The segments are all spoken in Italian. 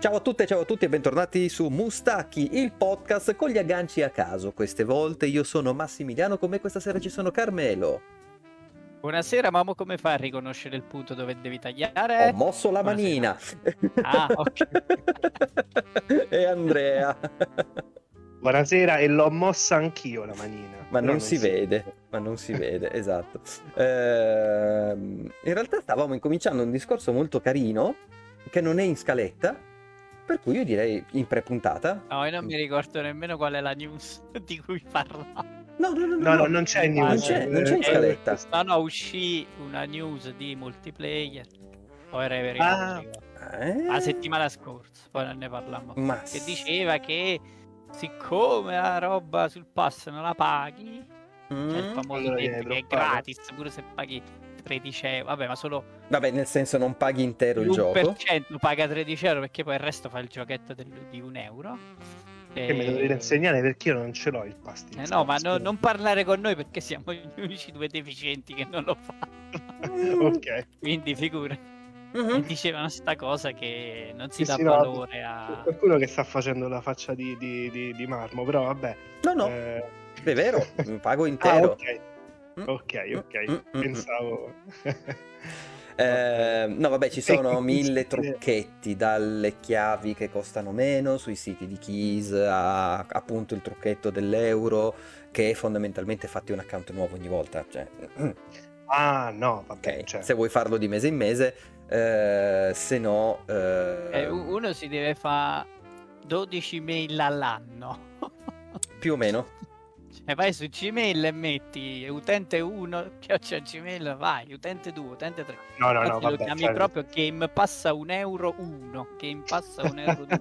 Ciao a tutte, ciao a tutti e bentornati su Mustacchi, il podcast con gli agganci a caso. Queste volte io sono Massimiliano, con me questa sera ci sono Carmelo. Buonasera, mamma, come fai a riconoscere il punto dove devi tagliare? Ho mosso la manina. Ah, ok. e Andrea. Buonasera e l'ho mossa anch'io la manina. Ma Però non si vede, ma non si vede, esatto. Ehm, in realtà stavamo incominciando un discorso molto carino, che non è in scaletta, per cui io direi in pre-puntata. No, io non mi ricordo nemmeno qual è la news di cui parla. No, no, no, No, no, non c'è Non news. c'è, non c'è in Eh, scaletta. No, no, uscì una news di multiplayer. O era? Ah. Eh? La settimana scorsa, poi non ne parlammo. Ma Che diceva che siccome la roba sul pass non la paghi, Mm? c'è il famoso Allora detto che è gratis, pure se paghi 13 euro. Vabbè, ma solo Vabbè, nel senso non paghi intero il gioco. l'1% paga 13 euro perché poi il resto fa il giochetto del- di un euro. Che mi dovete insegnare perché io non ce l'ho il pasticcio. Eh no, ma no- non parlare con noi perché siamo gli unici due deficienti che non lo fanno. ok. Quindi figura. Mhm. Dicevano sta cosa che non si Sì, dà sì, no, valore C'è a... qualcuno che sta facendo la faccia di, di, di, di marmo, però vabbè. No, no, eh, è vero, pago Ah, intero. ok. Mm. Ok, ok. Mm, mm, mm. Pensavo. Eh, no, vabbè, ci sono mille trucchetti, dalle chiavi che costano meno sui siti di Keys a appunto il trucchetto dell'euro che è fondamentalmente fatti un account nuovo ogni volta. Cioè, ah, no, vabbè. ok, cioè, se vuoi farlo di mese in mese, eh, se no... eh, Eh, uno si deve fare 12 mail all'anno. più o meno. Cioè, vai su Gmail e metti utente 1, chioccia Gmail, vai, utente 2, utente 3. No, no, no, Infatti lo vabbè. chiami cioè, proprio Game Passa un euro 1, Game Passa un euro 2.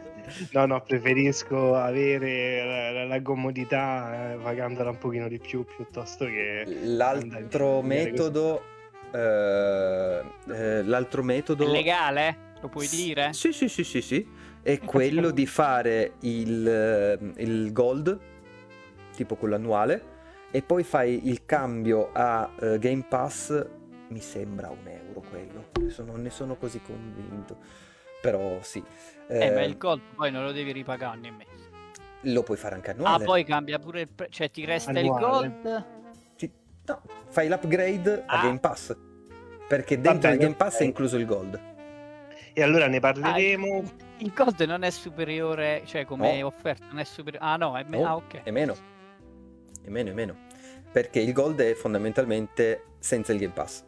No, no, preferisco avere la, la- la comodità eh, pagandola un pochino di più piuttosto che... L'altro metodo... eh, eh, l'altro metodo... È legale? Lo puoi dire? Sì, sì, sì, sì, sì. È quello di fare il, eh, il gold, tipo quello annuale, e poi fai il cambio a eh, Game Pass, mi sembra un euro quello, adesso non ne sono così convinto, però sì. Eh, ma Eh, il gold poi non lo devi ripagare nemmeno. Lo puoi fare anche Ah, annuale. poi cambia pure il pre- cioè ti resta il Annuale. gold. Ti- no, fai l'upgrade a Ah. Game Pass, perché dentro il Game Pass è incluso il gold. E allora ne Ah, parleremo. il gold non è superiore, cioè come No. offerta non è superiore. Ah no, è me- No, ah, ok. È meno. È meno, è meno. Perché il gold è fondamentalmente senza il Game Pass.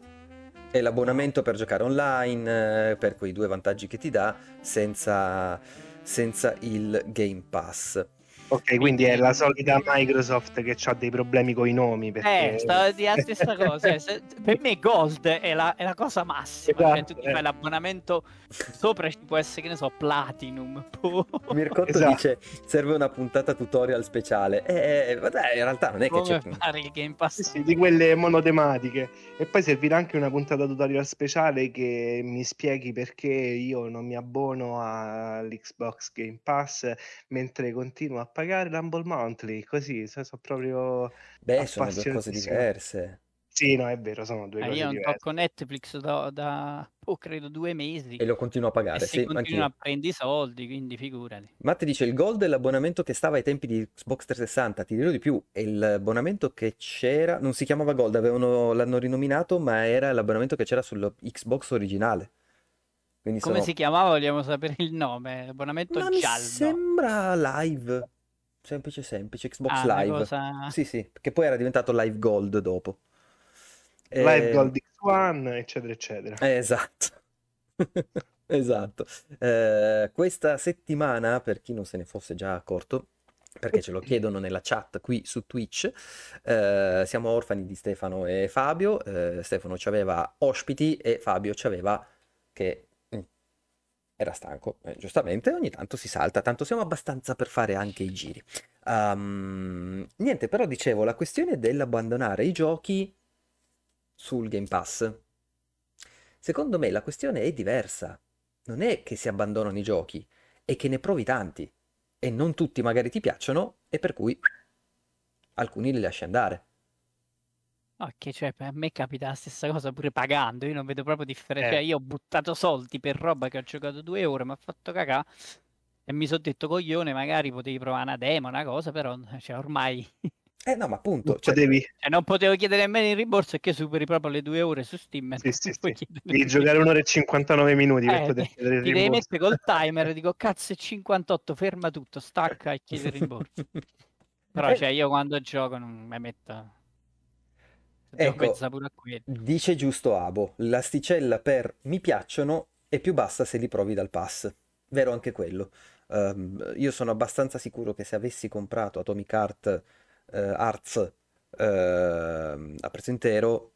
È l'abbonamento per giocare online, eh, per quei due vantaggi che ti dà, senza, senza il Game Pass. Ok, quindi è la solita Microsoft che ha dei problemi con i nomi. Perché... Eh, stavo dire la stessa cosa. eh, per me Gold è la, è la cosa massima. Cioè, Esatto, tu ti eh. fai l'abbonamento sopra ci può essere, che ne so, Platinum. boh. Mircotto Esatto. dice serve una puntata tutorial speciale. Eh, vabbè, in realtà non è che Come c'è... fare il Game Pass. Sì, di quelle monotematiche. E poi servirà anche una puntata tutorial speciale che mi spieghi perché io non mi abbono all'Xbox Game Pass mentre continuo a pagare l'Humble Monthly. Così, so- so proprio... Beh, sono due cose diverse. Sì, no, è vero, sono due Eh, cose io non diverse. tocco Netflix da, da oh, credo due mesi. E lo continuo a E pagare, si sì, continua anch'io. a prendere i soldi, quindi figurati. Matte dice il gold è l'abbonamento che stava ai tempi di Xbox 360, ti dirò di più, è l'abbonamento che c'era, non si chiamava gold, avevano, l'hanno rinominato, ma era l'abbonamento che c'era sullo Xbox originale. Quindi Come sono- si chiamava? Vogliamo sapere il nome. Abbonamento Ma mi giallo. sembra live, semplice semplice, Xbox Ah, Live. cosa- Sì, sì, che poi era diventato Live Gold dopo. Live Eh, Gold X1, eccetera, eccetera. eh, esatto. Esatto. Eh, questa settimana, per chi non se ne fosse già accorto, perché ce lo chiedono nella chat qui su Twitch, eh, siamo orfani di Stefano e Fabio. Eh, Stefano ci aveva ospiti e Fabio ci aveva che era stanco, eh, giustamente, ogni tanto si salta, tanto siamo abbastanza per fare anche i giri. Ehm, niente, però dicevo, la questione dell'abbandonare i giochi sul Game Pass. Secondo me la questione è diversa. Non è che si abbandonano i giochi, è che ne provi tanti e non tutti magari ti piacciono e per cui alcuni li lasci andare. È che cioè, a me capita la stessa cosa pure pagando, io non vedo proprio differenza. Eh. Cioè, io ho buttato soldi per roba che ho giocato due ore, mi ha fatto cagà e mi sono detto coglione, magari potevi provare una demo, una cosa, però cioè, ormai Eh no, ma appunto, Non cioè, potevi cioè, non potevo chiedere nemmeno il rimborso e che superi proprio le due ore su Steam. e sì, sì, sì. Devi giocare un'ora e 59 minuti per Eh, poter ti- chiedere il ti devi rimborso. mettere col timer, dico cazzo è 58, ferma tutto, stacca e chiedi il rimborso. Però Eh, cioè, io quando gioco non mi metto... Ecco, dice giusto Abo, l'asticella per mi piacciono è più bassa se li provi dal pass. Vero anche quello. Ehm, io sono abbastanza sicuro che se avessi comprato Atomic Heart, eh, Hearts ehm, a prezzo intero,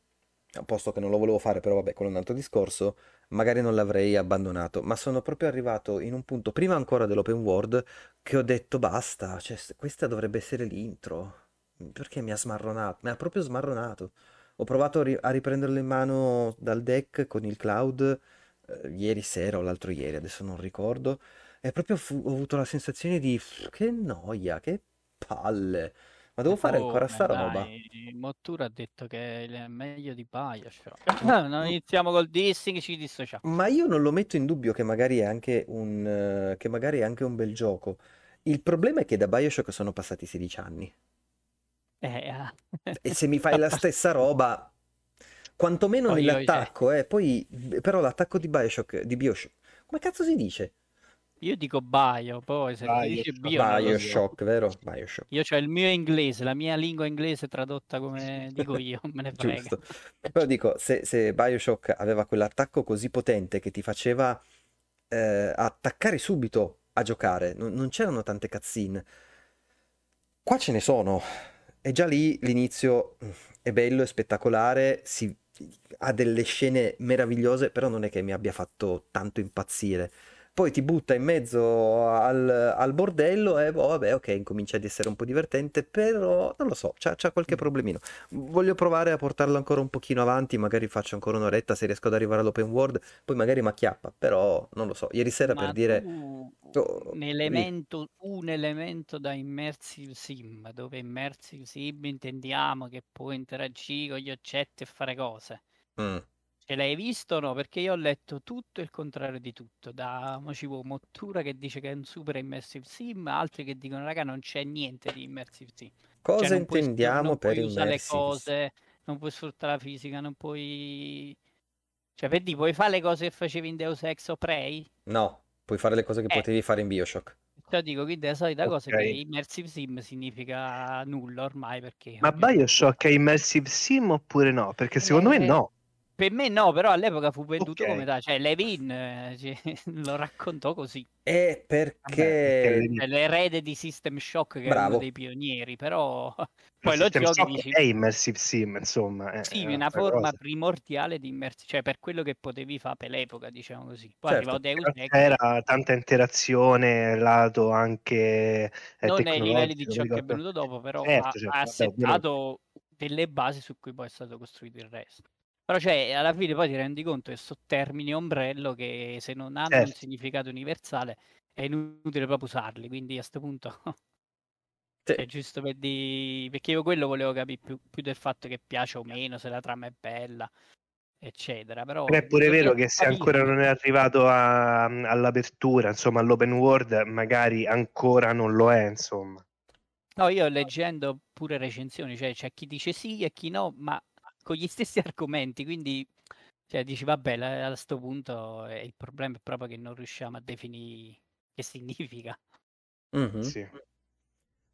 posto che non lo volevo fare, però vabbè, quello è un altro discorso, magari non l'avrei abbandonato. Ma sono proprio arrivato in un punto, prima ancora dell'open world, che ho detto basta, cioè, questa dovrebbe essere l'intro. Perché mi ha smarronato? Mi ha proprio smarronato. Ho provato a, ri- a riprenderlo in mano dal deck con il cloud eh, ieri sera o l'altro ieri, adesso non ricordo. E proprio fu- ho avuto la sensazione di "Pff, che noia, che palle. Ma devo fare ancora Come sta roba? Mottura ha detto che è meglio di Bioshock. Non iniziamo col dissing, ci dissociamo. Ma io non lo metto in dubbio che magari è anche un, eh, che magari è anche un bel gioco. Il problema è che da BioShock sono passati 16 anni. Eh, ah. E se mi fai la stessa roba, quantomeno cioè, nell'attacco, eh, poi però l'attacco di BioShock, di BioShock, come cazzo si dice? io dico Bio, poi se si dice Bioshock. Bio lo so. BioShock, vero? BioShock. Io ho il mio inglese, la mia lingua inglese tradotta come dico io, me ne frega. Giusto. Però dico, se, se BioShock aveva quell'attacco così potente che ti faceva eh, attaccare subito a giocare, non, non c'erano tante cutscene. Qua ce ne sono. E già lì l'inizio mm, è bello, è spettacolare, si- ha delle scene meravigliose, però non è che mi abbia fatto tanto impazzire. Poi ti butta in mezzo al, al bordello e boh, vabbè, ok, incomincia ad essere un po' divertente, però non lo so, c'ha, c'ha qualche problemino. Voglio provare a portarlo ancora un pochino avanti, magari faccio ancora un'oretta se riesco ad arrivare all'open world, poi magari mi acchiappa, però non lo so. Ieri sera per Ma dire... tu Oh, un elemento, un elemento da immersive sim, dove immersive sim intendiamo che puoi interagire con gli oggetti e fare cose. Mm. Ce l'hai visto o no? Perché io ho letto tutto il contrario di tutto. Da mo ci vuole Mottura che dice che è un super immersive sim, altri che dicono raga non c'è niente di immersive sim. Cioè Cosa puoi, sfru- intendiamo non per puoi usare le immersive? cose, non puoi sfruttare la fisica, non puoi... Cioè per dire, puoi fare le cose che facevi in Deus Ex o Prey? No, puoi fare le cose che Eh, potevi fare in BioShock. Cioè, dico, quindi è la solita cosa che immersive sim significa nulla ormai perché Ma Bioshock è immersive sim oppure no? Perché secondo me Eh, no. Per me no, però all'epoca fu venduto Ok. come da, cioè Levin eh, ci- lo raccontò così. È perché perché... le- È l'erede di System Shock che è uno Bravo. dei pionieri, però poi lo giochi e dici è immersive sim, insomma, è, sì, è una forma cosa. primordiale di immersione, cioè per quello che potevi fare per l'epoca, diciamo così. Poi Certo. arrivò Deus Ex, c'era tanta interazione, lato anche eh, non ai livelli di ciò che è venuto dopo, però Certo, ha, certo, ha vabbè, settato delle basi su cui poi è stato costruito il resto. Però cioè, alla fine poi ti rendi conto che sono termini ombrello che se non hanno un Certo. significato universale è inutile proprio usarli, quindi a questo punto Sì. è giusto per di... perché io quello volevo capire più, più del fatto che piace o meno, se la trama è bella, eccetera. Però Però è pure vero che se ancora non è arrivato a- all'apertura, insomma, all'open world, magari ancora non lo è, insomma. No, io leggendo pure recensioni, cioè c'è chi dice sì e chi no, ma con gli stessi argomenti, quindi cioè, dici vabbè, la- a questo punto eh, il problema è proprio che non riusciamo a definire che significa. Mhm. Sì.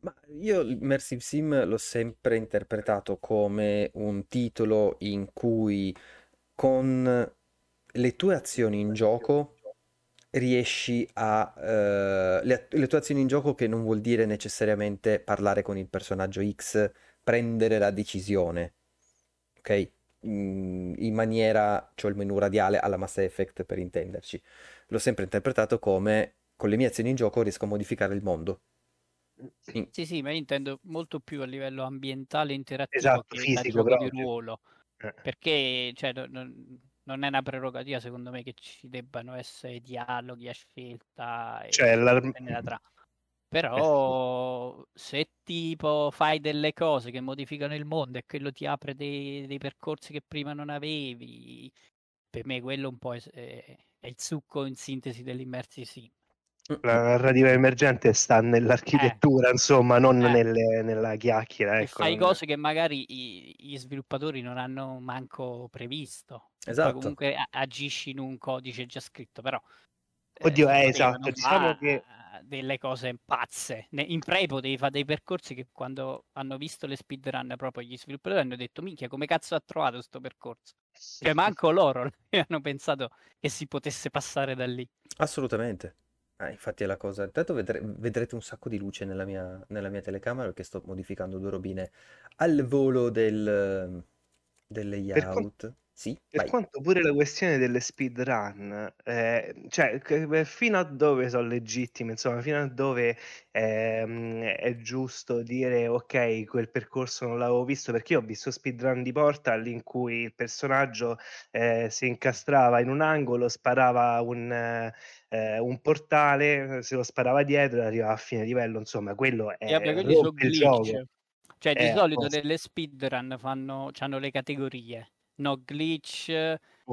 Ma io l'Immersive Sim l'ho sempre interpretato come un titolo in cui con le tue azioni in gioco riesci a... eh, le, le tue azioni in gioco che non vuol dire necessariamente parlare con il personaggio X, prendere la decisione, ok? Mm, In maniera, c'ho il menu radiale alla Mass Effect per intenderci. L'ho sempre interpretato come con le mie azioni in gioco riesco a modificare il mondo. In- Sì, sì, ma io intendo molto più a livello ambientale interattivo Esatto, che da fisico gioco di ruolo, Eh. perché cioè, no- non, non è una prerogativa secondo me che ci debbano essere dialoghi a scelta e Cioè, la- nella trama. Però se tipo fai delle cose che modificano il mondo e quello ti apre dei, dei percorsi che prima non avevi, per me quello un po' è, è, il succo in sintesi dell'immersive sim. La narrativa emergente sta nell'architettura, eh. insomma, non eh. nelle, nella chiacchiera. Ecco, fai cose che magari i, gli sviluppatori non hanno manco previsto. Esatto. comunque agisci in un codice già scritto, però... Oddio, eh, esatto, diciamo che delle cose pazze. In Prey potevi fare dei percorsi che quando hanno visto le speedrun proprio gli sviluppatori hanno detto minchia come cazzo ha trovato questo percorso? Cioè manco loro hanno pensato che si potesse passare da lì. Assolutamente. Ah, infatti è la cosa. Intanto vedre- vedrete un sacco di luce nella mia, nella mia telecamera perché sto modificando due robine al volo del, del layout. Sì, Per vai. quanto pure la questione delle speedrun, eh, cioè fino a dove sono legittime, insomma, fino a dove ehm, è giusto dire ok, quel percorso non l'avevo visto, perché io ho visto speedrun di Portal in cui il personaggio eh, si incastrava in un angolo, sparava un, eh, un portale, se lo sparava dietro e arrivava a fine livello, insomma, quello è quelli rompe il gioco. glitch. Cioè, di Eh, solito apposta. nelle speedrun fanno, hanno le categorie. No glitch,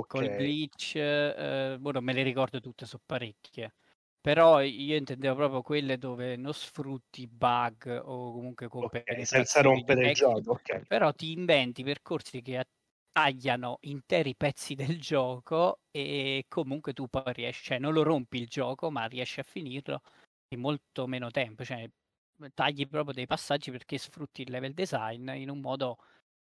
col Ok. glitch, eh, boh, non me le ricordo tutte, sono parecchie. Però io intendevo proprio quelle dove non sfrutti bug o comunque competenze senza di rompere il gioco, ok. però ti inventi percorsi che tagliano interi pezzi del gioco e comunque tu poi riesci, cioè non lo rompi il gioco, ma riesci a finirlo in molto meno tempo, cioè tagli proprio dei passaggi perché sfrutti il level design in un modo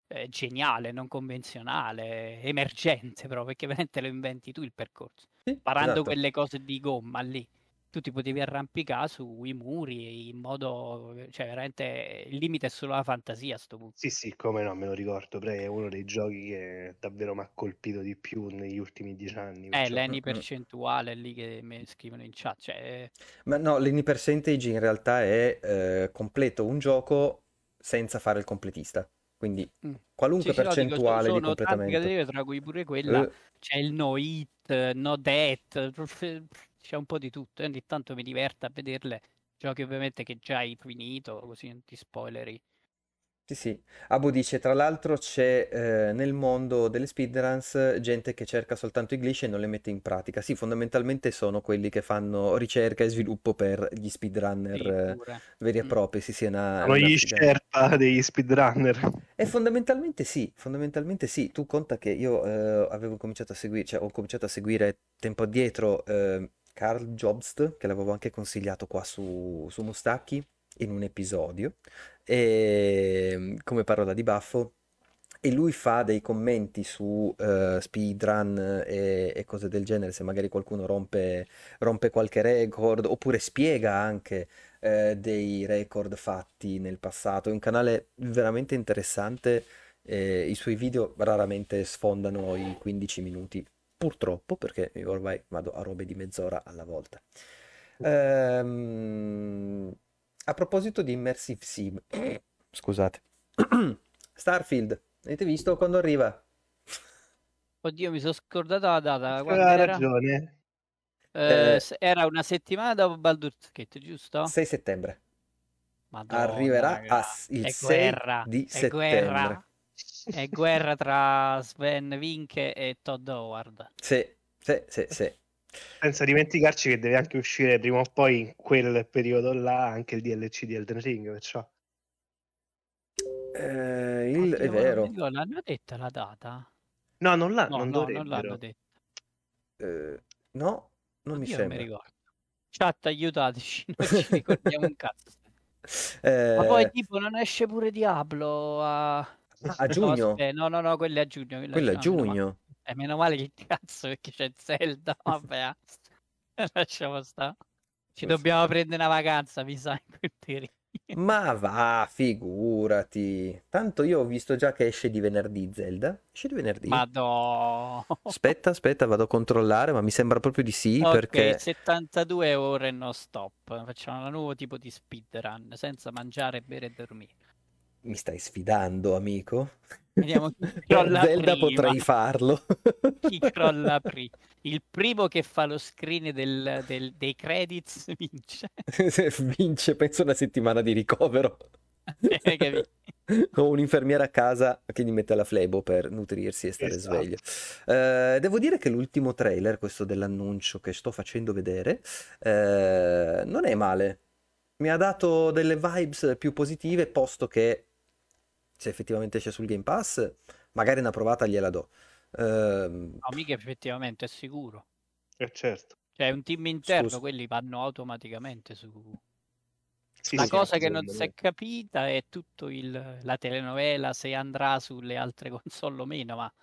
eh, geniale, non convenzionale, emergente proprio, perché veramente lo inventi tu il percorso. Sì, Parando esatto. quelle cose di gomma lì, tu ti potevi arrampicare sui muri in modo, cioè veramente il limite è solo la fantasia a sto punto. Sì, sì, come no, me lo ricordo. Prey è uno dei giochi che davvero mi ha colpito di più negli ultimi dieci anni. Eh, Mm, mm. percentuale lì che mi scrivono in chat, cioè Ma no, l'ini percentage in realtà è eh, completo un gioco senza fare il completista. Quindi Mm. qualunque Sì, dico, percentuale di sono tanti completamento. categorie, tra cui pure quella, Eh, c'è il no hit, no death, c'è un po' di tutto, e ogni tanto mi diverte a vederle, giochi ovviamente che già hai finito, così non ti spoileri. Sì, sì. Abu dice, tra l'altro c'è eh, nel mondo delle speedruns gente che cerca soltanto i glitch e non le mette in pratica. Sì, fondamentalmente sono quelli che fanno ricerca e sviluppo per gli speedrunner eh, veri e Mm. propri. Sì, sì, è una, Sono una gli. Sherpa degli speedrunner. E fondamentalmente sì, fondamentalmente sì. Tu conta che io eh, avevo cominciato a seguire, cioè ho cominciato a seguire tempo addietro eh, Carl Jobst, che l'avevo anche consigliato qua su, su Mustacchi in un episodio, e, come parola di baffo. E lui fa dei commenti su eh, speedrun e, e cose del genere, se magari qualcuno rompe, rompe qualche record, oppure spiega anche eh, dei record fatti nel passato. È un canale veramente interessante. eh, I suoi video raramente sfondano i 15 minuti, purtroppo, perché io ormai vado a robe di mezz'ora alla volta. Ehm, a proposito di Immersive Sim, scusate, Starfield, avete visto quando arriva? Oddio, mi sono scordato la data, quando Aveva era? ragione. Eh, Eh, era una settimana dopo Baldur's Gate, giusto? 6 settembre. Madonna, Arriverà a il è 6 guerra, di è guerra, settembre. è guerra tra Sven Vinke e Todd Howard. Sì, sì, sì, sì. Senza dimenticarci che deve anche uscire prima o poi in quel periodo là anche il DLC di Elden Ring, perciò. Eh, il- è Oddio, mi vero. ricordo, l'hanno detta la data? No, non, l'ha, No, non no, non l'hanno detta. Eh, no, non mi Oddio, non mi sembra. ricordo. Chat, aiutateci, non ci ricordiamo un cazzo. Eh, Ma poi tipo non esce pure Diablo a... ah, a No, giugno? aspetta, no, no, no, quello è a giugno. quello è Quello è a giugno. Ah, meno male. giugno. Eh, meno male che cazzo perché c'è Zelda, vabbè. Lasciamo stare. Ci dobbiamo prendere una vacanza, mi sa, in quel periodo. Ma va, figurati. Tanto io ho visto già che esce di venerdì Zelda. Esce di venerdì? Madò. Aspetta, aspetta, vado a controllare, ma mi sembra proprio di sì, Ok, perché 72 ore non stop. Facciamo un nuovo tipo di speedrun, senza mangiare, bere e dormire. Mi stai sfidando, amico? Vediamo chi crolla Zelda prima. potrei farlo. Chi crolla prima. Il primo che fa lo screen del- del- dei credits vince. Vince, penso, una settimana di ricovero. Eh, capito? O un'infermiera a casa che gli mette la flebo per nutrirsi e stare Esatto. sveglio. Eh, devo dire che l'ultimo trailer, questo dell'annuncio che sto facendo vedere, eh, non è male. Mi ha dato delle vibes più positive, posto che se effettivamente esce sul Game Pass, magari una provata gliela do. Ehm, No, mica effettivamente, è sicuro. Eh, certo. Cioè, è un team interno, Scusa. quelli vanno automaticamente su... Sì, La sì, cosa che non si è capita è tutto il, la telenovela, se andrà sulle altre console o meno, ma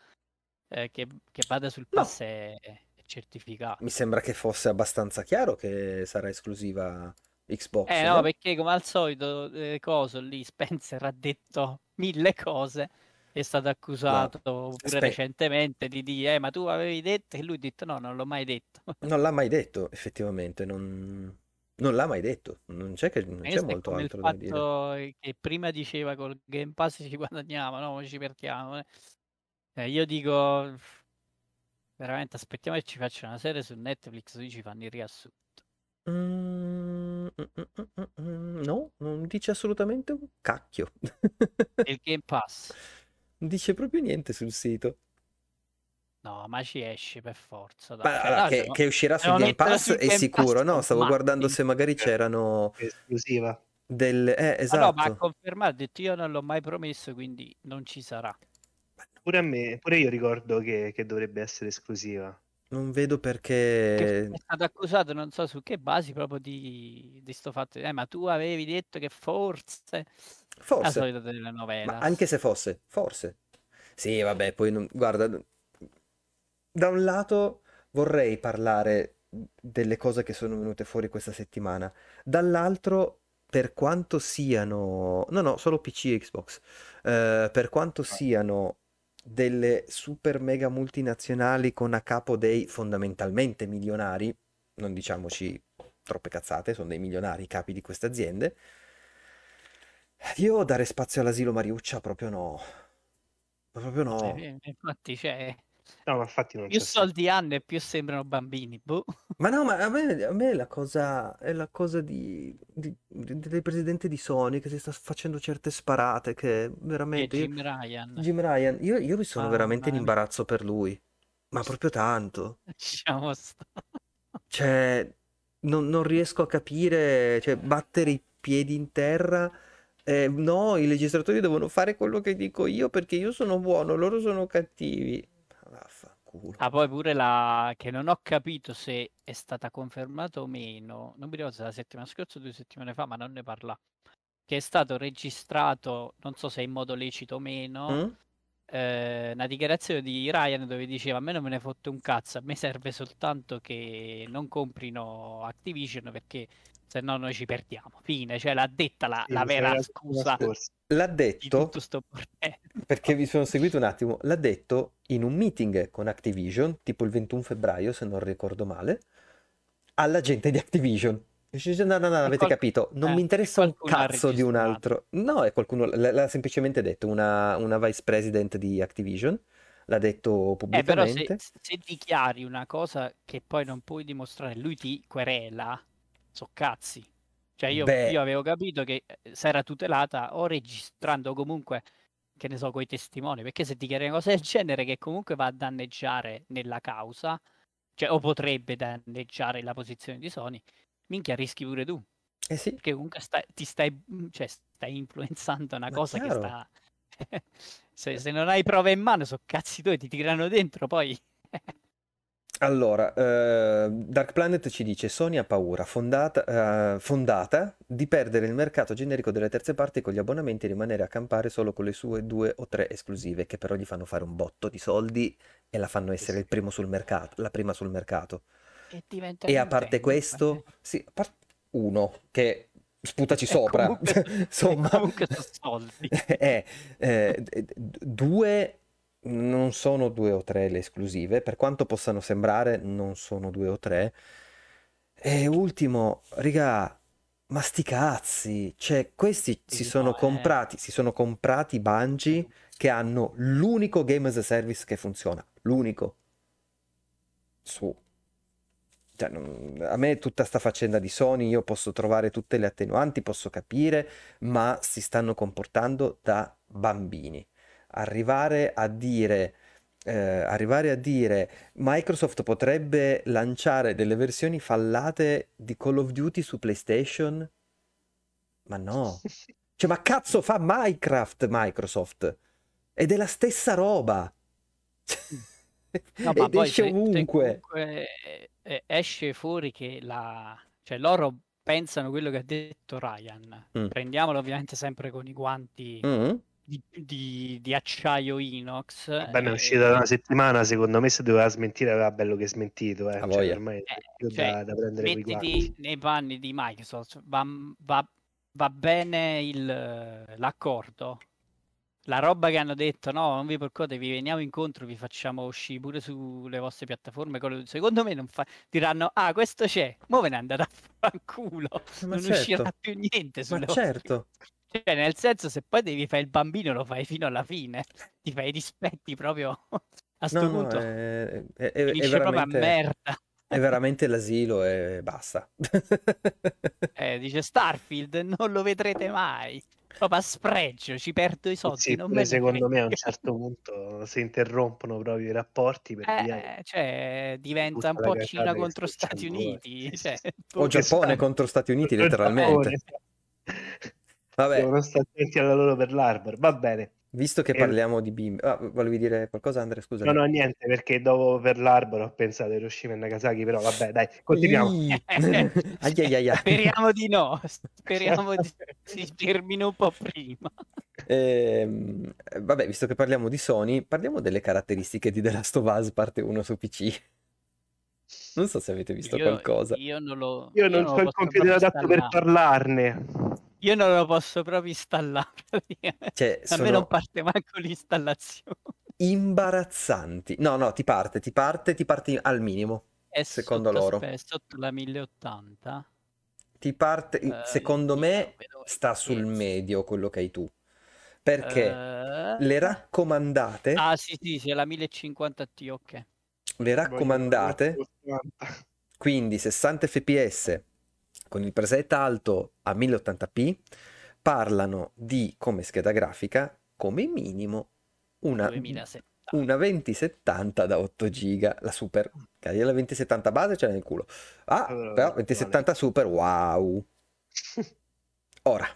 eh, che, che vada sul No. pass è, è certificato. mi sembra che fosse abbastanza chiaro che sarà esclusiva Xbox, Eh no, no? perché come al solito, eh, coso lì, Spencer ha detto mille cose, è stato accusato pure Spe- recentemente di dire, eh, ma tu avevi detto, e lui ha detto no, non l'ho mai detto. Non l'ha mai detto, effettivamente, non, non l'ha mai detto, non c'è, che, non c'è molto altro da dire. che prima diceva col Game Pass ci guadagniamo, no, ci perdiamo. eh. Eh, io dico, veramente aspettiamo che ci facciano una serie su Netflix, così ci fanno il riassunto. Mm, no, non dice assolutamente un cacchio. Il Game Pass, Non dice proprio niente sul sito. no, ma ci esce per forza. Ma Cioè, allora, che, che uscirà sul Game Pass è Game Pass, sicuro. No, stavo guardando matti. se magari c'erano esclusiva. delle... Eh, Ah no, ma ha esatto. confermato, ha detto io non l'ho mai promesso, quindi non ci sarà. Pure a me, pure io ricordo che, che dovrebbe essere esclusiva. Non vedo Che perché... è stato accusato, non so su che basi, proprio di, di sto fatto. Eh, ma tu avevi detto che forse... La Forse. solita Ma telenovela. anche se fosse, forse. Sì, vabbè, poi non... guarda, da un lato vorrei parlare delle cose che sono venute fuori questa settimana, dall'altro, per quanto siano, no, no, solo PC e Xbox, Eh, per quanto siano delle super mega multinazionali con a capo dei fondamentalmente milionari, non diciamoci troppe cazzate, sono dei milionari i capi di queste aziende. Io dare spazio all'asilo Mariuccia proprio no. Proprio no. Infatti, cioè, No, ma infatti non più c'è senso. soldi hanno e più sembrano bambini. Boh. Ma no, ma a me, a me la cosa è la cosa di, di- di- del presidente di Sony che si sta facendo certe sparate che è veramente io- Jim Ryan. Jim Ryan, io, io mi sono Mamma veramente in imbarazzo per lui, ma proprio tanto. Lasciamo stare. Cioè, non, non riesco a capire, cioè, battere i piedi in terra. eh, no, i legislatori devono fare quello che dico io perché io sono buono, loro sono cattivi. Vaffanculo. Ah, poi pure la che non ho capito se è stata confermata o meno. Non mi ricordo se la settimana scorsa o due settimane fa, ma non ne parla. Che è stato registrato, non so se in modo lecito o meno, Mm? eh, una dichiarazione di Ryan dove diceva a me non me ne fotte un cazzo, a me serve soltanto che non comprino Activision perché se no noi ci perdiamo. Fine, cioè l'ha detta la, Sì, la vera la scusa. L'ha di detto tutto sto bordello. perché vi sono seguito un attimo, l'ha detto in un meeting con Activision, tipo il 21 febbraio, se non ricordo male, alla gente di Activision. No, no, no, avete qual- capito, non eh, mi interessa un cazzo di un altro. No, è qualcuno, l- l'ha semplicemente detto, una, una vice president di Activision, l'ha detto Eh, però se, pubblicamente. se dichiari una cosa che poi non puoi dimostrare, lui ti querela, so cazzi. Cioè io, io avevo capito che eh, si era tutelata o registrando comunque, che ne so, coi testimoni, perché se dichiari una cosa del genere che comunque va a danneggiare nella causa, cioè o potrebbe danneggiare la posizione di Sony, minchia rischi pure tu, eh sì, perché comunque stai, ti stai, mm, cioè, stai influenzando una ma cosa che chiaro. sta... se, se non hai prove in mano, so cazzi tuoi, ti tirano dentro, poi... Allora, eh, Dark Planet ci dice Sony ha paura fondata, eh, fondata di perdere il mercato generico delle terze parti con gli abbonamenti e rimanere a campare solo con le sue due o tre esclusive che però gli fanno fare un botto di soldi e la fanno essere il primo sul mercato, la prima sul mercato. E E a parte Nintendo, questo, sì, a parte uno che sputaci E sopra, comunque, insomma, comunque soldi. eh, eh, due non sono due o tre le esclusive, per quanto possano sembrare, non sono due o tre. E ultimo, riga, Ma sti cazzi, cioè questi si sono no, eh. comprati, si sono comprati Bungie che hanno l'unico game as a service che funziona, l'unico. Su. Cioè, non- a me tutta sta faccenda di Sony, io posso trovare tutte le attenuanti, posso capire, ma si stanno comportando da bambini. Arrivare a dire, eh, arrivare a dire Microsoft potrebbe lanciare delle versioni fallate di Call of Duty su PlayStation? Ma no. Cioè, ma cazzo fa Minecraft Microsoft? Ed è la stessa roba. No, ma Ed poi esce se, se ovunque. comunque eh, esce fuori che la... cioè loro pensano quello che ha detto Ryan. Mm. Prendiamolo ovviamente sempre con i guanti Mm? Di, di- di acciaio inox. Ma è eh, uscita da una settimana, secondo me se doveva smentire aveva bello che smentito, eh. A Cioè, ormai è Eh, più cioè, da, da prendere mettiti nei panni di Microsoft, va, va- va bene il- l'accordo. La roba che hanno detto, no, non vi preoccupate, vi veniamo incontro, vi facciamo uscire pure sulle vostre piattaforme. Secondo me non fa... diranno, ah, questo c'è, mo ve ne andate a fanculo. Ma non certo. uscirà più niente Ma sulle vostre certo. Cioè, nel senso, se poi devi fare il bambino, lo fai fino alla fine. Ti fai i dispetti proprio a sto No, no, punto. è, è- è- è proprio a veramente, merda. è veramente l'asilo e basta. Eh, dice Starfield, non lo vedrete mai. Proprio a spregio, ci perdo i soldi. Sì, me secondo me a un certo punto si interrompono proprio i rapporti per via Eh, cioè, diventa un po' Cina contro sta Stati. Uniti. Cioè, O Giappone sta- contro Stati Uniti, letteralmente. Vabbè, Devono stare attenti alla loro per l'Arbor. Va bene. visto che E- parliamo di bimbi... Ah, volevi dire qualcosa, Andre? Scusa. No, no, niente, perché dopo per l'Arbor ho pensato a Hiroshima e Nagasaki, però vabbè, dai, continuiamo. Speriamo di no. Speriamo di si termini un po' prima. Ehm, vabbè, visto che parliamo di Sony, parliamo delle caratteristiche di The Last of Us parte 1 su PC. Non so se avete visto Io, qualcosa. io non lo Io non ho il computer adatto per parlarne. Io non lo posso proprio installare. Cioè, A me non sono parte manco l'installazione. imbarazzanti. No, no, ti parte, ti parte, ti parte al minimo. È Secondo sotto, loro. aspetta, sotto la 1080. Ti parte, Eh, secondo me vedo sta sul FPS. medio quello che hai tu. Perché Eh, le raccomandate, Ah, sì, sì, sì, è la 1050t, ok. le raccomandate, quindi 60 fps con il preset alto a 1080p, parlano di come scheda grafica come minimo una, 2070. una 2070 da 8 giga, la super, che la 2070 base c'è nel culo. Ah, Allora, però vale. 2070 super, wow. Ora,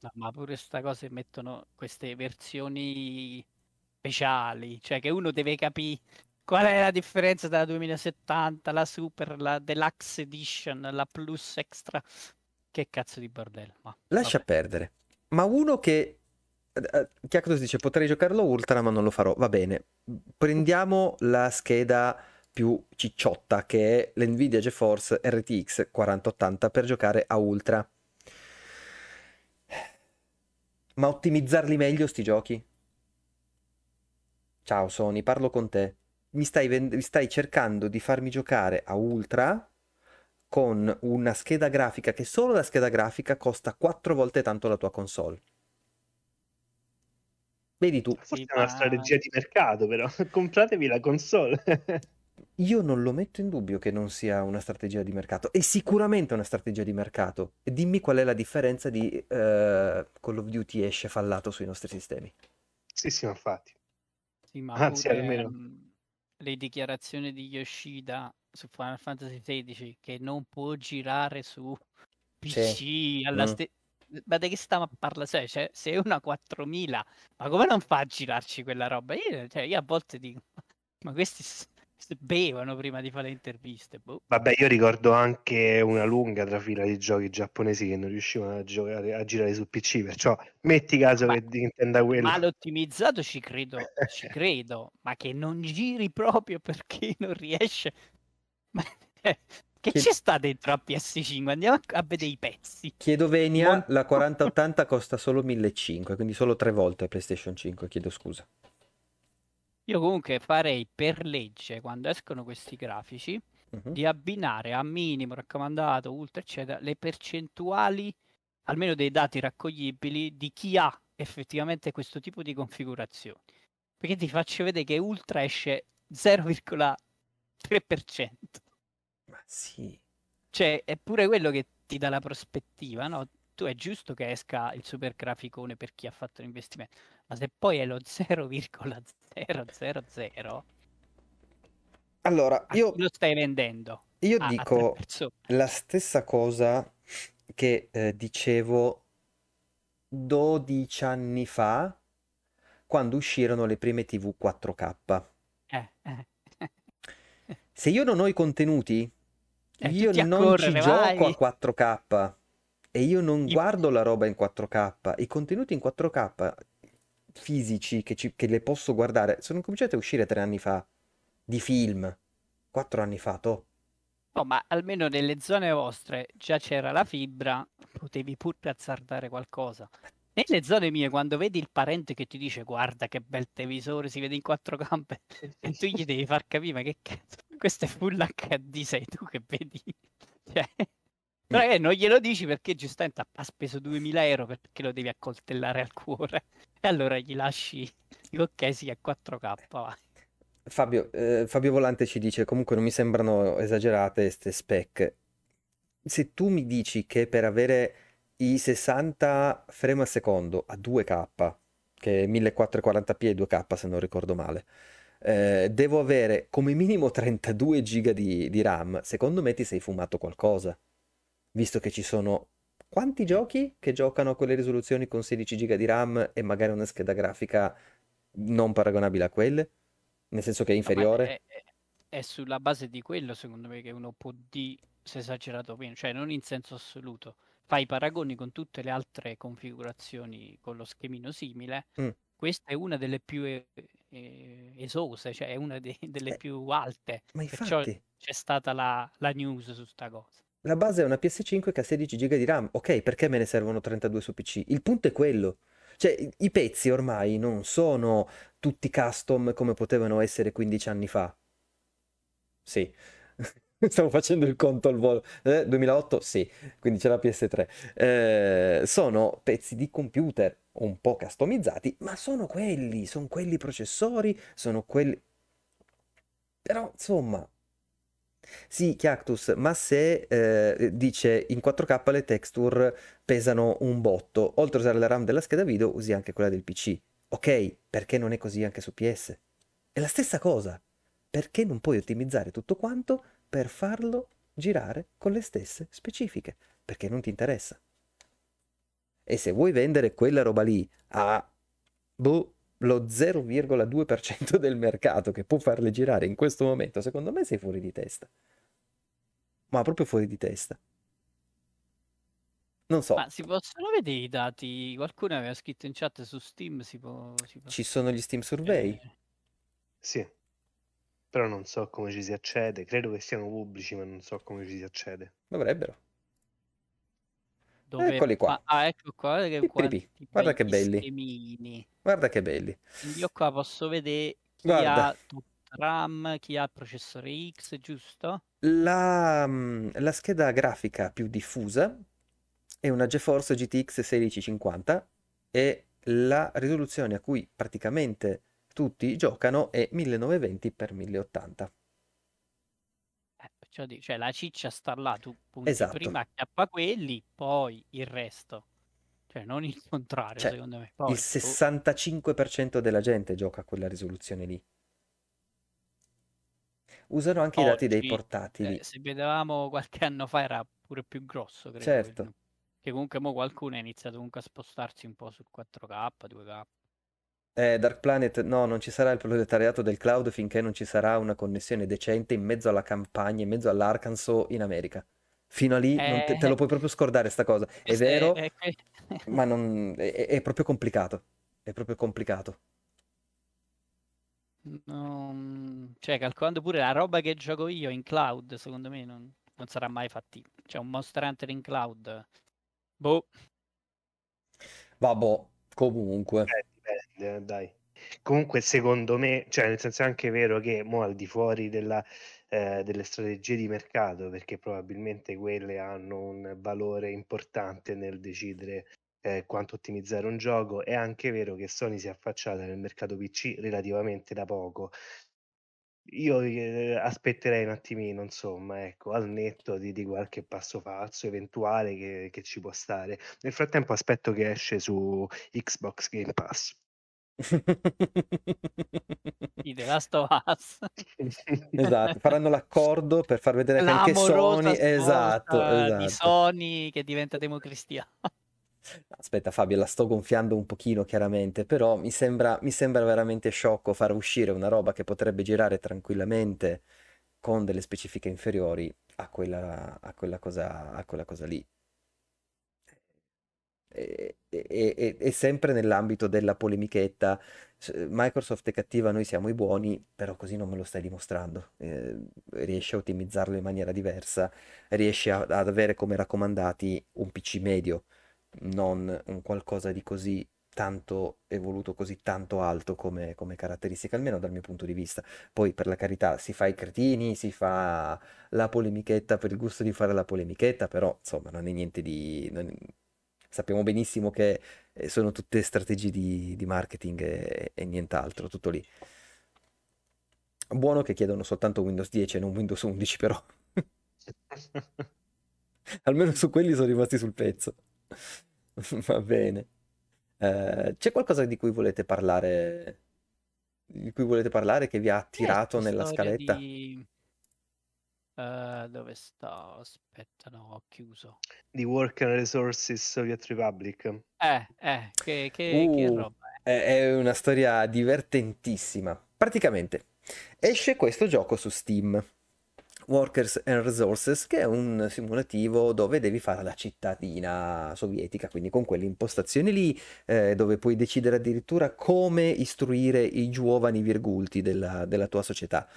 No, ma pure sta cosa mettono queste versioni speciali, cioè che uno deve capire qual è la differenza tra la 2070, la Super, la Deluxe Edition, la Plus Extra. Che cazzo di bordello. Ma, lascia vabbè. perdere. Ma uno che... eh, Chiacros dice potrei giocarlo ultra ma non lo farò. Va bene. Prendiamo la scheda più cicciotta che è l'Nvidia GeForce RTX 4080 per giocare a ultra. Ma ottimizzarli meglio sti giochi? Ciao Sony, parlo con te. Mi stai, vend- mi stai cercando di farmi giocare a ultra con una scheda grafica che solo la scheda grafica costa 4 volte tanto la tua console. Vedi tu, Forse è una strategia di mercato, però. Compratevi la console. io non lo metto in dubbio che non sia una strategia di mercato, è sicuramente una strategia di mercato. E dimmi qual è la differenza di eh, Call of Duty esce fallato sui nostri sistemi. sì, sì, ma infatti. Sì, ma Anzi, pure, almeno- ehm, le dichiarazioni di Yoshida su Final Fantasy XVI che non può girare su PC alla Mm. ste- Ma di che stiamo a parlare? Cioè, cioè, se è una 4000, ma come non fa a girarci quella roba? Io, cioè, io a volte dico, ma questi bevono prima di fare le interviste. boh. Vabbè, io ricordo anche una lunga trafila di giochi giapponesi che non riuscivano a, giocare, a girare su PC, perciò metti caso Ma- che intenda quello. Male ottimizzato ci credo, ci credo, ma che non giri proprio perché non riesce. Ma, eh, che ci sta dentro a PS5? Andiamo a, vedere i pezzi. Chiedo venia, Mon- la 4080 costa solo 1500, quindi solo tre volte PlayStation 5, chiedo scusa. Io comunque farei per legge, quando escono questi grafici, Mhm. di abbinare a minimo, raccomandato, ultra, eccetera, le percentuali, almeno dei dati raccoglibili, di chi ha effettivamente questo tipo di configurazioni. Perché ti faccio vedere che ultra esce 0,3%. Ma sì. Cioè, è pure quello che ti dà la prospettiva, no? Tu è giusto che esca il super graficone per chi ha fatto l'investimento, ma se poi è lo 0,000, Allora, io, lo stai vendendo? io A, a dico la stessa cosa che eh, dicevo 12 anni fa, quando uscirono le prime TV 4K. Eh, eh. Se io non ho i contenuti, Eh, io non ci correre, gioco a vai. 4K e io non I- guardo la roba in 4K. I contenuti in 4K fisici che, ci- che le posso guardare sono cominciati a uscire tre anni fa di film, quattro anni fa, toh. No, ma almeno nelle zone vostre già c'era la fibra, potevi pur azzardare qualcosa. Nelle zone mie, quando vedi il parente che ti dice guarda che bel televisore, si vede in quattro campe, e tu gli devi far capire, ma che cazzo, questo è full HD, sei tu che vedi? Cioè, però eh, non glielo dici perché giustamente ha speso 2000 euro perché lo devi accoltellare al cuore. E allora gli lasci, dico, ok, sì, è 4K, vai. Fabio, eh, Fabio Volante ci dice comunque non mi sembrano esagerate queste spec. Se tu mi dici che per avere i 60 frame al secondo a 2K, che è 1440p e 2K se non ricordo male, eh, devo avere come minimo 32 giga di, di RAM, secondo me ti sei fumato qualcosa, visto che ci sono quanti giochi che giocano a quelle risoluzioni con 16 giga di RAM e magari una scheda grafica non paragonabile a quelle? Nel senso che è No, inferiore? è, è- è sulla base di quello, secondo me, che uno può dire se esagerato meno, cioè non in senso assoluto. Fai i paragoni con tutte le altre configurazioni con lo schemino simile. Mm. Questa è una delle più eh, eh, esose, cioè è una de- delle Eh, più alte. ma Perciò infatti, c'è stata la, la news su sta cosa. La base è una PS5 che ha 16 giga di RAM. Ok, perché me ne servono 32 su PC? Il punto è quello. Cioè, i pezzi ormai non sono tutti custom come potevano essere 15 anni fa. Sì. Stavo facendo il conto al volo. Eh, 2008? Sì, quindi c'è la PS3. Eh, sono pezzi di computer un po' customizzati, ma sono quelli, sono quelli processori, sono quelli... Però, insomma, sì, Cactus, ma se eh, dice in 4K le texture pesano un botto, oltre a usare la RAM della scheda video, usi anche quella del PC. Ok, perché non è così anche su PS? È la stessa cosa. Perché non puoi ottimizzare tutto quanto per farlo girare con le stesse specifiche? Perché non ti interessa. E se vuoi vendere quella roba lì a boh, lo 0,2% del mercato che può farle girare in questo momento, secondo me sei fuori di testa. Ma proprio fuori di testa. Non so, Ma si possono vedere i dati? Qualcuno aveva scritto in chat su Steam, si può... Si può ci sono gli Steam Survey. eh, Sì, però non so come ci si accede. Credo che siano pubblici, ma non so come ci si accede. Dovrebbero. Dove... Eccoli qua. ah, ecco qua, guarda che Guarda che belli. schemini. Guarda che belli. Io qua posso vedere chi Guarda. ha RAM, chi ha processore X, giusto? La, mm, la scheda grafica più diffusa è una GeForce GTX 1650 e la risoluzione a cui praticamente tutti giocano è 1920x1080. Dico, cioè la ciccia sta là, tu punti Esatto. prima acchiappa quelli, poi il resto. Cioè non il contrario, Cioè, secondo me. Poi, Il boh, 65% della gente gioca a quella risoluzione lì. Usano anche i dati dei oggi, portatili. eh, se vedevamo qualche anno fa era pure più grosso, credo. Certo. Che comunque mo qualcuno ha iniziato comunque a spostarsi un po' sul 4K, 2K. Eh, Dark Planet, no, non ci sarà il proletariato del cloud finché non ci sarà una connessione decente in mezzo alla campagna, in mezzo all'Arkansas in America. Fino a lì non te, te lo Eh, puoi proprio scordare sta cosa. È vero, è- è- ma non, è, è proprio complicato. È proprio complicato. Non- Cioè, calcolando pure la roba che gioco io in cloud, secondo me non, non sarà mai fattibile. Cioè, un Monster Hunter in cloud. Boh, Vabbè, comunque. Eh, eh, dai. Comunque, secondo me, cioè, nel senso è anche vero che mo al di fuori della, eh, delle strategie di mercato, perché probabilmente quelle hanno un valore importante nel decidere eh, quanto ottimizzare un gioco. È anche vero che Sony si è affacciata nel mercato PC relativamente da poco. Io eh, aspetterei un attimino, insomma, ecco, al netto di, di qualche passo falso eventuale che, che ci può stare. Nel frattempo aspetto che esce su Xbox Game Pass. Di The Last of Us. Esatto, faranno l'accordo per far vedere che anche Sony... Esatto, sposa di esatto. Sony che diventa democristiana. Aspetta Fabio, la sto gonfiando un pochino chiaramente, però mi sembra, mi sembra veramente sciocco far uscire una roba che potrebbe girare tranquillamente con delle specifiche inferiori a quella, a quella cosa, a quella cosa lì. E, e- e- sempre nell'ambito della polemichetta, Microsoft è cattiva, noi siamo i buoni, però così non me lo stai dimostrando. Eh, riesci a ottimizzarlo in maniera diversa, riesci a- ad avere come raccomandati un PC medio non un qualcosa di così tanto evoluto, così tanto alto come, come caratteristica, almeno dal mio punto di vista. Poi, per la carità, si fa i cretini, si fa la polemichetta per il gusto di fare la polemichetta, però insomma non è niente di... non- Sappiamo benissimo che eh, sono tutte strategie di, di marketing e, e nient'altro, tutto lì. Buono che chiedono soltanto Windows 10 e non Windows 11, però. Almeno su quelli sono rimasti sul pezzo. Va bene. Eh, c'è qualcosa di cui volete parlare, di cui volete parlare che vi ha Eh, attirato nella scaletta? di... eh, dove sta? Aspetta, no, ho chiuso. di Work and Resources Soviet Republic. Eh, eh, che, che, che Uh, roba è? è, una storia divertentissima. Praticamente esce questo gioco su Steam, Workers and Resources, che è un simulativo dove devi fare la cittadina sovietica, quindi con quelle impostazioni lì, eh, dove puoi decidere addirittura come istruire i giovani virgulti della, della tua società.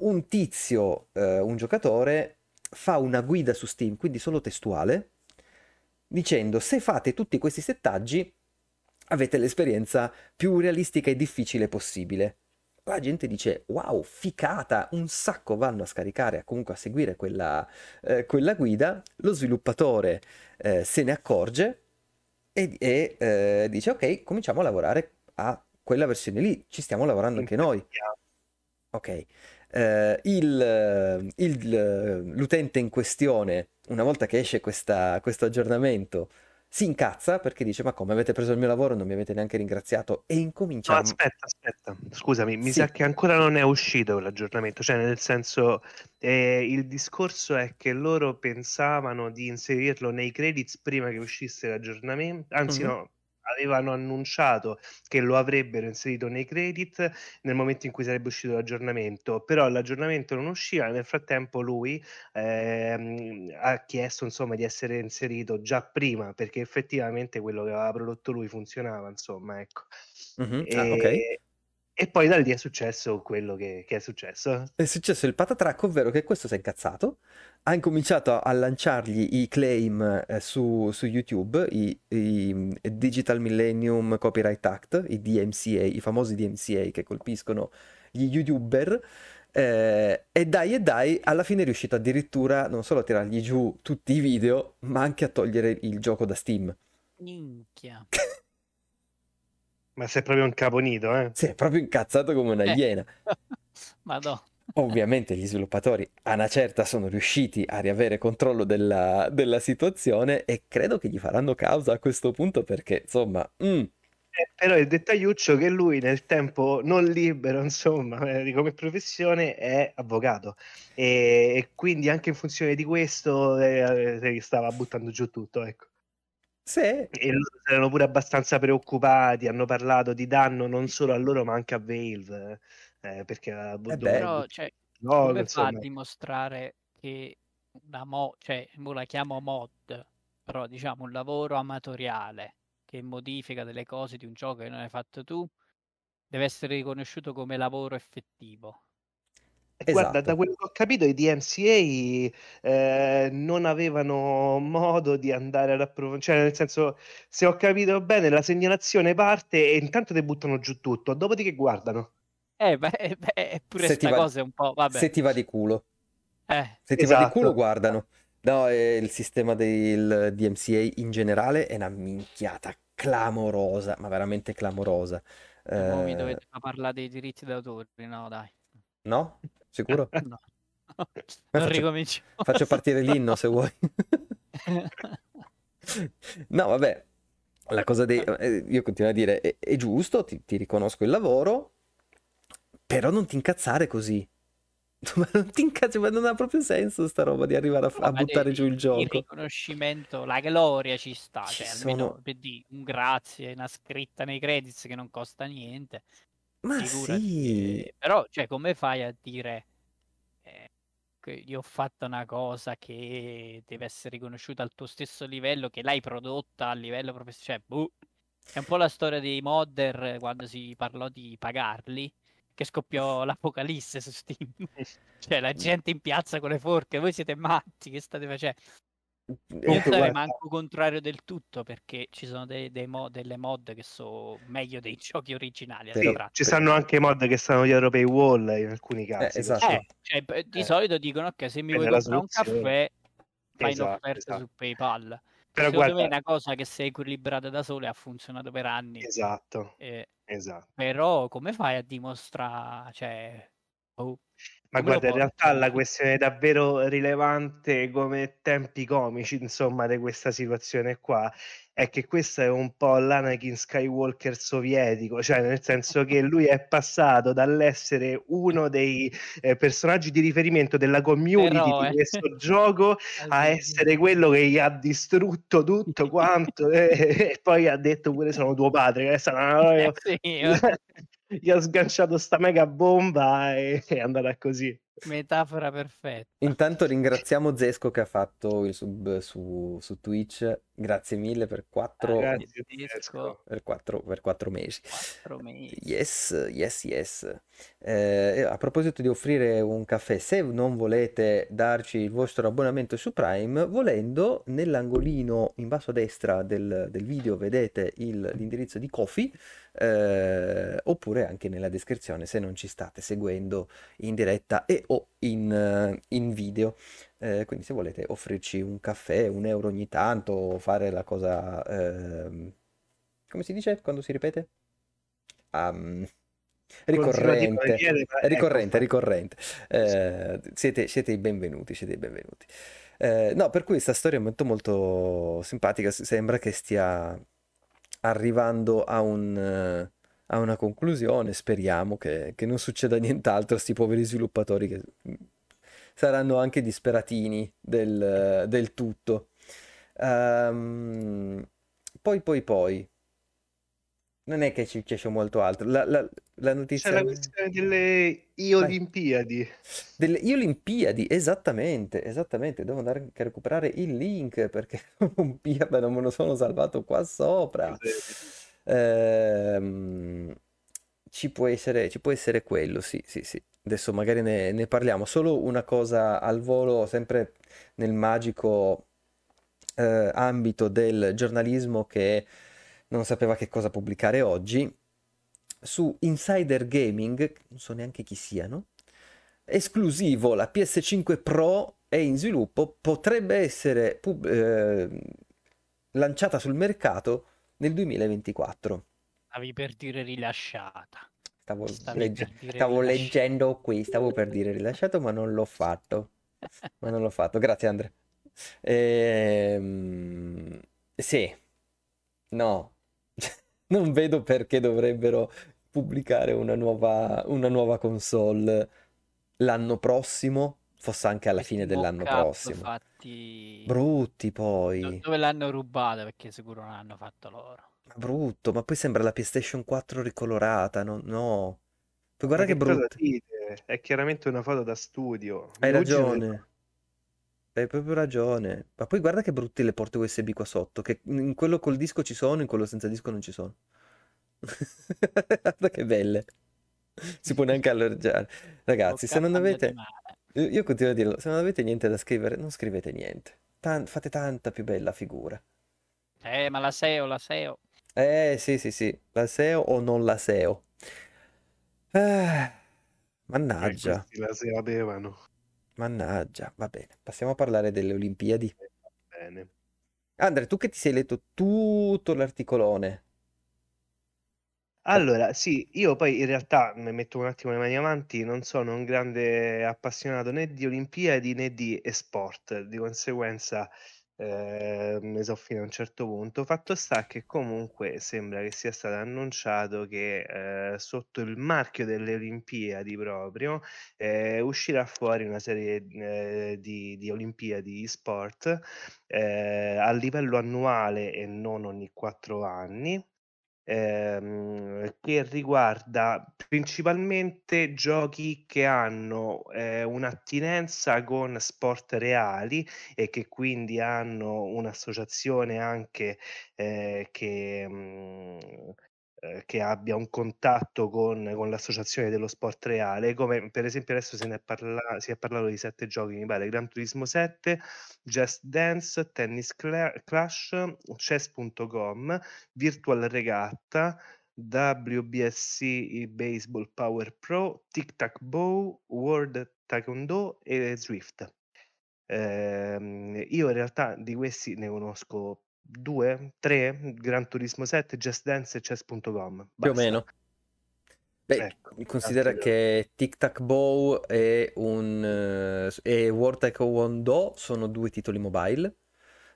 Un tizio, eh, un giocatore, fa una guida su Steam, quindi solo testuale, dicendo se fate tutti questi settaggi avete l'esperienza più realistica e difficile possibile. La gente dice wow, ficata, un sacco vanno a scaricare, comunque a seguire quella, eh, quella guida, lo sviluppatore eh, se ne accorge e, e, eh, dice ok, cominciamo a lavorare a quella versione lì, ci stiamo lavorando anche noi. Ok, eh, il- il- l'utente in questione, una volta che esce questa- questo aggiornamento, si incazza perché dice: Ma come avete preso il mio lavoro? Non mi avete neanche ringraziato. E incomincia No, aspetta, aspetta, scusami, mi Sì. sa che ancora non è uscito l'aggiornamento, cioè nel senso eh, il discorso è che loro pensavano di inserirlo nei credits prima che uscisse l'aggiornamento, anzi Mhm. no, avevano annunciato che lo avrebbero inserito nei credit nel momento in cui sarebbe uscito l'aggiornamento, però l'aggiornamento non usciva, nel frattempo lui ehm, ha chiesto insomma di essere inserito già prima perché effettivamente quello che aveva prodotto lui funzionava, insomma, ecco. Mhm. Ah, ok. E, poi da lì è successo quello che, che è successo. È successo il patatrack, ovvero che questo si è incazzato, ha incominciato a lanciargli i claim eh, su, su YouTube, i, i, mm, Digital Millennium Copyright Act, i DMCA, i famosi DMCA che colpiscono gli YouTuber. eh, e dai e dai, alla fine è riuscito addirittura non solo a tirargli giù tutti i video, ma anche a togliere il gioco da Steam. Minchia. Ma sei proprio un caponito, eh? Si è proprio incazzato come una Eh. iena. Madonna. Ovviamente gli sviluppatori a una certa sono riusciti a riavere controllo della, della situazione e credo che gli faranno causa a questo punto perché, insomma, mm, Eh, però il dettagliuccio che lui nel tempo non libero, insomma, eh, di come professione è avvocato e, e quindi anche in funzione di questo eh, eh, stava buttando giù tutto, ecco. Se E loro erano pure abbastanza preoccupati, hanno parlato di danno non solo a loro ma anche a Valve, eh, perché ha Eh beh. Però, cioè, no, come fa a insomma, dimostrare che una mo, cioè, mo la chiamo mod, però diciamo un lavoro amatoriale che modifica delle cose di un gioco che non hai fatto tu, deve essere riconosciuto come lavoro effettivo. E Guarda, da esatto. quello che ho capito, i DMCA eh, non avevano modo di andare ad approfondire, cioè nel senso, se ho capito bene, la segnalazione parte e intanto ti buttano giù tutto, dopodiché guardano. Eh, beh, eh, beh, pure Se ti sta va, cosa è un po', vabbè. se ti va di culo. Eh, Se ti va di culo, Esatto. guardano. No, e il sistema del DMCA in generale è una minchiata clamorosa, ma veramente clamorosa. e mo mi Eh, dovete far parlare dei diritti d'autore, no dai. no? Sicuro? No. Non faccio, faccio partire l'inno se vuoi. No, vabbè, la cosa dei... eh, Io continuo a dire, è, è giusto, ti, ti riconosco il lavoro, però non ti incazzare così. Ma non ti incazzi, ma non ha proprio senso sta roba di arrivare a, a buttare giù il il gioco. riconoscimento, la gloria ci sta, Ci cioè almeno sono... per dire un grazie, una scritta nei credits che non costa niente, Ma figurati. sì, eh, però, cioè, come fai a dire eh, che io ho fatto una cosa che deve essere riconosciuta al tuo stesso livello, che l'hai prodotta a livello professionale? Cioè, boh. È un po' la storia dei modder eh, quando si parlò di pagarli, che scoppiò l'apocalisse su Steam. Cioè, la gente in piazza con le forche, voi siete matti, che state facendo? Io Comunque, sarei guarda, manco contrario del tutto perché ci sono dei- dei mo- delle mod che sono meglio dei giochi originali sì, ci stanno anche mod che stanno dietro paywall in alcuni Eh, casi, esatto. perciò Eh, cioè, di eh, solito dicono ok, se mi vuoi comprare un caffè, fai Esatto, un'offerta esatto. su PayPal. Però Secondo me è guarda, una cosa che si è equilibrata da sola e ha funzionato per anni. esatto, eh, esatto. però come fai a dimostrare, cioè, oh, Ma come guarda, in realtà la questione davvero rilevante come tempi comici, insomma, di questa situazione qua, è che questo è un po' l'Anakin Skywalker sovietico, cioè nel senso che lui è passato dall'essere uno dei eh, personaggi di riferimento della community Però, di eh, questo gioco a eh, essere quello che gli ha distrutto tutto quanto e, e poi ha detto pure sono tuo padre, che è stata una eh, roba- sì, eh, gli ha sganciato sta mega bomba e è andata così. metafora perfetta. Intanto ringraziamo Zesco che ha fatto il sub su, su Twitch. Grazie mille per quattro, Francesco. per quattro, per quattro mesi. quattro mesi. Yes, yes, yes. Eh, a proposito di offrire un caffè, se non volete darci il vostro abbonamento su Prime, volendo, nell'angolino in basso a destra del, del video vedete il- l'indirizzo di Kofi, eh, oppure anche nella descrizione se non ci state seguendo in diretta e o in, eh, in video. Eh, quindi se volete offrirci un caffè, un euro ogni tanto, o fare la cosa... ehm, come si dice quando si ripete? Di ricorrente, ecco, ricorrente, ricorrente. Eh, siete, siete i benvenuti, siete i benvenuti. Eh, no, per cui questa storia è molto molto simpatica, sembra che stia arrivando a un, eh, a una conclusione, speriamo che, che non succeda nient'altro a sti poveri sviluppatori che saranno anche disperatini del, del tutto. Ehm, poi, poi, poi, non è che ci c'è molto altro. La, la- la C'è notizia la questione delle. Olimpiadi. delle Olimpiadi, esattamente, esattamente. Devo andare anche a recuperare il link perché Olimpiadi non me lo sono salvato qua sopra. Ehm, ci può essere, ci può essere quello, sì, sì, sì. Adesso magari ne, ne parliamo. Solo una cosa al volo, sempre nel magico eh, ambito del giornalismo che non sapeva che cosa pubblicare oggi. Su Insider Gaming, non so neanche chi siano, esclusivo la PS5 Pro è in sviluppo, potrebbe essere pub- eh, lanciata sul mercato nel 2024. Stavi per dire rilasciata. Stavo, legge- stavo leggendo qui, stavo per dire rilasciato, ma non l'ho fatto. Ma non l'ho fatto, grazie Andre. Ehm, sì, no, non vedo perché dovrebbero pubblicare una nuova, una nuova console l'anno prossimo, fosse anche alla fine dell'anno prossimo. fatti Brutti poi, dove l'hanno rubata perché sicuro non l'hanno fatto loro. Ma brutto, ma poi sembra la PlayStation 4 ricolorata, no, no. Poi guarda Ma che che cosa brutta. dite? È chiaramente una foto da studio. Hai non- ragione. Hai proprio ragione. Ma poi guarda che brutte le porte USB qua sotto, che in quello col disco ci sono, in quello senza disco non ci sono. Guarda che belle. Si può neanche allargare. Ragazzi, se non avete... male. Io io continuo a dirlo, se non avete niente da scrivere, non scrivete niente. Tan- fate tanta più bella figura. Eh, ma la SEO, la SEO. Eh, sì, sì, sì, la SEO o non la SEO. Eh, Eh, mannaggia, questi la sapevano. mannaggia. Va bene, passiamo a parlare delle Olimpiadi. Va bene. Andre, tu che ti sei letto tutto l'articolone. Allora, sì, io poi in realtà mi metto un attimo le mani avanti, non sono un grande appassionato né di Olimpiadi né di esport, di conseguenza eh, so fino a un certo punto. Fatto sta che comunque sembra che sia stato annunciato che eh, sotto il marchio delle Olimpiadi proprio eh, uscirà fuori una serie eh, di, di Olimpiadi sport eh, a livello annuale e non ogni quattro anni ehm, che riguarda principalmente giochi che hanno, ehm, un'attinenza con sport reali e che quindi hanno un'associazione anche, ehm, che mhmm, ehm, che abbia un contatto con con l'associazione dello sport reale, come per esempio adesso se ne è parla si è parlato di 7 giochi, mi pare: Gran Turismo 7, Just Dance, Tennis Cla Clash, Chess.com, Virtual Regatta, WBSC Baseball Power Pro, Tic Tac Bow, World Taekwondo e Zwift. Ehm, io in realtà di questi ne conosco 2, 3, Gran Turismo 7, Just Dance e Chess.com, Più o meno. Beh, Ecco, considera che Tic Tac Bow e, un, eh, e World Taekwondo sono due titoli mobile.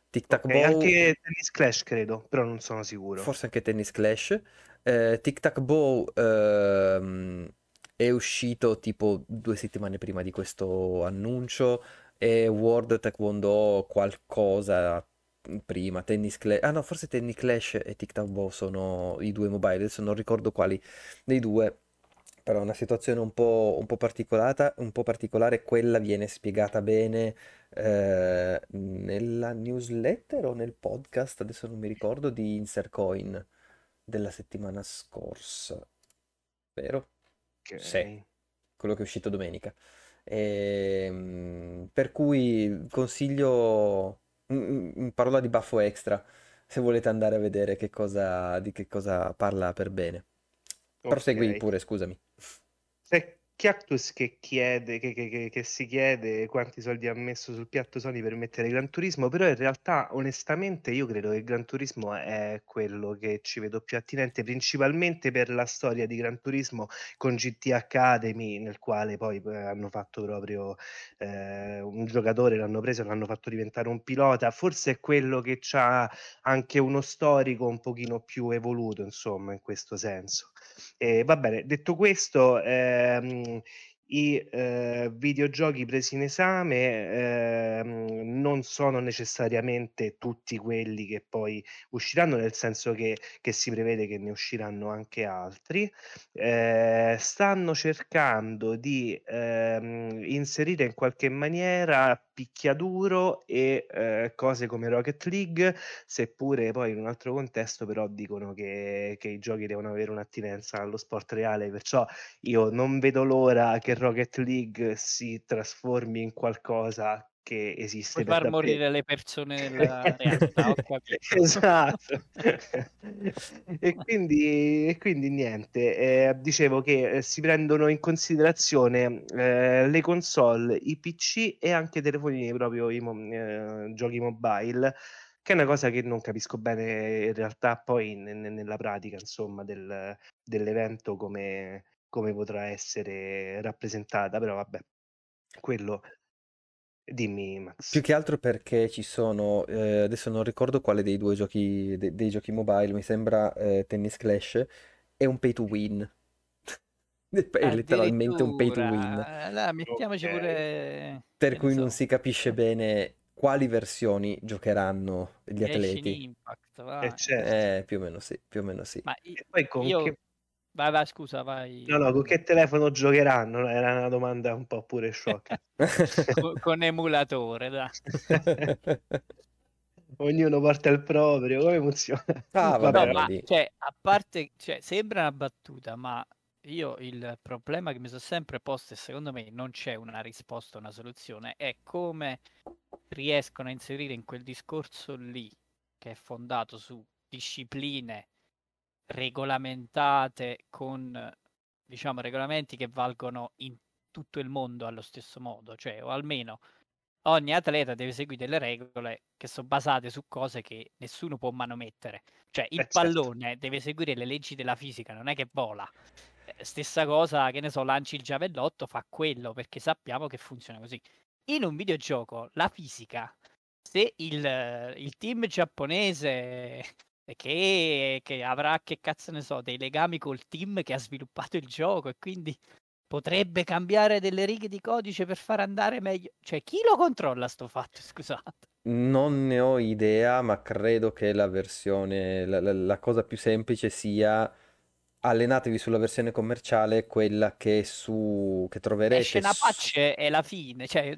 Tic Tac Ok, Bow, anche Tennis Clash credo, però non sono sicuro. forse anche Tennis Clash. Eh, Tic Tac Bow ehm, è uscito tipo due settimane prima di questo annuncio e World Taekwondo qualcosa prima. Tennis Clash, ah no, forse Tennis Clash e Tic Tac Bow sono i due mobile, adesso non ricordo quali dei due. Però è una situazione un po', un po' particolata, un po' particolare, quella viene spiegata bene eh, nella newsletter o nel podcast, adesso non mi ricordo, di Insercoin della settimana scorsa, vero? Sì, Ok. quello che è uscito domenica. Ehm, per cui consiglio parola di baffo extra se volete andare a vedere che cosa, di che cosa parla per bene. Prosegui Ok. pure, scusami. Cactus che chiede, che, che- che- che si chiede quanti soldi ha messo sul piatto Sony per mettere Gran Turismo, però in realtà onestamente io credo che Gran Turismo è quello che ci vedo più attinente, principalmente per la storia di Gran Turismo con GT Academy, nel quale poi eh, hanno fatto proprio eh, un giocatore, l'hanno preso e l'hanno fatto diventare un pilota, forse è quello che ha anche uno storico un pochino più evoluto, insomma, in questo senso. E va bene, detto questo, ehm, i eh, videogiochi presi in esame ehm, non sono necessariamente tutti quelli che poi usciranno, nel senso che, che si prevede che ne usciranno anche altri. Eh, stanno cercando di ehm, inserire in qualche maniera picchiaduro e eh, cose come Rocket League seppure poi in un altro contesto però dicono che, che i giochi devono avere un'attinenza allo sport reale, perciò io non vedo l'ora che Rocket League si trasformi in qualcosa che esiste Puoi per far davvero. morire le persone nella realtà. Esatto. e, quindi, e quindi niente, eh, dicevo che eh, si prendono in considerazione eh, le console, i PC e anche i telefonini, proprio i mo- eh, giochi mobile, che è una cosa che non capisco bene in realtà poi ne- ne- nella pratica, insomma, del- dell'evento come, come potrà essere rappresentata, però vabbè, quello dimmi Max. Più che altro perché ci sono, eh, adesso non ricordo quale dei due giochi, de- dei giochi mobile, mi sembra eh, Tennis Clash, è un pay to win. È letteralmente un pay to win. Allora, mettiamoci Ok. pure, Per cui non so, si capisce bene quali versioni giocheranno gli atleti. Impact, Eh, certo. Eh, più o meno sì, più o meno sì. Ma E poi con io... che... Vai, vai, scusa, vai. No, no, con che telefono giocheranno? Era una domanda un po' pure sciocca. Con, con emulatore, dai. Ognuno porta il proprio, come funziona? Ah, Vabbè, No, ma cioè, a parte, cioè, sembra una battuta, ma io il problema che mi sono sempre posto e secondo me non c'è una risposta, una soluzione, è come riescono a inserire in quel discorso lì, che è fondato su discipline regolamentate con diciamo, regolamenti che valgono in tutto il mondo allo stesso modo, cioè, o almeno ogni atleta deve seguire delle regole che sono basate su cose che nessuno può manomettere. Cioè, il Eh, certo. pallone deve seguire le leggi della fisica, non è che vola. Eh, Stessa cosa, che ne so, lanci il giavellotto, fa quello, perché sappiamo che funziona così. In un videogioco, la fisica, se il, il team giapponese che, che avrà, che cazzo ne so, dei legami col team che ha sviluppato il gioco e quindi potrebbe cambiare delle righe di codice per far andare meglio. Cioè, chi lo controlla sto fatto? Scusate. Non ne ho idea, ma credo che la versione, la, la- la cosa più semplice sia allenatevi sulla versione commerciale, quella che su che troverete Esce una su- patch e la fine. Cioè,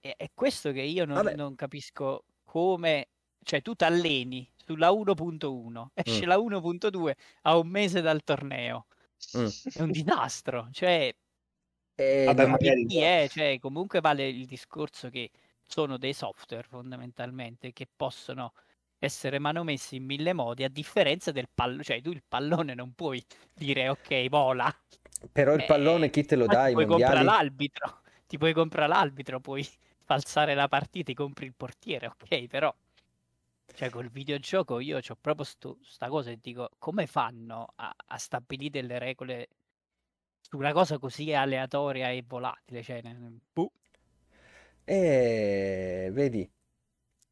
è, è questo che io non, non capisco come... Cioè, tu t'alleni sulla 1.1, esce Mm. la 1.2 a un mese dal torneo. Mm. È un disastro. Cioè, Eh, Vabbè, magari- è, cioè, comunque vale il discorso che sono dei software fondamentalmente che possono essere manomessi in mille modi, a differenza del pallone, cioè tu il pallone non puoi dire ok, vola. Però il Eh, pallone chi te lo dà ti puoi comprare l'arbitro, ti puoi comprare l'arbitro, puoi falsare la partita, ti compri il portiere, ok, però cioè col videogioco io ho proprio sto, sta cosa e dico come fanno a, a stabilire delle regole su una cosa così aleatoria e volatile, cioè ne- boh. E vedi.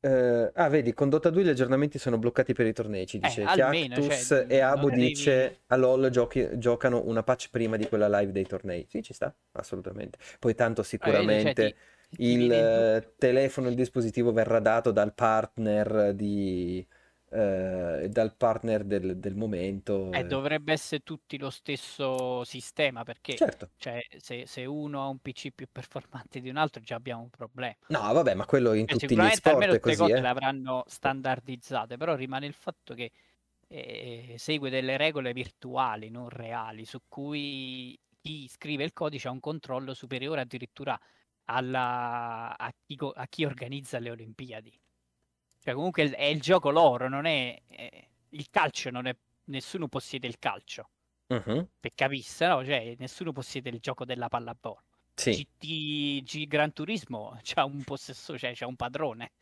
Eh, ah, vedi, con Dota 2 gli aggiornamenti sono bloccati per i tornei, ci Eh, dice almeno, cioè, Fiactus non- e non devi- dice a LoL giochi- giocano una patch prima di quella live dei tornei. Sì, ci sta, assolutamente. Poi tanto Eh, vedi, cioè, sicuramente ti il eh, telefono, il dispositivo verrà dato dal partner di, eh, dal partner del, del momento. Eh, eh. dovrebbe essere tutti lo stesso sistema perché Certo. cioè, se, se uno ha un PC più performante di un altro già abbiamo un problema. No, vabbè, ma quello in Cioè, tutti gli sport almeno è queste così, cose eh. le avranno standardizzate, però rimane il fatto che eh, segue delle regole virtuali, non reali, su cui chi scrive il codice ha un controllo superiore addirittura alla- a, chi, a chi organizza le Olimpiadi. Cioè, comunque è il gioco loro, non è eh, il calcio, non è nessuno possiede il calcio. Mhm, Per capisse, no? Cioè, nessuno possiede il gioco della pallavolo. Sì. GT, G Gran Turismo c'ha un possessore, cioè c'ha un padrone.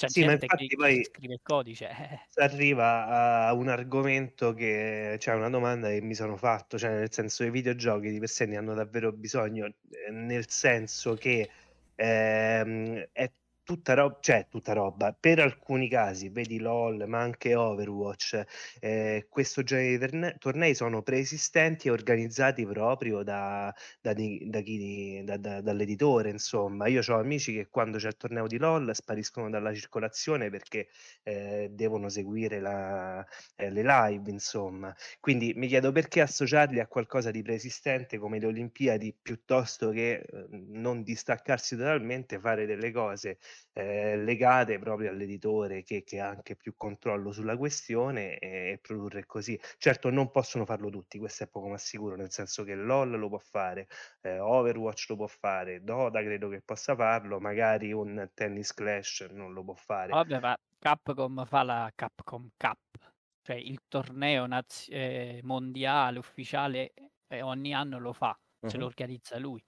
C'è Sì, ma gente che, infatti poi- scrive il codice. eh. si arriva a un argomento che, cioè una domanda che mi sono fatto, cioè nel senso i videogiochi di per sé ne hanno davvero bisogno, eh, nel senso che ehm, è tutta roba, cioè tutta roba, per alcuni casi, vedi LOL, ma anche Overwatch, eh, questo genere di terne- tornei sono preesistenti e organizzati proprio da, da da chi, da- da- dall'editore, insomma. Io ho amici che quando c'è il torneo di LOL spariscono dalla circolazione perché eh, devono seguire la- eh, le live, insomma. Quindi mi chiedo perché associarli a qualcosa di preesistente come le Olimpiadi piuttosto che eh, non distaccarsi totalmente, fare delle cose eh, legate proprio all'editore che, che ha anche più controllo sulla questione e, produrre così. Certo, non possono farlo tutti, questo è poco ma sicuro, nel senso che LOL lo può fare, eh, Overwatch lo può fare, Dota credo che possa farlo, magari un Tennis Clash non lo può fare. Vabbè, ma Capcom fa la Capcom Cup, cioè il torneo naz- eh, mondiale ufficiale eh, ogni anno lo fa, se Mhm. lo organizza lui.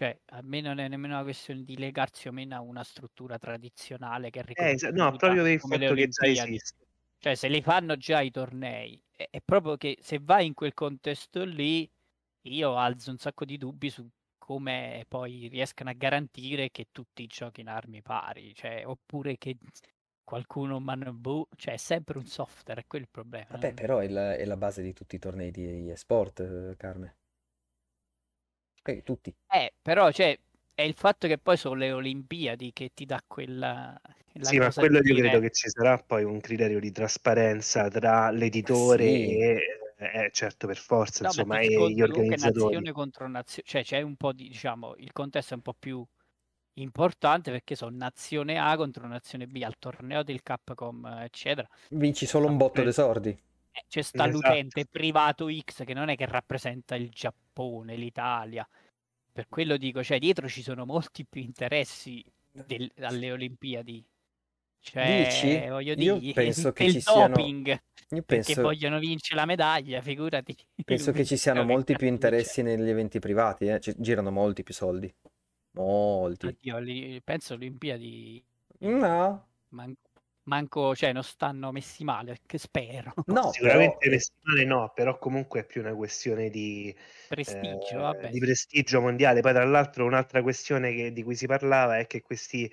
Cioè, a me non è nemmeno una questione di legarsi o meno a una struttura tradizionale che è Eh, no, proprio per il come le fatto che già esiste. Cioè, se li fanno già i tornei, è, è proprio che se vai in quel contesto lì, io alzo un sacco di dubbi su come poi riescano a garantire che tutti giochino armi pari, cioè, oppure che qualcuno man- boh, cioè è sempre un software, è quello il problema. Vabbè, però è la, è la base di tutti i tornei di esport, eh, Carme. Eh, tutti. Eh, però, cioè, è il fatto che poi sono le Olimpiadi che ti dà quella la Sì, ma quello io credo che ci sarà poi un criterio di trasparenza tra l'editore sì. e, eh, certo, per forza, No, ma insomma, e gli organizzatori. nazione contro nazione, cioè c'è un po' di, diciamo, il contesto è un po' più importante perché sono nazione A contro nazione B al torneo del Capcom, eccetera. Vinci solo un botto di soldi. Eh, C'è sta Esatto. l'utente privato X che non è che rappresenta il Giappone, l'Italia. Per quello dico, cioè dietro ci sono molti più interessi del- alle Olimpiadi Cioè, Dici? voglio Io dire, penso che ci siano... doping, Io perché penso... vogliono vincere la medaglia, figurati. Penso che ci siano molti più interessi negli eventi privati, eh. Ci girano molti più soldi. Molti. Oddio, li- penso Olimpiadi No, man- manco, cioè non stanno messi male, che spero. no, Sicuramente però... eh, vestimale no, però comunque è più una questione di, Prestigio, eh, vabbè. di prestigio mondiale. Poi, tra l'altro, un'altra questione che- di cui si parlava è che questi,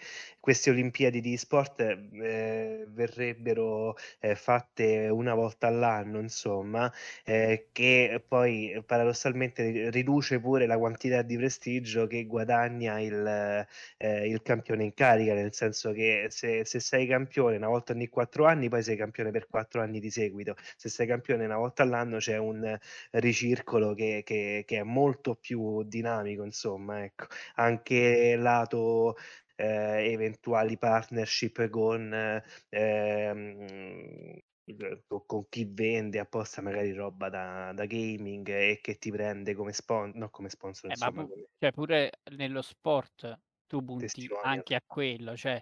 queste Olimpiadi di sport eh, verrebbero eh, fatte una volta all'anno, insomma, eh, che poi paradossalmente riduce pure la quantità di prestigio che guadagna il, eh, il campione in carica, nel senso che se, se sei campione una volta ogni quattro anni, poi sei campione per quattro anni di seguito. Se sei campione una volta all'anno c'è un ricircolo che, che- che è molto più dinamico, insomma, ecco. Anche lato eh, eventuali partnership con, eh, ehm, con- chi vende apposta magari roba da, da gaming e che ti prende come sponsor, no come sponsor, Eh, ma insomma, pu- come cioè, pure nello sport tu punti anche a quello, cioè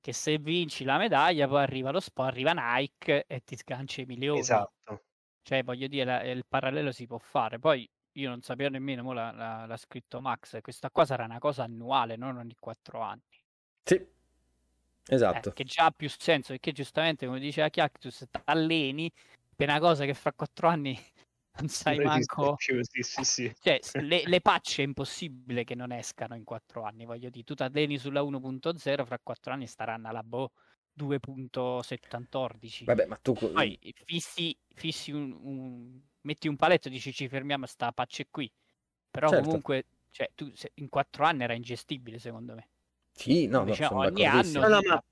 che se vinci la medaglia poi arriva lo sport, arriva Nike e ti sgancia i milioni. Esatto. Cioè, voglio dire, la- il parallelo si può fare. Poi io non sapevo nemmeno, mo l'ha, l'ha- l'ha scritto Max, questa qua sarà una cosa annuale, non ogni quattro anni. Sì, Eh, esatto. che già ha più senso, perché giustamente, come diceva Chiactus, ti alleni per una cosa che fra quattro anni non sai Non manco... più, sì, sì, sì. Cioè, le, le patch è impossibile che non escano in quattro anni, voglio dire, tu ti alleni sulla 1.0, fra quattro anni staranno alla boh 2.14. Vabbè, ma tu... Poi fissi, fissi un, un- metti un paletto e dici ci fermiamo sta patch qui. Però Certo. comunque, cioè, tu se- in quattro anni era ingestibile secondo me. Sì, no, no, sono ogni anno No, no.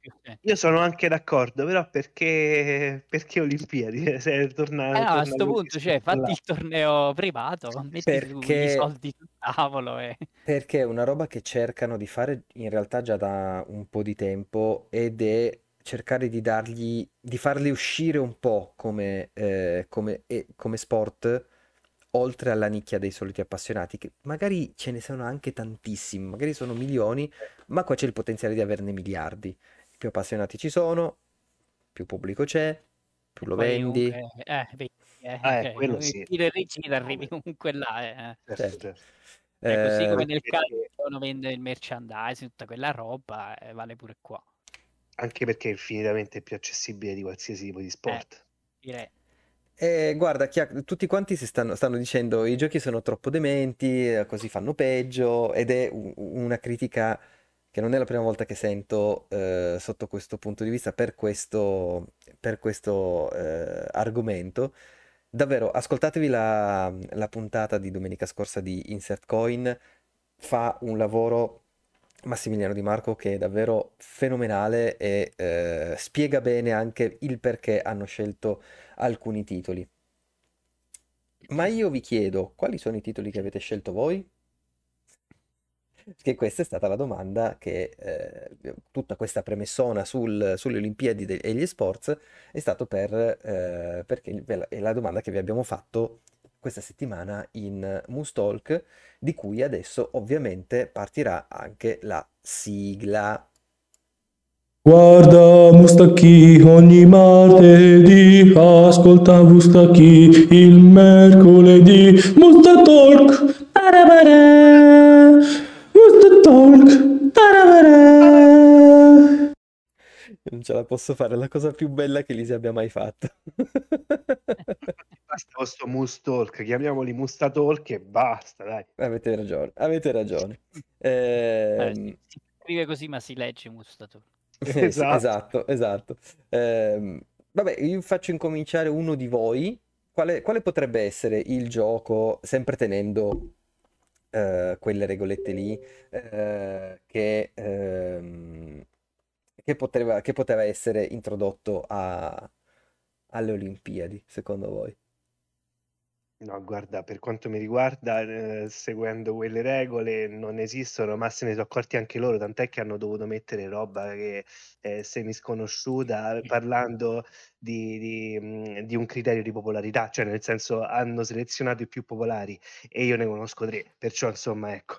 Io sono anche d'accordo, però perché, perché Olimpiadi? Se torna, Eh no, a torna sto quel punto, cioè, là. fatti il torneo privato, metti su i Perché... soldi sul tavolo e... Perché è una roba che cercano di fare in realtà già da un po' di tempo ed è cercare di dargli, di farli uscire un po' come, eh, come, e- come sport, oltre alla nicchia dei soliti appassionati, che magari ce ne sono anche tantissimi, magari sono milioni, ma qua c'è il potenziale di averne miliardi. Più appassionati ci sono, più pubblico c'è, più lo vendi. eh, vedi, eh, Ah, eh, quello sì. tiro e arrivi comunque là. eh. Certo, Certo. certo. È così Eh, come nel calcio uno vende il merchandising, tutta quella roba, eh, vale pure qua. Anche perché è infinitamente più accessibile di qualsiasi tipo di Eh, sport. direi. Eh, guarda, Chia- tutti quanti si stanno, stanno dicendo i giochi sono troppo dementi, eh, così fanno peggio, ed è u- una critica che non è la prima volta che sento eh, sotto questo punto di vista per questo, per questo eh, argomento. Davvero, ascoltatevi la, la puntata di domenica scorsa di Insert Coin, fa un lavoro Massimiliano Di Marco che è davvero fenomenale e eh, spiega bene anche il perché hanno scelto alcuni titoli. Ma io vi chiedo, quali sono i titoli che avete scelto voi? Perché questa è stata la domanda che eh, tutta questa premessona sul- sulle Olimpiadi e gli sports è stato per, eh, perché è la domanda che vi abbiamo fatto questa settimana in Moose Talk, di cui adesso ovviamente partirà anche la sigla. Guarda Mustacchi ogni martedì, ascolta Mustacchi il mercoledì. Musta Talk, tarabara, Musta Talk, tarabara. Non ce la posso fare, è la cosa più bella che Lisi abbia mai fatto. Basta questo Moose Talk, chiamiamoli Musta Talk e basta, dai. Avete ragione, avete ragione. Eh, Ehm, si, scrive così, ma si legge Mustato. Eh, Esatto. esatto, esatto. Ehm, vabbè, io faccio incominciare uno di voi. Quale, quale potrebbe essere il gioco, sempre tenendo eh, quelle regolette lì, eh, che, ehm, che poteva, che poteva essere introdotto a- alle Olimpiadi, secondo voi? No, guarda, per quanto mi riguarda, ehm, seguendo quelle regole non esistono, ma se ne so' accorti anche loro, tant'è che hanno dovuto mettere roba che è semisconosciuta, parlando di di mhmm, di un criterio di popolarità, cioè nel senso hanno selezionato i più popolari e io ne conosco 3, perciò insomma ecco.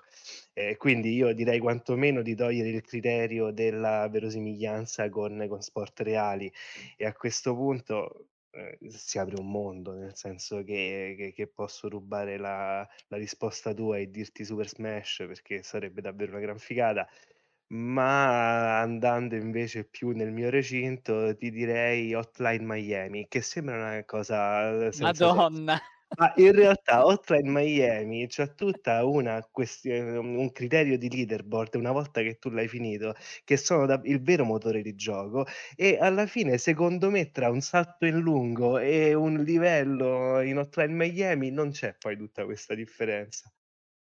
Ehm, quindi io direi quantomeno di togliere il criterio della verosimiglianza con con sport reali e a questo punto, ehm, si apre un mondo, nel senso che che che posso rubare la la risposta tua e dirti Super Smash perché sarebbe davvero una gran figata, ma andando invece più nel mio recinto ti direi Hotline Miami, che sembra una cosa senza senso. Madonna! Ma in realtà Hotline Miami c'ha tutta una questio un criterio di leaderboard una volta che tu l'hai finito, che sono da il vero motore di gioco e alla fine secondo me tra un salto in lungo e un livello in Hotline Miami non c'è poi tutta questa differenza.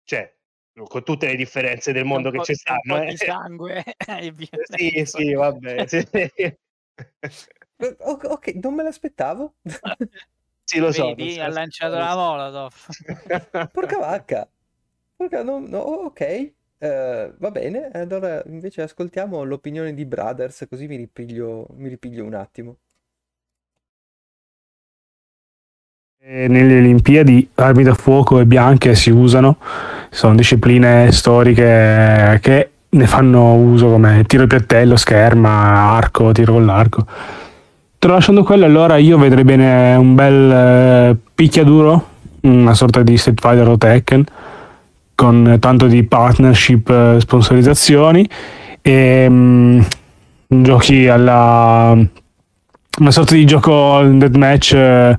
Cioè, con tutte le differenze del C'è mondo che ci c'è un po' stanno, di eh. sangue e via Sì, dentro. sì, vabbè, sì. Eh, o ok, non me l'aspettavo. Sì, lo so, Vedi, ha lanciato la molotov. Porca vacca. Porca no no ok, ehm, va bene, allora invece ascoltiamo l'opinione di Brothers, così mi ripiglio mi ripiglio un attimo. E Nelle Olimpiadi armi da fuoco e bianche si usano, sono discipline storiche che ne fanno uso come tiro di piattello, scherma, arco, tiro con l'arco. Tralasciando quello, allora io vedrei bene un bel eh, picchiaduro, una sorta di Street Fighter o Tekken, con tanto di partnership, eh, sponsorizzazioni e mm, giochi alla una sorta di gioco deathmatch eh,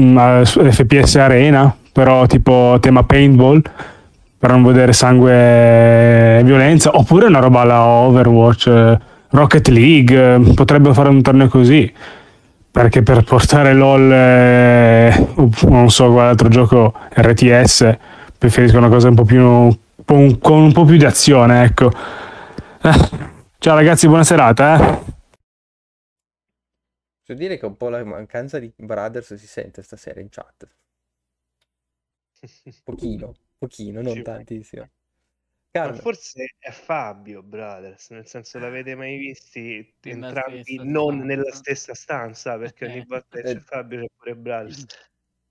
mm, FPS Arena, però tipo tema paintball, per non vedere sangue e violenza, oppure una roba alla Overwatch, eh, Rocket League, eh, potrebbero fare un torneo così. Perché per portare LOL, eh, non so quale altro gioco RTS, preferisco una cosa un po' più un con un po' più di azione, ecco. Eh, Ciao ragazzi, buona serata, eh. Devo dire che un po' la mancanza di Brothers si sente stasera in chat. Pochino, pochino, non tantissimo. Ma Carmen, forse è Fabio Brothers, nel senso l'avete mai visti Nella entrambi stessa non nella stanza. stessa stanza? Perché ogni Eh. volta che c'è Eh. Fabio c'è pure Brothers.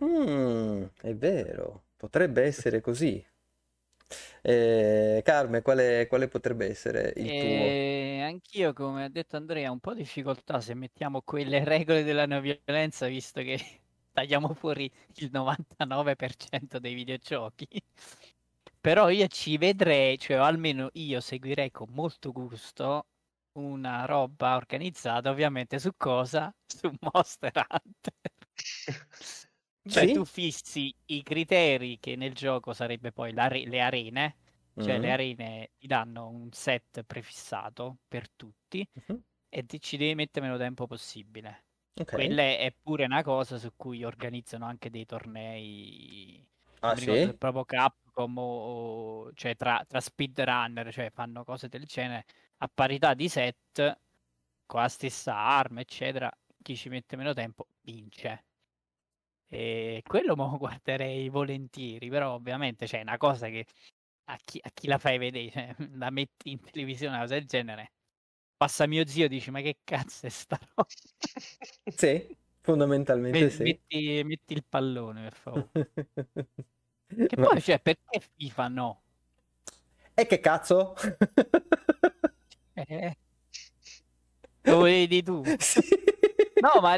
mm, è vero, potrebbe essere così. Eh, Carmen, quale, quale potrebbe essere il tuo? E anch'io, come ha detto Andrea, ho un po' di difficoltà se mettiamo quelle regole della non violenza, visto che tagliamo fuori il 99% dei videogiochi. Però io ci vedrei, cioè almeno io seguirei con molto gusto una roba organizzata, ovviamente su cosa? Su Monster Hunter. Cioè Sì? tu fissi i criteri che nel gioco sarebbe poi l'are- le arene, cioè le Mm, arene ti danno un set prefissato per tutti mhm, e ti ci devi mettere meno tempo possibile. Ok. Quella è pure una cosa su cui organizzano anche dei tornei, Ah, sì? proprio Capcom o, o- cioè tra, tra speedrunner, cioè fanno cose del genere a parità di set, con la stessa arma, eccetera, chi ci mette meno tempo vince. E quello mo guarderei volentieri, però ovviamente c'è una cosa che a chi, a chi la fai vedere, cioè, la metti in televisione una cosa del genere, passa mio zio e dici ma che cazzo è sta roba? Sì, fondamentalmente Me- sì. Metti, metti il pallone per favore. Che Ma- poi, cioè, perché FIFA no? E che cazzo? Eh, lo vedi tu? Sì. No, ma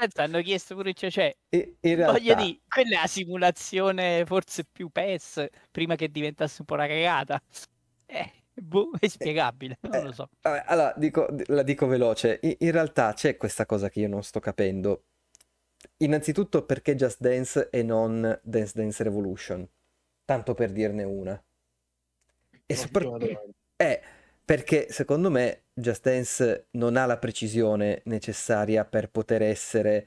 senso, hanno chiesto pure, cioè, cioè, In voglio realtà, dire, quella è la simulazione forse più PES prima che diventasse un po' una cagata. Eh, boh, è spiegabile, non lo so. Vabbè, allora dico- la dico veloce. In, in realtà c'è questa cosa che io non sto capendo. Innanzitutto perché Just Dance e non Dance Dance Revolution? Tanto per dirne una. E Ottima sopra- domanda. Eh, perché secondo me Just Dance non ha la precisione necessaria per poter essere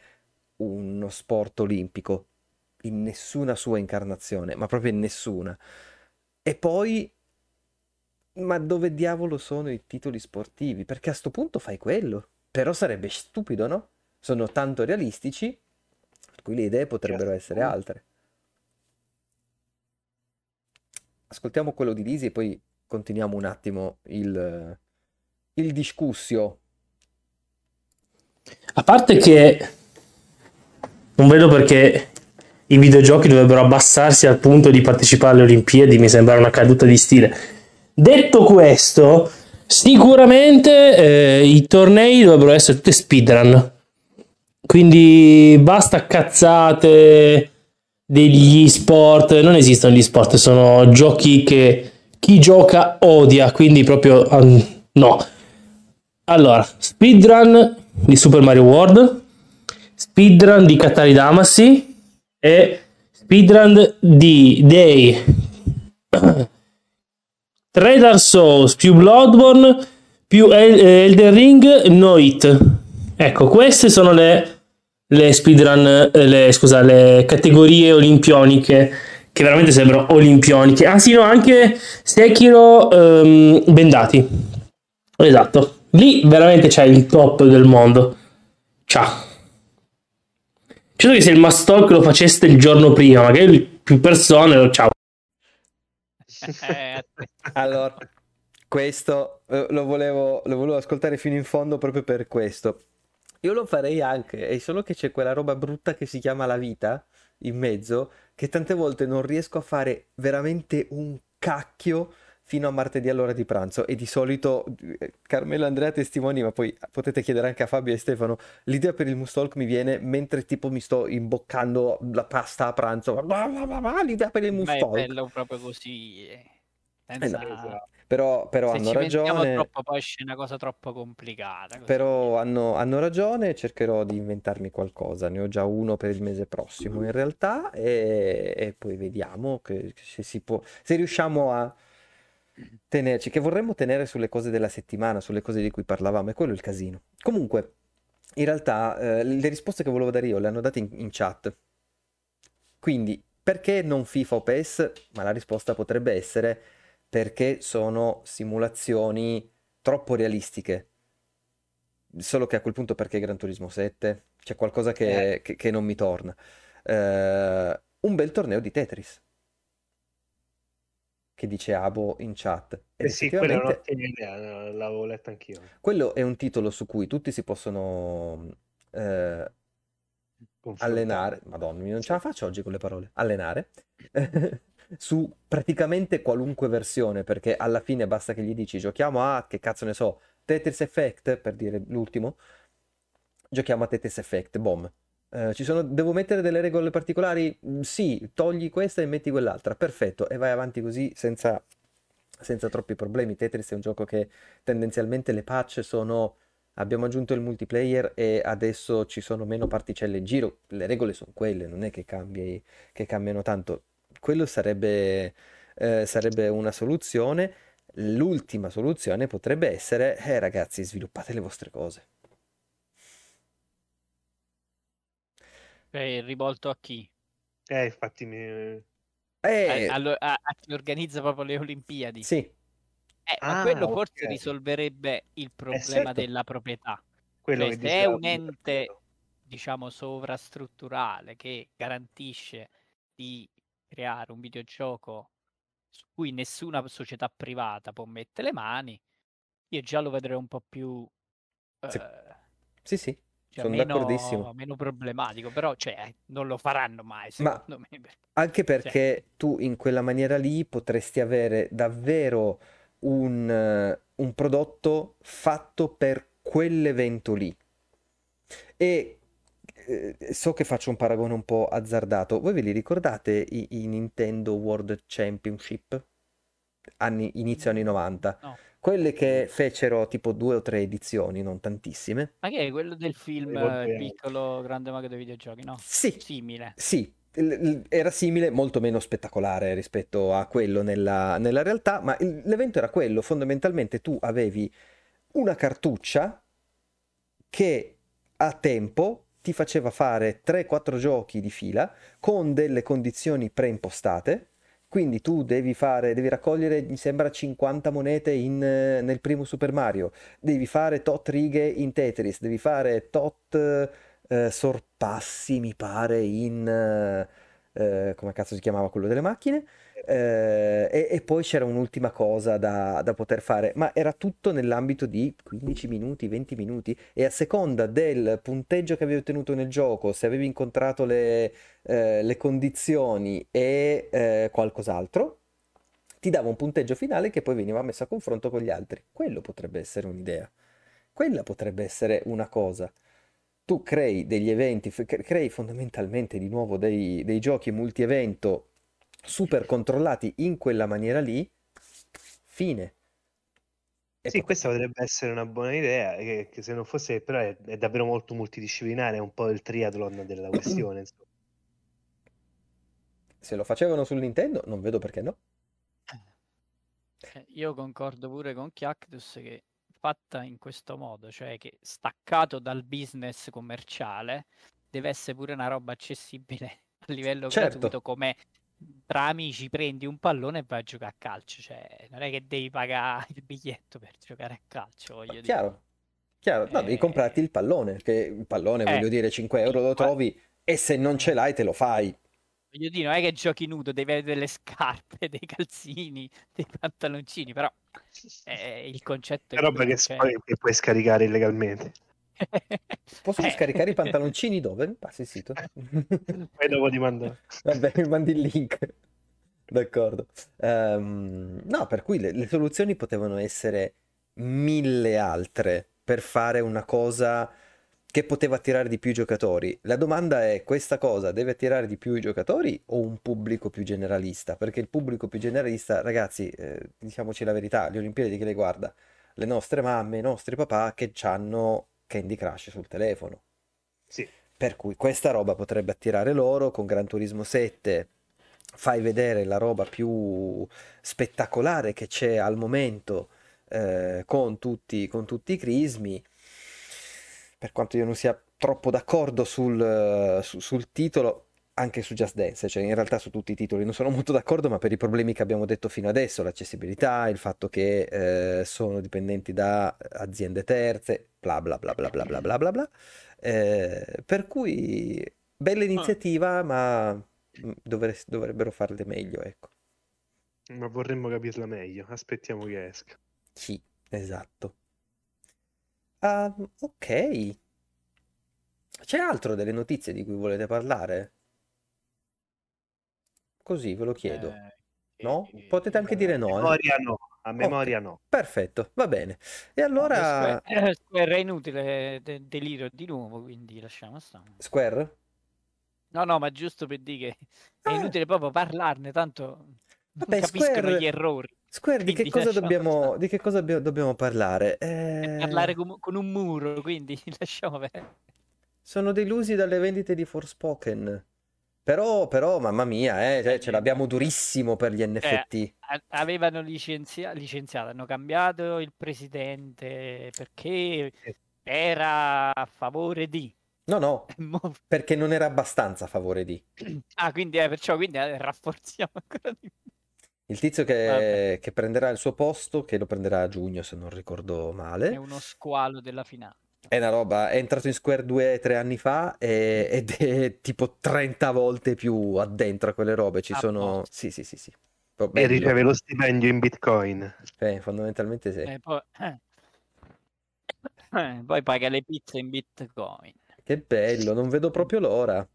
uno sport olimpico in nessuna sua incarnazione, ma proprio in nessuna. E poi, ma dove diavolo sono i titoli sportivi? Perché a sto punto fai quello. Però sarebbe stupido, no? Sono tanto realistici, cui le idee potrebbero essere altre. Ascoltiamo quello di Lisi e poi continuiamo un attimo il, il discussio. A parte che non vedo perché i videogiochi dovrebbero abbassarsi al punto di partecipare alle Olimpiadi, mi sembra una caduta di stile. Detto questo, sicuramente eh, i tornei dovrebbero essere tutti speedrun. Quindi basta cazzate degli sport, non esistono gli sport, sono giochi che chi gioca odia, quindi proprio um, no. Allora, speedrun di Super Mario World, speedrun di Katari Damacy e speedrun di dei 3 Dark Souls più Bloodborne più El- Elden Ring No Hit. Ecco, queste sono le, le speedrun, eh, le, scusa, le categorie olimpioniche che veramente sembrano olimpioniche. Ah sì, no, anche Sekiro um, Bendati. Esatto. Lì veramente c'è il top del mondo. Ciao. Credo che se il Mastalk lo faceste il giorno prima, magari più persone, ciao. Eh, Allora, questo eh, lo volevo, lo volevo ascoltare fino in fondo proprio per questo. Io lo farei anche, è solo che c'è quella roba brutta che si chiama la vita in mezzo, che tante volte non riesco a fare veramente un cacchio fino a martedì all'ora di pranzo e di solito eh, Carmelo Andrea testimoni, ma poi potete chiedere anche a Fabio e Stefano, l'idea per il Mustalk mi viene mentre tipo mi sto imboccando la pasta a pranzo, l'idea per il ma è Mustalk. bello proprio così. eh, Senza... Esatto. Però, però hanno ragione. troppo poi esce una cosa troppo complicata. così. Però hanno, hanno ragione, cercherò di inventarmi qualcosa. Ne ho già uno per il mese prossimo in realtà e, e poi vediamo che, se si può, se riusciamo a tenerci, che vorremmo tenere sulle cose della settimana, sulle cose di cui parlavamo, e quello è il casino. Comunque, in realtà eh, le risposte che volevo dare io le hanno date in, in chat. Quindi, perché non FIFA o PES? Ma la risposta potrebbe essere perché sono simulazioni troppo realistiche. Solo che a quel punto perché Gran Turismo 7? C'è qualcosa che, che- che non mi torna. Eh, un bel torneo di Tetris. Che dice Abo in chat. Ed Eh sì, quella è un'ottima idea, l'avevo letta anch'io. quello è un titolo su cui tutti si possono eh, allenare. Madonna, non ce la faccio oggi con le parole. Allenare. su praticamente qualunque versione, perché alla fine basta che gli dici giochiamo a, che cazzo ne so, Tetris Effect, per dire l'ultimo, giochiamo a Tetris Effect, boom. Eh, sono, devo mettere delle regole particolari? Mm, Sì, togli questa e metti quell'altra, perfetto, e vai avanti così senza, senza troppi problemi. Tetris è un gioco che tendenzialmente le patch sono... Abbiamo aggiunto il multiplayer e adesso ci sono meno particelle in giro. Le regole sono quelle, non è che cambi, che cambiano tanto. Quello sarebbe, eh, sarebbe una soluzione. L'ultima soluzione potrebbe essere, eh ragazzi, sviluppate le vostre cose. È rivolto a chi? Eh, infatti mi... Eh, A, allo- a- a chi organizza proprio le Olimpiadi. sì, Eh, ma Ah, quello forse ok. risolverebbe il problema certo. della proprietà. quello Cioè, che se è un ente, diciamo, sovrastrutturale che garantisce di creare un videogioco su cui nessuna società privata può mettere le mani, io già lo vedrei un po' più Sì. eh, sì, sì, cioè, sono d'accordissimo. meno, meno problematico, però cioè, non lo faranno mai, Ma- secondo me. Anche perché tu in quella maniera lì potresti avere davvero un, eh, un prodotto fatto per quell'evento lì. E eh, so che faccio un paragone un po' azzardato. Voi ve li ricordate i, i Nintendo World Championship? Anni, inizio anni 90. No. Quelle che fecero tipo due o tre edizioni, non tantissime. Ma che è quello del film eh, piccolo grande mago dei videogiochi, no? Sì, Simile. Sì, era simile, molto meno spettacolare rispetto a quello nella, nella realtà, ma il- l'evento era quello, fondamentalmente tu avevi una cartuccia che a tempo ti faceva fare 3-4 giochi di fila con delle condizioni preimpostate. Quindi tu devi fare, devi raccogliere, mi sembra, 50 monete in, eh, nel primo Super Mario, devi fare tot righe in Tetris, devi fare tot eh, sorpassi, mi pare, in... eh, eh, come cazzo si chiamava quello delle macchine? Eh, e, e poi c'era un'ultima cosa da, da poter fare, ma era tutto nell'ambito di 15 minuti, 20 minuti e a seconda del punteggio che avevi ottenuto nel gioco, se avevi incontrato le, eh, le condizioni e eh, qualcos'altro, ti dava un punteggio finale che poi veniva messo a confronto con gli altri. Quello potrebbe essere un'idea. Quella potrebbe essere una cosa. Tu crei degli eventi, crei fondamentalmente di nuovo dei, dei giochi multi-evento super controllati in quella maniera lì, fine. E Sì, poi- questa potrebbe essere una buona idea, che, che se non fosse, però è, è davvero molto multidisciplinare, è un po' il triathlon della questione. insomma. se lo facevano sul Nintendo, non vedo perché no. Eh, Io concordo pure con Chiactus che fatta in questo modo, cioè che staccato dal business commerciale, deve essere pure una roba accessibile a livello Certo. gratuito, come tra amici prendi un pallone e vai a giocare a calcio, cioè non è che devi pagare il biglietto per giocare a calcio, voglio dire. Chiaro, chiaro. No, devi Eh, comprarti il pallone, che il pallone, eh, voglio dire, 5 euro lo trovi e se non ce l'hai te lo fai. Voglio dire, non è che giochi nudo, devi avere delle scarpe, dei calzini, dei pantaloncini, però eh, il concetto È roba che, cioè- che puoi scaricare illegalmente. Posso Eh. scaricare i pantaloncini dove? Mi passi il sito? Poi dopo ti mando. Vabbè, mi mandi il link. D'accordo. Ehm, no, per cui le, le soluzioni potevano essere mille altre per fare una cosa che poteva attirare di più i giocatori. La domanda è, questa cosa deve attirare di più i giocatori o un pubblico più generalista? Perché il pubblico più generalista, ragazzi, eh, diciamoci la verità, le Olimpiadi che le guarda, le nostre mamme, i nostri papà che hanno Candy Crush sul telefono. Sì. Per cui questa roba potrebbe attirare loro con Gran Turismo 7. Fai vedere la roba più spettacolare che c'è al momento eh, con tutti, con tutti i crismi. Per quanto io non sia troppo d'accordo sul, eh, su- sul titolo, anche su Just Dance, cioè in realtà su tutti i titoli non sono molto d'accordo, ma per i problemi che abbiamo detto fino adesso, l'accessibilità, il fatto che eh, sono dipendenti da aziende terze, bla bla bla bla bla bla bla bla bla. Eh, per cui bella iniziativa, ma mm, dovre- dovrebbero farle meglio, ecco. Ma vorremmo capirla meglio. Aspettiamo che esca. Sì, esatto. Ah, ok. C'è altro delle notizie di cui volete parlare? Così ve lo chiedo. Eh, No? Potete anche dire no, eh? no. A memoria no. Perfetto, va bene. E allora, Square, eh, Square è inutile, de- delirio di nuovo, quindi lasciamo stare. Square? No, no, ma giusto per dire che è Ah. inutile proprio parlarne, tanto non Vabbè, capiscono Square- gli errori. Square, di che dobbiamo, di che cosa dobbiamo parlare? Eh, parlare con, con un muro, quindi lasciamo perdere. Sono delusi dalle vendite di Forspoken. Però, però, mamma mia, eh, cioè, ce l'abbiamo durissimo per gli NFT. A- Avevano licenzia- licenziato, hanno cambiato il presidente perché era a favore di. No, no, perché non era abbastanza a favore di. Ah, quindi eh, perciò quindi eh, rafforziamo ancora di più. Il tizio che, che prenderà il suo posto, che lo prenderà a giugno se non ricordo È male, uno squalo della finale. È una roba, è entrato in Square 2-3 anni fa e- ed è tipo 30 volte più addentro a quelle robe. Ci A sono... posto. Sì, sì, sì, sì. Però E bello. riceve lo stipendio in bitcoin. Eh, fondamentalmente sì. Eh, poi. Eh, poi paga le pizze in bitcoin. Che bello, non vedo proprio l'ora.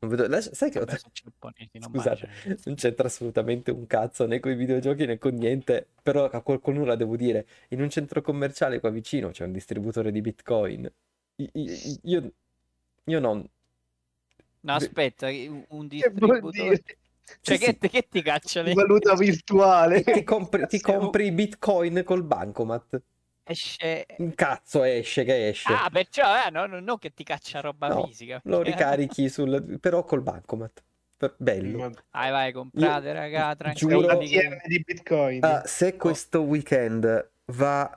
Non vedo... lascia- Sai che ho... Vabbè, sono giapponesi, non Scusate, mangiano. non c'entra assolutamente un cazzo né con i videogiochi né con niente, però a qualcuno la devo dire. In un centro commerciale qua vicino c'è un distributore di Bitcoin. I- i- Io, io non... No, aspetta, un un Che vuol distributore. dire? Cioè, Sì, che, sì. che ti caccia le... Valuta virtuale. Ti compri, ti Siamo- compri i Bitcoin col bancomat. Esce... Un cazzo esce che esce. Ah, perciò, eh, no, no, non che ti caccia roba No, fisica. Lo ricarichi sul... però col bancomat. Bello. Vai, vai, comprate, raga, Giuro- che- ATM di bitcoin. Ah, se questo weekend va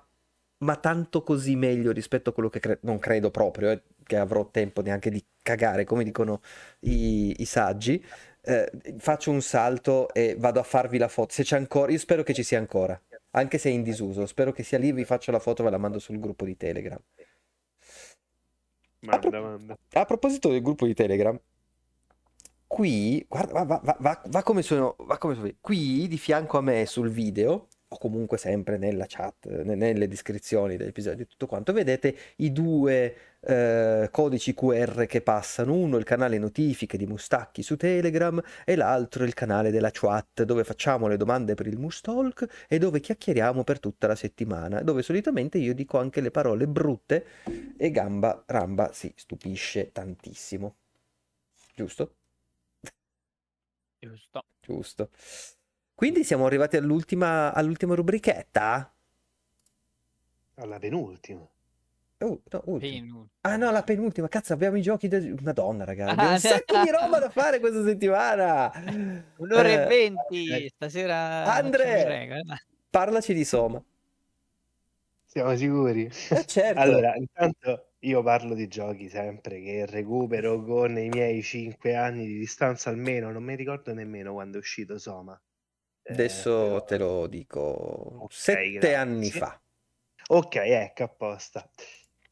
ma tanto così meglio rispetto a quello che cre- non credo proprio, eh, che avrò tempo neanche di cagare, come dicono i, i saggi, eh, faccio un salto e vado a farvi la foto. Se c'è ancora, io spero che ci sia ancora, anche se è in disuso, spero che sia lì, vi faccio la foto e ve la mando sul gruppo di Telegram. A, pro- Manda, manda. a proposito del gruppo di Telegram, qui, guarda, va- va- va come sono, va come sono- qui di fianco a me sul video, o comunque sempre nella chat, ne- nelle descrizioni dell'episodio e tutto quanto, vedete i due eh, codici QR che passano, uno il canale notifiche di Mustacchi su Telegram e l'altro il canale della chat dove facciamo le domande per il Mustalk e dove chiacchieriamo per tutta la settimana, dove solitamente io dico anche le parole brutte e Gamba Ramba si stupisce tantissimo. Giusto? Giusto. Giusto. Quindi siamo arrivati all'ultima, all'ultima rubrichetta? Alla penultima. Oh, no, ultima. Penultimo. Ah no, la penultima. Cazzo, abbiamo i giochi del... Madonna, ragazzi, abbiamo Ah, un sacco di roba da fare questa settimana. Un'ora Eh, e venti, eh. stasera Andre! eh. Parlaci di Soma. Siamo sicuri? Eh, certo. Allora, intanto io parlo di giochi sempre che recupero con i miei 5 anni di distanza almeno, non mi ricordo nemmeno quando è uscito Soma. Eh, Adesso però- te lo dico. Ok, Sette grazie. anni fa. Ok, ecco, apposta.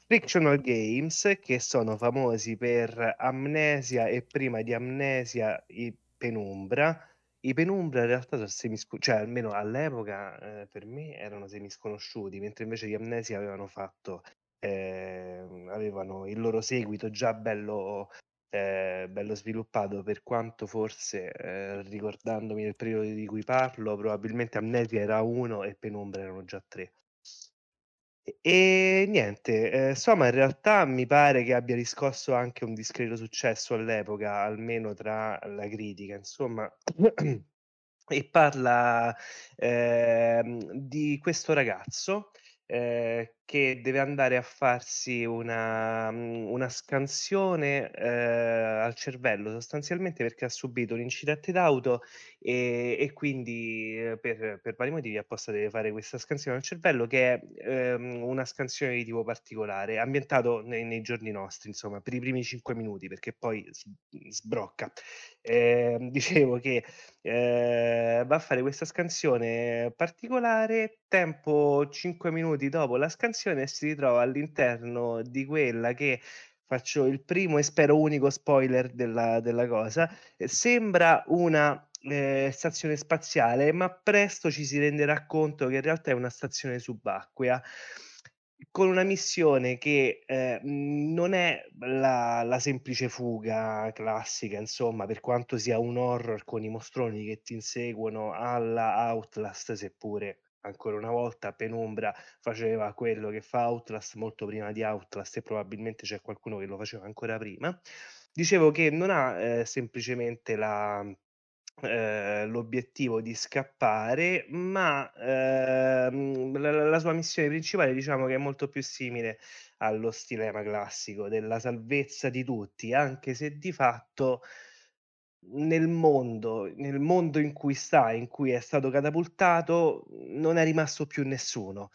Frictional Games, che sono famosi per Amnesia e prima di Amnesia i Penumbra. I Penumbra in realtà sono semisconosciuti, cioè almeno all'epoca eh, per me erano semisconosciuti, mentre invece gli Amnesia avevano fatto, eh, avevano il loro seguito già bello, eh, bello sviluppato, per quanto forse, eh, ricordandomi del periodo di cui parlo, probabilmente Amnesia era uno e Penumbra erano già tre. E niente, ehm, Soma in realtà mi pare che abbia riscosso anche un discreto successo all'epoca, almeno tra la critica, insomma. E parla, ehm, di questo ragazzo, ehm, che deve andare a farsi una mhmm, una scansione, ehm, al cervello sostanzialmente perché ha subito un incidente d'auto, e e quindi, ehm, per per vari motivi apposta deve fare questa scansione al cervello che è, ehm, una scansione di tipo particolare, ambientato nei nei giorni nostri insomma, per i primi 5 minuti perché poi s sbrocca. Ehm, dicevo che, ehm, va a fare questa scansione particolare, tempo 5 minuti dopo la scansione si ritrova all'interno di quella che faccio il primo e spero unico spoiler della della cosa, ehm, sembra una, ehm, stazione spaziale, ma presto ci si renderà conto che in realtà è una stazione subacquea, con una missione che, ehm, non è la la semplice fuga classica, insomma, per quanto sia un horror con i mostroni che ti inseguono alla Outlast, seppure ancora una volta Penumbra faceva quello che fa Outlast molto prima di Outlast e probabilmente c'è qualcuno che lo faceva ancora prima. Dicevo che non ha, ehm, semplicemente la ehm, l'obiettivo di scappare, ma, ehm, la la sua missione principale diciamo che è molto più simile allo stilema classico della salvezza di tutti, anche se di fatto nel mondo nel mondo in cui sta, in cui è stato catapultato, non è rimasto più nessuno.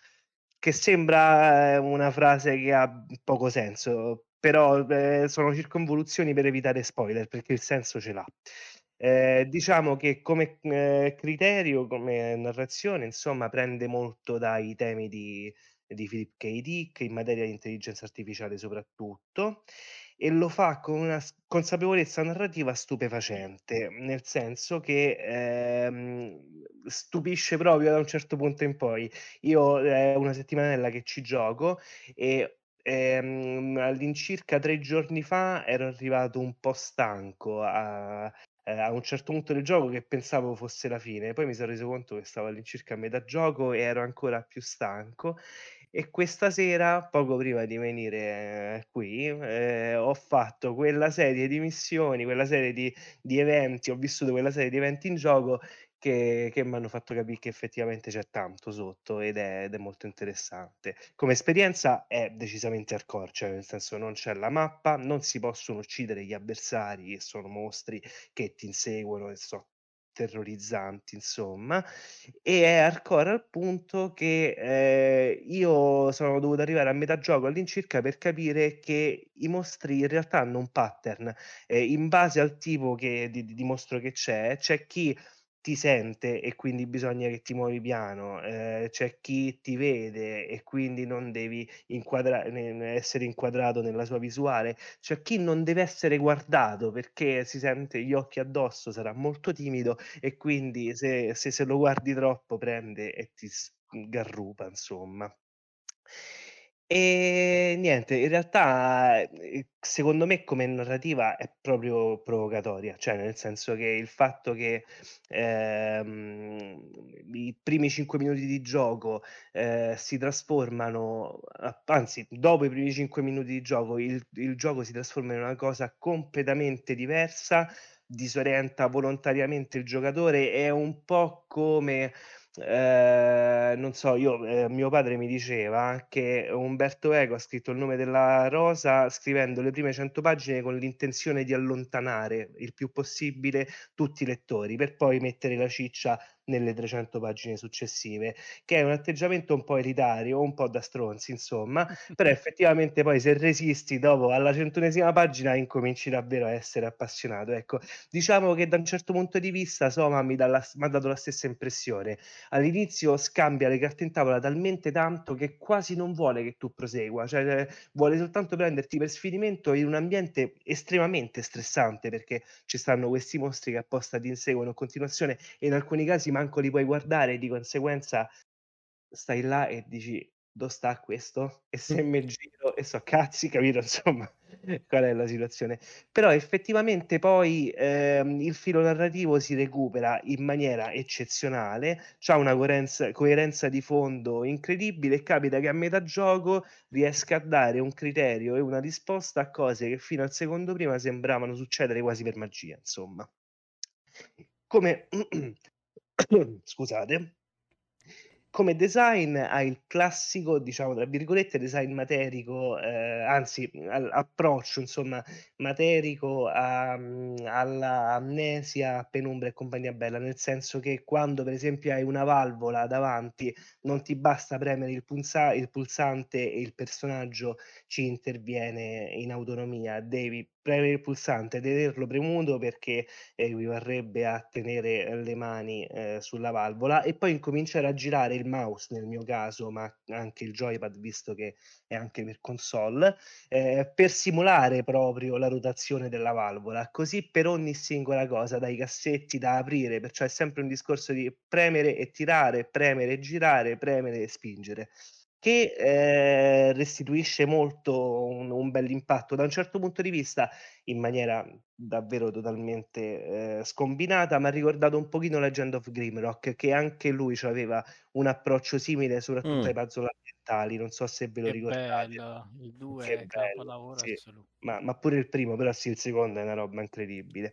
Che sembra, ehm, una frase che ha, poco senso, però, ehm, sono circonvoluzioni per evitare spoiler, perché il senso ce l'ha. Ehm, diciamo che come, ehm, criterio, come narrazione, insomma, prende molto dai temi di di Philip K. Dick, in materia di intelligenza artificiale soprattutto, e lo fa con una consapevolezza narrativa stupefacente, nel senso che, ehm, stupisce proprio da un certo punto in poi. Io è una settimanella che ci gioco e, ehm, all'incirca 3 giorni fa ero arrivato un po' stanco a ehm, a un certo punto del gioco che pensavo fosse la fine, poi mi son reso conto che stavo all'incirca a metà gioco e ero ancora più stanco e questa sera, poco prima di venire eh, qui, ehm, ho fatto quella serie di missioni, quella serie di di eventi, ho vissuto quella serie di eventi in gioco che che m'hanno fatto capì che effettivamente c'è tanto sotto ed è ed è molto interessante. Come esperienza è decisamente hardcore, cioè nel senso non c'è la mappa, non si possono uccidere gli avversari che sono mostri che ti inseguono e so terrorizzanti insomma, e è hardcore al punto che, ehm, io sono dovuto arrivare a metà gioco all'incirca per capire che i mostri in realtà hanno un pattern, ehm, in base al tipo che di di mostro che c'è, c'è chi ti sente e quindi bisogna che ti muovi piano, eh, c'è chi ti vede e quindi non devi inquadra- essere inquadrato nella sua visuale, c'è chi non deve essere guardato perché si sente gli occhi addosso, sarà molto timido e quindi se, se, se lo guardi troppo prende e ti sgarrupa, insomma. E niente, in realtà, ehm, secondo me come narrativa è proprio provocatoria, cioè nel senso che il fatto che, ehm, i primi 5 minuti di gioco, ehm, si trasformano anzi dopo i primi 5 minuti di gioco il il gioco si trasforma in una cosa completamente diversa, disorienta volontariamente il giocatore, è un po' come Ehm, non so, io ehm, mio padre mi diceva che Umberto Eco ha scritto Il nome della rosa scrivendo le prime 100 pagine con l'intenzione di allontanare il più possibile tutti i lettori, per poi mettere la ciccia nelle 300 pagine successive, che è un atteggiamento un po' elitario, un po' da stronzi, insomma, però effettivamente poi se resisti dopo alla centunesima pagina incominci davvero a essere appassionato. Ecco, diciamo che da un certo punto di vista Soma mi, dà la, mi ha dato la stessa impressione. All'inizio scambia le carte in tavola talmente tanto che quasi non vuole che tu prosegua, cioè vuole soltanto prenderti per sfinimento in un ambiente estremamente stressante perché ci stanno questi mostri che apposta ti inseguono in continuazione e in alcuni casi manco li puoi guardare e di conseguenza stai là e dici dove sta questo? E se mi giro e so cazzi, capito insomma qual è la situazione. Però effettivamente poi ehm, il filo narrativo si recupera in maniera eccezionale, c'ha una coerenza, coerenza di fondo incredibile e capita che a metà gioco riesca a dare un criterio e una risposta a cose che fino al secondo prima sembravano succedere quasi per magia, insomma. Come Scusate. Come design ha il classico, diciamo tra virgolette, design materico, ehm, anzi al approccio insomma materico a mhmm, alla amnesia, penumbra e compagnia bella, nel senso che quando per esempio hai una valvola davanti, non ti basta premere il punza il pulsante e il personaggio ci interviene in autonomia, devi premere il pulsante, tenerlo premuto perché equivarrebbe a tenere le mani, ehm, sulla valvola e poi incominciare a girare il mouse nel mio caso, ma anche il joypad visto che è anche per console, ehm, per simulare proprio la rotazione della valvola, così per ogni singola cosa, dai cassetti da aprire, perciò è sempre un discorso di premere e tirare, premere e girare, premere e spingere che eh, restituisce molto un, un bell'impatto da un certo punto di vista in maniera davvero totalmente eh, scombinata mi ha ricordato un pochino Legend of Grimrock che anche lui aveva un approccio simile soprattutto Mm. ai puzzle ambientali non so se ve lo Che ricordate bello, il 2 che è capolavoro sì. ma, ma pure il primo però sì il secondo è una roba incredibile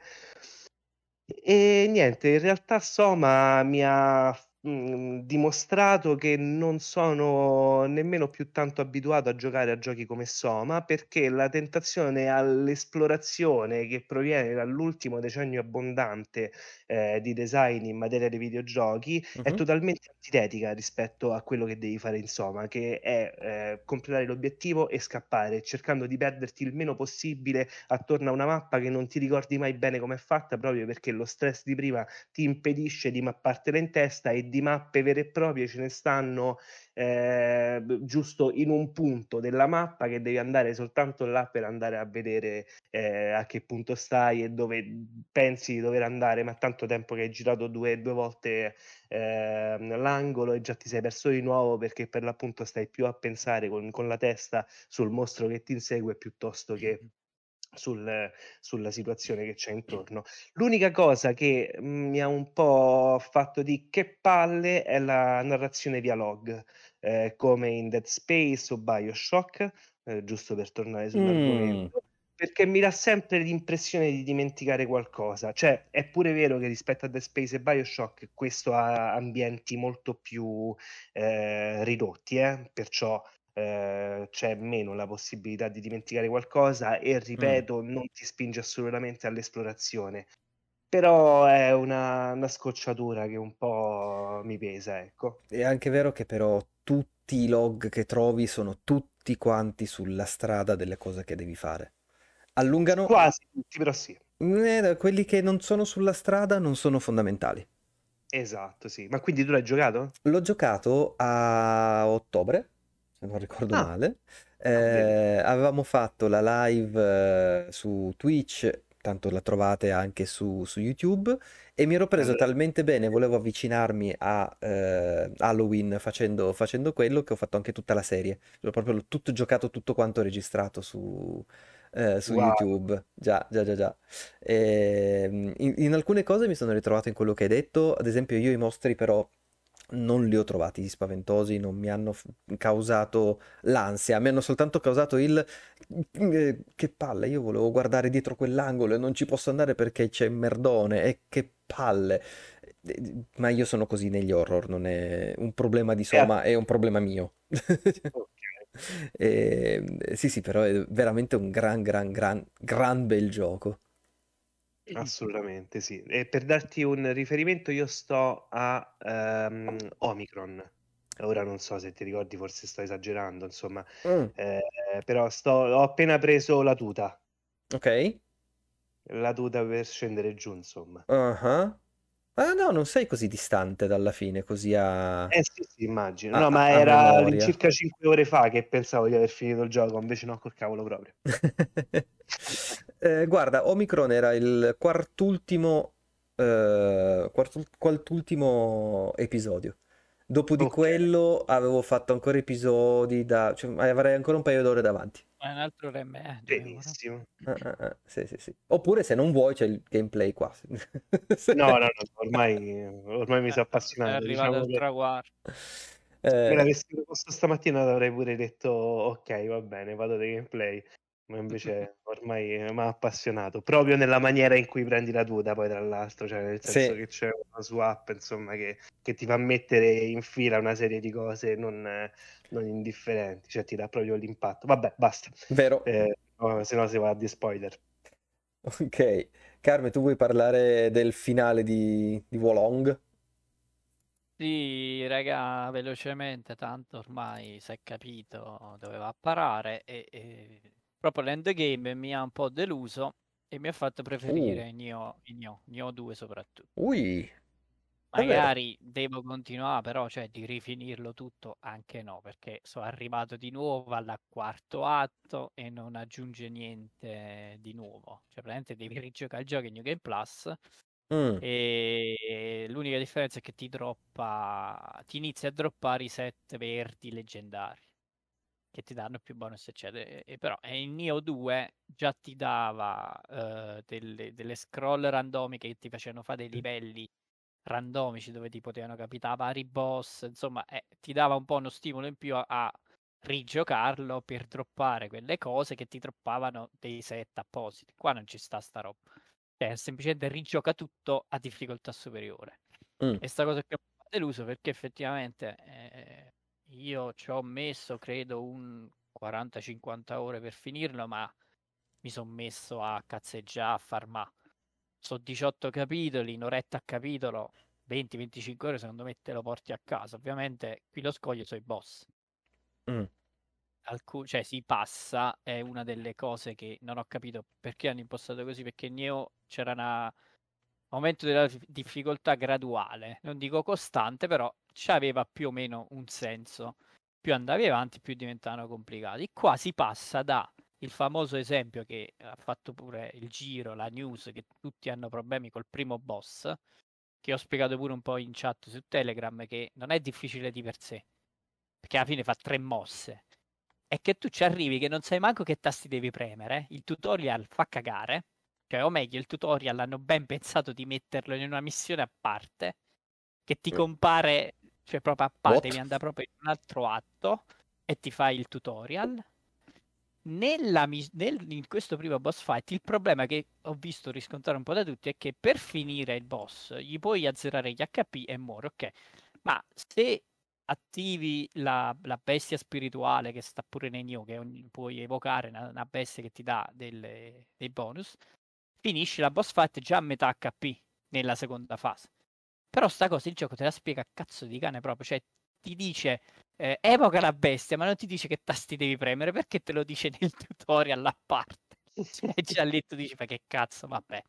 e niente, in realtà Soma mi ha, mhmm, dimostrato che non sono nemmeno più tanto abituato a giocare a giochi come Soma, perché la tentazione all'esplorazione che proviene dall'ultimo decennio abbondante, ehm, di design in materia di videogiochi è Mhm. totalmente antitetica rispetto a quello che devi fare in Soma, che è, ehm, completare l'obiettivo e scappare, cercando di perderti il meno possibile attorno a una mappa che non ti ricordi mai bene com'è fatta, proprio perché lo stress di prima ti impedisce di mappartela in testa e di mappe vere e proprie ce ne stanno eh, giusto in un punto della mappa che devi andare soltanto là per andare a vedere eh, a che punto stai e dove pensi di dover andare, ma tanto tempo che hai girato due, due volte eh, l'angolo e già ti sei perso di nuovo perché per l'appunto stai più a pensare con, con la testa sul mostro che ti insegue piuttosto che sul, sulla situazione che c'è intorno. L'unica cosa che mm, mi ha un po' fatto di che palle è la narrazione via log, eh, come in Dead Space o Bioshock, eh, giusto per tornare Mm. sull'argomento. Perché mi dà sempre l'impressione di dimenticare qualcosa. Cioè, è pure vero che rispetto a Dead Space e Bioshock questo ha ambienti molto più eh, ridotti, eh? perciò eh, c'è meno la possibilità di dimenticare qualcosa e Mm. ripeto, non ti spinge assolutamente all'esplorazione. Però è una, una scocciatura che un po' mi pesa, ecco. È anche vero che però tutti i log che trovi sono tutti quanti sulla strada delle cose che devi fare. Allungano, Quasi tutti, però sì. eh, quelli che non sono sulla strada non sono fondamentali. Esatto, sì. Ma quindi tu l'hai giocato? L'ho giocato a ottobre, se non ricordo Ah, male. ah. Eh, avevamo fatto la live eh, su Twitch, tanto la trovate anche su, su YouTube, e mi ero preso talmente bene, volevo avvicinarmi a eh, Halloween facendo, facendo quello, che ho fatto anche tutta la serie. L'ho proprio tutto giocato, tutto quanto registrato su, eh, su wow. YouTube. Già, già, già, già. E, in, in alcune cose mi sono ritrovato in quello che hai detto, ad esempio io i mostri però non li ho trovati spaventosi, non mi hanno f- causato l'ansia, mi hanno soltanto causato il eh, che palle, io volevo guardare dietro quell'angolo e non ci posso andare perché c'è merdone e che palle. Eh, Ma io sono così negli horror, non è un problema di Soma, è un problema mio. E, sì, sì, però è veramente un gran, gran, gran, gran bel gioco. Assolutamente sì. E per darti un riferimento, io sto a ehm, Omicron. Ora non so se ti ricordi, forse sto esagerando, insomma, Mm, Eh, però sto, ho appena preso la tuta, ok. la tuta per scendere giù, insomma. Ah, Ah, no, non sei così distante dalla fine, così a, Eh sì, sì, immagino. a- No, ma a era memoria. all'incirca 5 ore fa che pensavo di aver finito il gioco, invece no, col cavolo proprio. Eh, guarda, Omicron era il quartultimo, eh, quartul- quartultimo episodio. Dopo di Ok, quello avevo fatto ancora episodi da... cioè, avrei ancora un paio d'ore davanti. Ma un altro re me, dobbiamo, no? benissimo. Ah, ah, ah, Sì, sì, sì. Oppure se non vuoi c'è il gameplay qua. No, no, no, ormai, ormai mi Eh, sono è appassionato. arrivato Diciamo al che traguardo. me Eh, l'avessi proposto stamattina avrei pure detto ok, va bene, vado dei gameplay. Ma invece ormai mi ha appassionato, proprio nella maniera in cui prendi la tuta, poi tra l'altro, cioè nel senso sì, che c'è una swap, insomma, che, che ti fa mettere in fila una serie di cose non, eh, non indifferenti, cioè ti dà proprio l'impatto. Vabbè, basta, vero. eh, no, se no si va di spoiler. Ok. Carme, tu vuoi parlare del finale di, di Wolong? Sì, raga, velocemente, tanto ormai si è capito dove va a parare e, e proprio l'endgame mi ha un po' deluso e mi ha fatto Uh, preferire Nioh, Nioh, Nioh 2 soprattutto. ui, davvero? Magari devo continuare, però, cioè, di rifinirlo tutto anche no, perché sono arrivato di nuovo al quarto atto e non aggiunge niente di nuovo. Cioè, praticamente devi rigiocare il gioco in New Game Plus Mm, e l'unica differenza è che ti droppa, ti inizia a droppare i set verdi leggendari che ti danno più bonus, eccetera. E, però e in Neo 2 già ti dava eh, delle, delle scroll randomiche che ti facevano fare dei livelli randomici dove ti potevano capitare vari boss, insomma, eh, ti dava un po' uno stimolo in più a, a rigiocarlo per droppare quelle cose che ti droppavano dei set appositi. Qua non ci sta sta roba. Cioè, semplicemente rigioca tutto a difficoltà superiore. mm, E sta cosa che mi ha deluso perché effettivamente eh, io ci ho messo, credo, un 40-50 ore per finirlo, ma mi sono messo a cazzeggiare, a farmà. Sono 18 capitoli, un'oretta a capitolo, 20-25 ore secondo me te lo porti a casa. Ovviamente qui lo scoglio sono i boss. mm. Alcu- cioè si passa, è una delle cose che non ho capito perché hanno impostato così, perché in Neo c'era una aumento della dif- difficoltà graduale, non dico costante, però aveva più o meno un senso. Più andavi avanti, più diventavano complicati. Qua si passa da il famoso esempio che ha fatto pure il giro, la news, che tutti hanno problemi col primo boss, che ho spiegato pure un po' in chat su Telegram, che non è difficile di per sé, perché alla fine fa tre mosse. È che tu ci arrivi che non sai manco che tasti devi premere, il tutorial fa cagare, cioè o meglio il tutorial hanno ben pensato di metterlo in una missione a parte, che ti compare, cioè proprio a parte, devi andare proprio in un altro atto e ti fai il tutorial. Nella, nel- in questo primo boss fight il problema che ho visto riscontrare un po' da tutti è che per finire il boss gli puoi azzerare gli HP e muore, ok? Ma se attivi la, la bestia spirituale che sta pure nei Nioh, che ogni- puoi evocare una, una bestia che ti dà delle- dei bonus, finisci la boss fight già a metà HP nella seconda fase. Però sta cosa il gioco te la spiega a cazzo di cane proprio, cioè ti dice eh, evoca la bestia, ma non ti dice che tasti devi premere perché te lo dice nel tutorial a parte. Cioè, già lì tu dici, ma che cazzo, vabbè.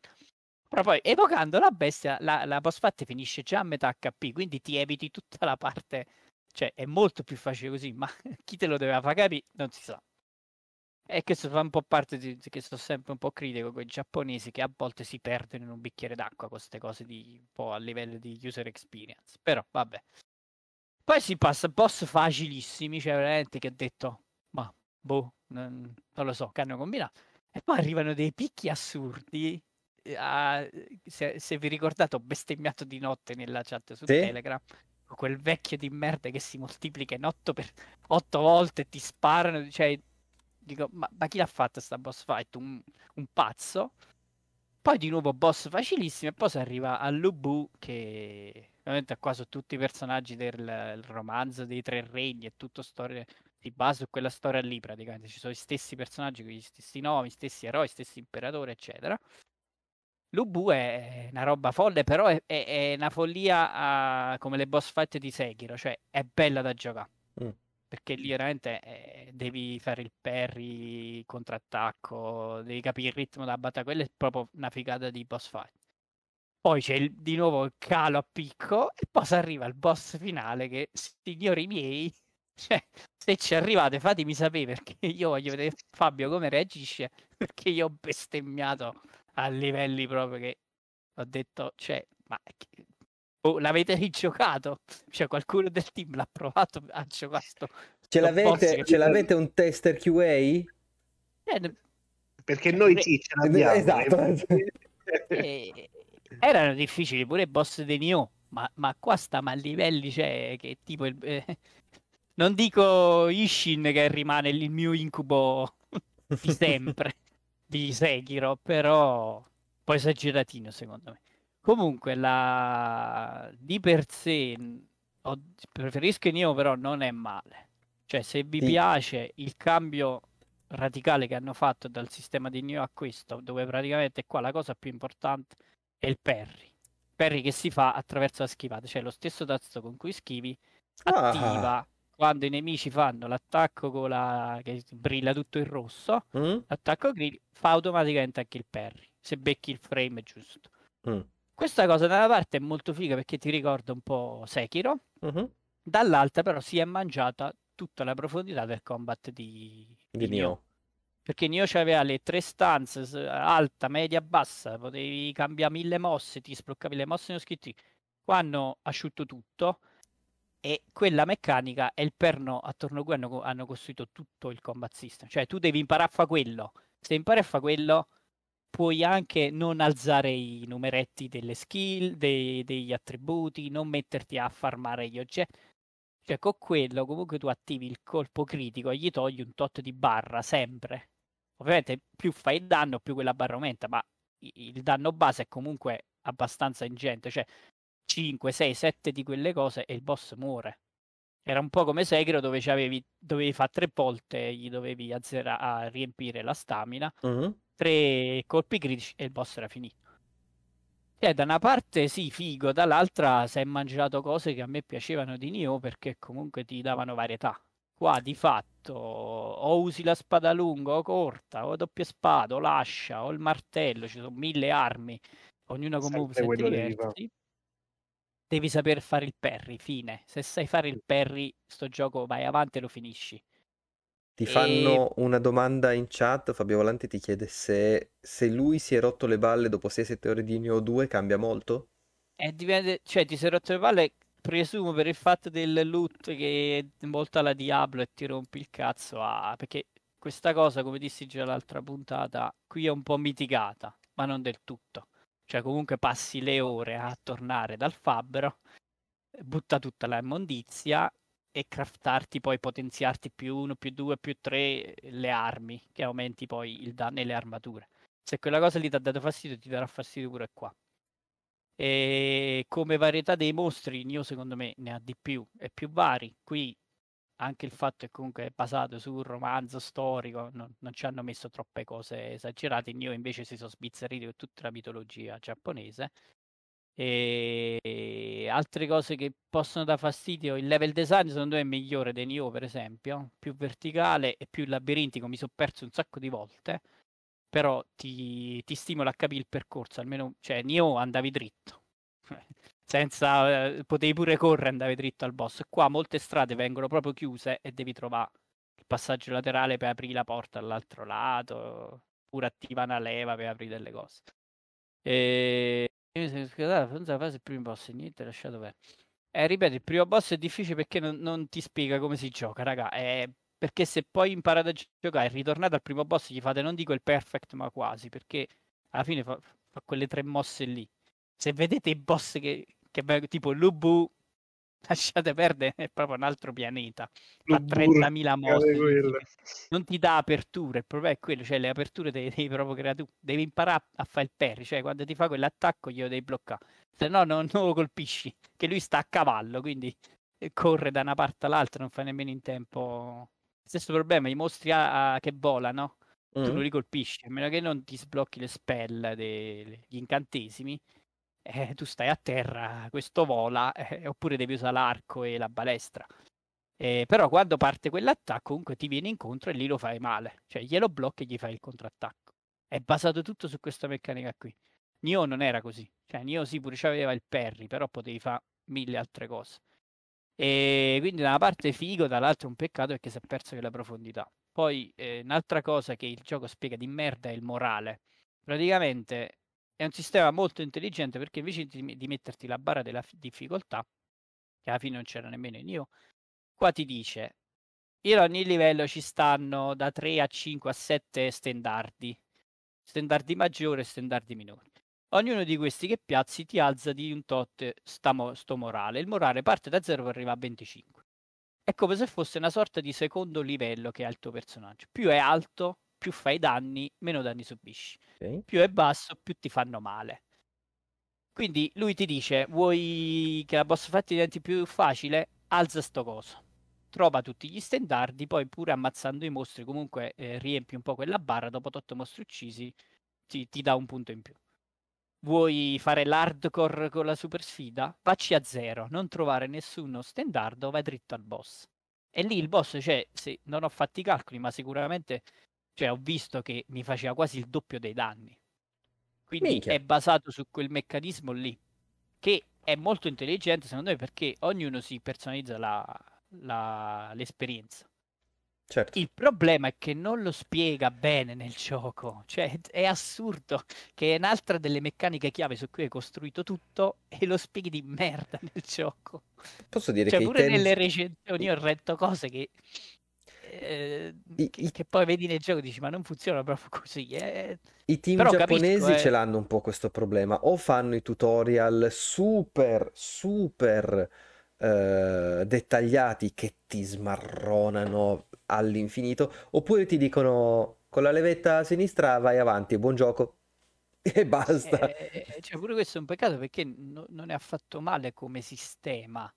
Però poi evocando la bestia, la, la boss fight finisce già a metà HP, quindi ti eviti tutta la parte, cioè è molto più facile così, ma chi te lo doveva far capire non si sa. E questo fa un po' parte di che sto sempre un po' critico con i giapponesi che a volte si perdono in un bicchiere d'acqua con queste cose di un po' a livello di user experience. Però vabbè. Poi si passa a boss facilissimi, cioè veramente che ha detto, ma boh, non, non lo so, che hanno combinato. E poi arrivano dei picchi assurdi. A, se, se, vi ricordate, ho bestemmiato di notte nella chat su sì? Telegram. Quel vecchio di merda che si moltiplica in 8 per 8 volte e ti sparano. Cioè, dico, ma, ma chi l'ha fatta sta boss fight? Un, un, pazzo. Poi di nuovo boss facilissimo e poi si arriva all'Ubu che ovviamente qua su tutti i personaggi del romanzo dei tre regni e tutto storia di base su quella storia lì praticamente ci sono gli stessi personaggi con gli stessi nomi, gli stessi eroi, gli stessi imperatori eccetera L'Ubu è una roba folle, però è, è, è una follia uh, come le boss fight di Sekiro, cioè è bella da giocare. Mm perché lì veramente eh, devi fare il parry, contrattacco, devi capire il ritmo della battaglia, quella è proprio una figata di boss fight. Poi c'è il, di nuovo il calo a picco e poi si arriva il boss finale che, signori miei, cioè, se ci arrivate fatemi sapere perché io voglio vedere Fabio come reagisce, perché io ho bestemmiato a livelli proprio che ho detto, cioè, ma Oh, l'avete rigiocato? Cioè, qualcuno del team l'ha provato a giocare sto, ce, l'avete, ce l'avete un tester QA? Eh, Perché noi sì, ce l'abbiamo. Esatto. Eh, erano difficili pure i boss dei Nioh, ma, ma qua stiamo a livelli, cioè, che tipo... Il, eh, non dico Ishin che rimane il mio incubo di sempre, di Sekiro, però un po' esageratino secondo me. Comunque, la... di per sé, ho... preferisco Neo, però non è male. Cioè, se vi sì. piace il cambio radicale che hanno fatto dal sistema di Neo a questo, dove praticamente qua la cosa più importante è il parry. Parry che si fa attraverso la schivata, cioè lo stesso tasto con cui schivi attiva ah. quando i nemici fanno l'attacco con la che brilla tutto il rosso, mm? l'attacco grigio fa automaticamente anche il parry, se becchi il frame giusto. Mm. Questa cosa da una parte è molto figa perché ti ricorda un po' Sekiro, uh-huh. dall'altra però si è mangiata tutta la profondità del combat di, di, di Nioh. Perché Nioh aveva le tre stanze, alta, media, bassa, potevi cambiare mille mosse, ti sbloccavi le mosse non scritti. Qua hanno asciutto tutto e quella meccanica è il perno attorno a cui hanno, hanno costruito tutto il combat system. Cioè tu devi imparare a fare quello. Se impari a fare quello puoi anche non alzare i numeretti delle skill, dei, degli attributi, non metterti a farmare gli oggetti. Cioè, con quello comunque tu attivi il colpo critico e gli togli un tot di barra sempre. Ovviamente più fai il danno, più quella barra aumenta, ma il danno base è comunque abbastanza ingente. Cioè, 5, 6, 7 di quelle cose e il boss muore. Era un po' come Sekiro dove avevi, dovevi fare tre volte, gli dovevi azzera- riempire la stamina. Uh-huh tre colpi critici e il boss era finito. Cioè, da una parte sì, figo, dall'altra si è mangiato cose che a me piacevano di Nioh perché comunque ti davano varietà. Qua di fatto o usi la spada lunga o corta, o doppia spada, o l'ascia, o il martello, ci sono mille armi, ognuna con moveset diversi. Devi saper fare il parry, fine. Se sai fare il parry, sto gioco vai avanti e lo finisci. Ti fanno e... una domanda in chat, Fabio Volanti ti chiede se, se lui si è rotto le balle dopo 6-7 ore di Neo 2 cambia molto? Eh, dipende, cioè ti sei rotto le balle, presumo per il fatto del loot che è molto alla Diablo e ti rompi il cazzo, ah, perché questa cosa, come dissi già l'altra puntata, qui è un po' mitigata, ma non del tutto. Cioè comunque passi le ore a tornare dal fabbro, butta tutta la immondizia e craftarti poi potenziarti più uno, più due, più tre le armi, che aumenti poi il danno e le armature. Se quella cosa lì ti ha dato fastidio, ti darà fastidio pure qua. E come varietà dei mostri, io secondo me ne ha di più e più vari. Qui anche il fatto che comunque è basato su un romanzo storico, non, non ci hanno messo troppe cose esagerate. Io invece si sono sbizzarriti con tutta la mitologia giapponese e altre cose che possono dar fastidio, il level design secondo me è migliore dei Nioh per esempio, più verticale e più labirintico, mi sono perso un sacco di volte, però ti, ti stimola a capire il percorso, almeno, cioè, Nioh andavi dritto, senza, eh, potevi pure correre, andavi dritto al boss. Qua molte strade vengono proprio chiuse e devi trovare il passaggio laterale per aprire la porta all'altro lato, oppure attiva una leva per aprire delle cose. E... Io mi sono non la fase il primo boss, niente, lasciato perdere. Eh, ripeto, il primo boss è difficile perché non, non ti spiega come si gioca, raga. È perché se poi imparate a giocare e ritornate al primo boss, gli fate non dico il perfect, ma quasi, perché alla fine fa, fa quelle tre mosse lì. Se vedete i boss che, che tipo Lubu, lasciate perdere, è proprio un altro pianeta. Fa 30.000 mosse. Non ti dà aperture, il problema è quello, cioè le aperture devi, devi proprio creare tu. Devi imparare a fare il parry, cioè quando ti fa quell'attacco glielo devi bloccare. Se no non, non lo colpisci, che lui sta a cavallo, quindi corre da una parte all'altra, non fa nemmeno in tempo. Stesso problema, i mostri a, a, che volano, mm. tu non li colpisci, a meno che non ti sblocchi le spell degli incantesimi. Eh, tu stai a terra, questo vola, eh, oppure devi usare l'arco e la balestra. Eh, però quando parte quell'attacco comunque ti viene incontro e lì lo fai male, cioè glielo blocchi e gli fai il contrattacco. È basato tutto su questa meccanica qui. Nio non era così, cioè Nio sì pure aveva il parry, però potevi fare mille altre cose. E quindi da una parte figo, dall'altra un peccato perché si è perso la profondità. Poi eh, un'altra cosa che il gioco spiega di merda è il morale. Praticamente è un sistema molto intelligente perché invece di, di metterti la barra della difficoltà, che alla fine non c'era nemmeno in io, qua ti dice, in ogni livello ci stanno da 3 a 5 a 7 standardi, standardi maggiori e standardi minori. Ognuno di questi che piazzi ti alza di un tot sta, sto morale. Il morale parte da 0 per arrivare a 25. È come se fosse una sorta di secondo livello che ha il tuo personaggio. Più è alto, più fai danni, meno danni subisci. Okay. Più è basso, più ti fanno male. Quindi lui ti dice: Vuoi che la boss fight diventi più facile? Alza sto coso. Trova tutti gli standardi, poi pure ammazzando i mostri, comunque eh, riempi un po' quella barra. Dopo 8 mostri uccisi, ti, ti dà un punto in più. Vuoi fare l'hardcore con la super sfida? Facci a zero, non trovare nessuno standard, vai dritto al boss. E lì il boss, cioè, se non ho fatto i calcoli, ma sicuramente cioè, ho visto che mi faceva quasi il doppio dei danni. Quindi Minchia. è basato su quel meccanismo lì, che è molto intelligente secondo me perché ognuno si personalizza la, la, l'esperienza. Certo. Il problema è che non lo spiega bene nel gioco, cioè è assurdo che è un'altra delle meccaniche chiave su cui hai costruito tutto e lo spieghi di merda nel gioco. Posso dire cioè, che pure nelle recensioni ho retto cose che, eh, I, che, che, poi vedi nel gioco e dici ma non funziona proprio così. Eh. I team Però giapponesi capisco, eh. ce l'hanno un po' questo problema, o fanno i tutorial super, super eh, dettagliati che ti smarronano all'infinito, oppure ti dicono con la levetta a sinistra vai avanti, buon gioco. E basta. Eh, eh, cioè, pure questo è un peccato perché no, non è affatto male come sistema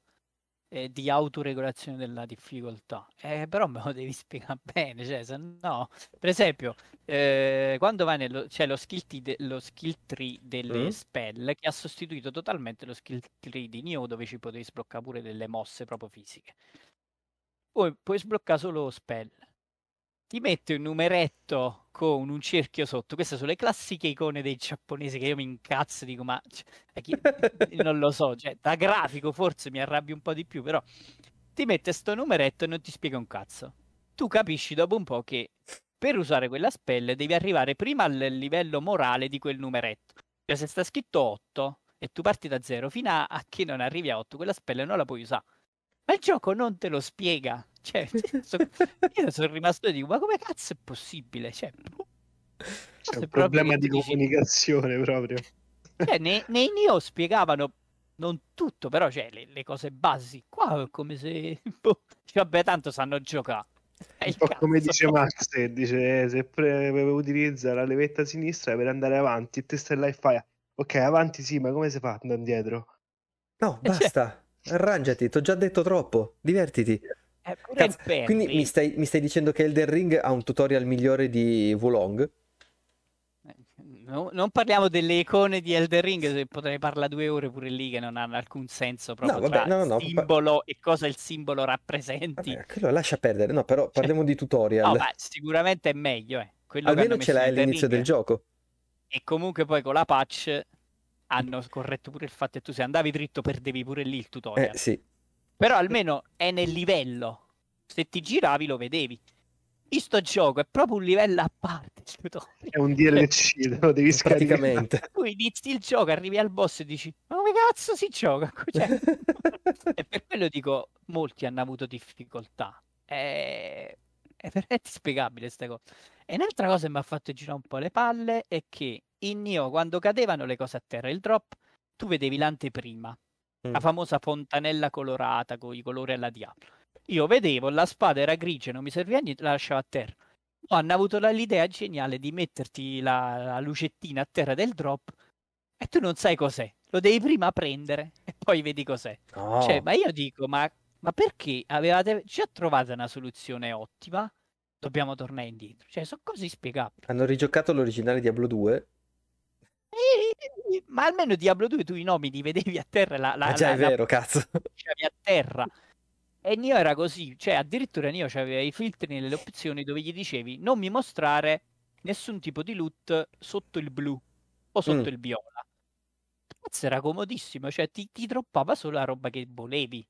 eh, di autoregolazione della difficoltà. Eh, però me lo devi spiegare bene, cioè, se no, per esempio, eh, quando vai nello, c'è lo skill, de, lo skill tree delle mm. spell che ha sostituito totalmente lo skill tree di Nioh dove ci potevi sbloccare pure delle mosse proprio fisiche poi puoi sbloccare solo spell. Ti mette un numeretto con un cerchio sotto. Queste sono le classiche icone dei giapponesi che io mi incazzo dico, ma cioè, chi... non lo so, cioè, da grafico forse mi arrabbio un po' di più, però ti mette sto numeretto e non ti spiega un cazzo. Tu capisci dopo un po' che per usare quella spell devi arrivare prima al livello morale di quel numeretto. Cioè se sta scritto 8 e tu parti da 0 fino a, a che non arrivi a 8, quella spell non la puoi usare. Ma il gioco non te lo spiega. Cioè, so, io sono rimasto e dico, ma come cazzo è possibile? Cioè, C'è un problema di comunicazione proprio. Cioè, nei, nei Neo spiegavano non tutto, però cioè, le, le, cose basi. Qua è come se... Boh, vabbè, tanto sanno giocare. Un po' come dice Max, dice se pre- utilizza la levetta sinistra per andare avanti, te stai là e fai ok, avanti sì, ma come si fa andando indietro? No, eh, basta. Cioè... Arrangiati, ti ho già detto troppo, divertiti. Cazzo, quindi mi stai, mi stai, dicendo che Elden Ring ha un tutorial migliore di Wulong? No, non parliamo delle icone di Elden Ring, potrei parlare due ore pure lì che non hanno alcun senso proprio no, vabbè, no, no, simbolo pa... e cosa il simbolo rappresenti. Vabbè, quello lascia perdere, no, però parliamo di tutorial. No, sicuramente è meglio, eh. quello Almeno ce l'hai in all'inizio del Elden Ring. gioco. E comunque poi con la patch hanno corretto pure il fatto che tu se andavi dritto perdevi pure lì il Eh tutorial. sì. Però almeno è nel livello. Se ti giravi lo vedevi. In sto gioco è proprio un livello a parte. È un DLC, lo devi scaricare. Tu inizi il gioco, arrivi al boss e dici ma come cazzo si gioca? Cioè, e per quello dico, molti hanno avuto difficoltà. È, è veramente spiegabile sta cosa. E un'altra cosa che mi ha fatto girare un po' le palle è che in Nioh, quando cadevano le cose a terra, il drop, tu vedevi l'anteprima, la Mm. famosa fontanella colorata con i colori alla diavolo. Io vedevo, la spada era grigia, non mi serviva niente, la lasciavo a terra. Poi hanno avuto l'idea geniale di metterti la, la lucettina a terra del drop e tu non sai cos'è. Lo devi prima prendere e poi vedi cos'è. No. Cioè, ma io dico, ma, ma perché avevate già trovato una soluzione ottima? Dobbiamo tornare indietro. Cioè, sono cose inspiegabili. Hanno rigiocato l'originale Diablo 2. Ma almeno Diablo 2 tu i nomi li vedevi a terra, la, la, Ah già, la- è la vero, cazzo. lasciavi a terra. E Nio era così, cioè addirittura Nio aveva i filtri nelle opzioni dove gli dicevi non mi mostrare nessun tipo di loot sotto il blu o sotto Mm. il viola. Cazzo, era comodissimo, cioè ti, ti droppava solo la roba che volevi.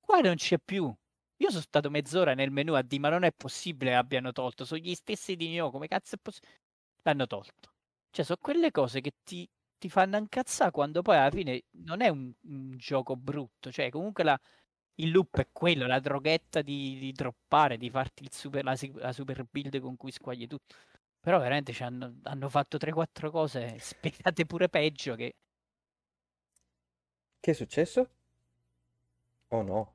Qua non c'è più. Io sono stato mezz'ora nel menu a dire ma non è possibile che abbiano tolto, sono gli stessi di Nio, come cazzo è possibile? L'hanno tolto. Cioè, sono quelle cose che ti, ti fanno incazzare quando poi alla fine non è un, un gioco brutto. Cioè, comunque la, il loop è quello, la droghetta di, di droppare, di farti super, la, la super build con cui squagli tutto. Però veramente hanno, hanno fatto 3-4 cose spiegate pure peggio che... Che è successo? Oh no.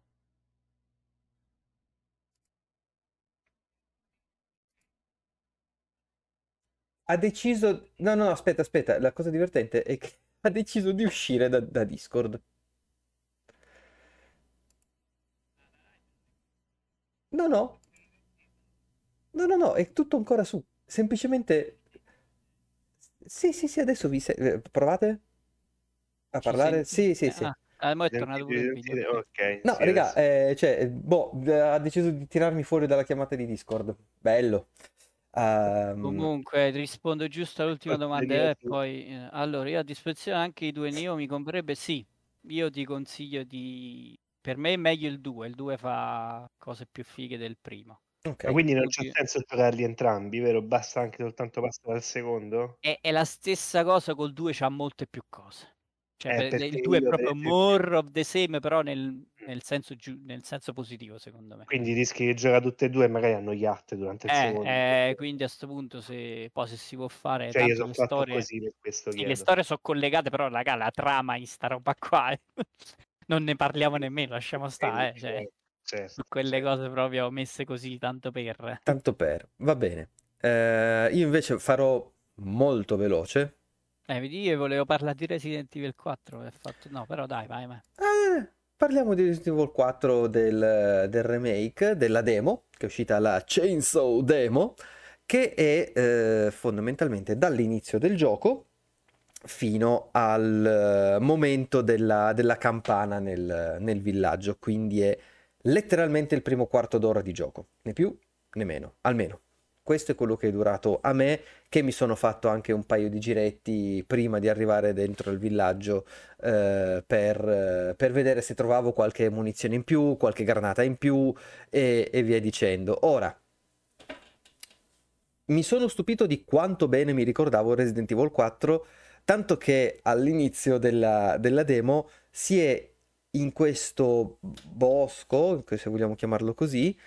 Ha deciso... No, no, aspetta, aspetta. La cosa divertente è che ha deciso di uscire da, da Discord. No, no. No, no, no, è tutto ancora su. Semplicemente... Sì, sì, sì, adesso vi... se- eh, Provate a parlare? Sì, sì, sì. Ah, ah, è tornato pure il video. No, sì, raga, eh, cioè, boh, ha deciso di tirarmi fuori dalla chiamata di Discord. Bello. Ehm, Comunque, rispondo giusto all'ultima domanda e poi... eh, allora, io a disposizione anche i due Neo mi comprerebbe? Sì, io ti consiglio di... Per me è meglio il 2, il 2 fa cose più fighe del primo. ok. Ma quindi non c'è senso giocarli entrambi, vero? Basta anche soltanto passare al secondo? È, è la stessa cosa col 2, c'ha molte più cose. Cioè, Eh, il 2 è proprio esempio- more of the same, però nel, nel senso, giu- nel senso positivo, secondo me. Quindi rischi di giocare tutte e due e magari annoiate durante il Eh, secondo. eh, quindi a sto punto, se poi se si può fare, Cioè le fatto storie, così per questo sì, le storie sono collegate, però raga, la trama in sta roba qua, eh, non ne parliamo nemmeno, lasciamo stare, eh, cioè, Certo, certo, quelle certo. cose proprio messe così, tanto per. Tanto per, va bene. Eh, io invece farò molto veloce. Eh, vedi, io volevo parlare di Resident Evil 4, e ho fatto... no, però dai, vai, vai. Eh, parliamo di Resident Evil 4 del, del remake, della demo, che è uscita la Chainsaw Demo, che è eh, fondamentalmente dall'inizio del gioco fino al eh, momento della, della campana nel, nel villaggio, quindi è letteralmente il primo quarto d'ora di gioco, né più né meno, almeno. Questo è quello che è durato a me, che mi sono fatto anche un paio di giretti prima di arrivare dentro il villaggio eh, per, per vedere se trovavo qualche munizione in più, qualche granata in più e, e via dicendo. Ora, mi sono stupito di quanto bene mi ricordavo Resident Evil 4, tanto che all'inizio della, della demo si è in questo bosco, se vogliamo chiamarlo così,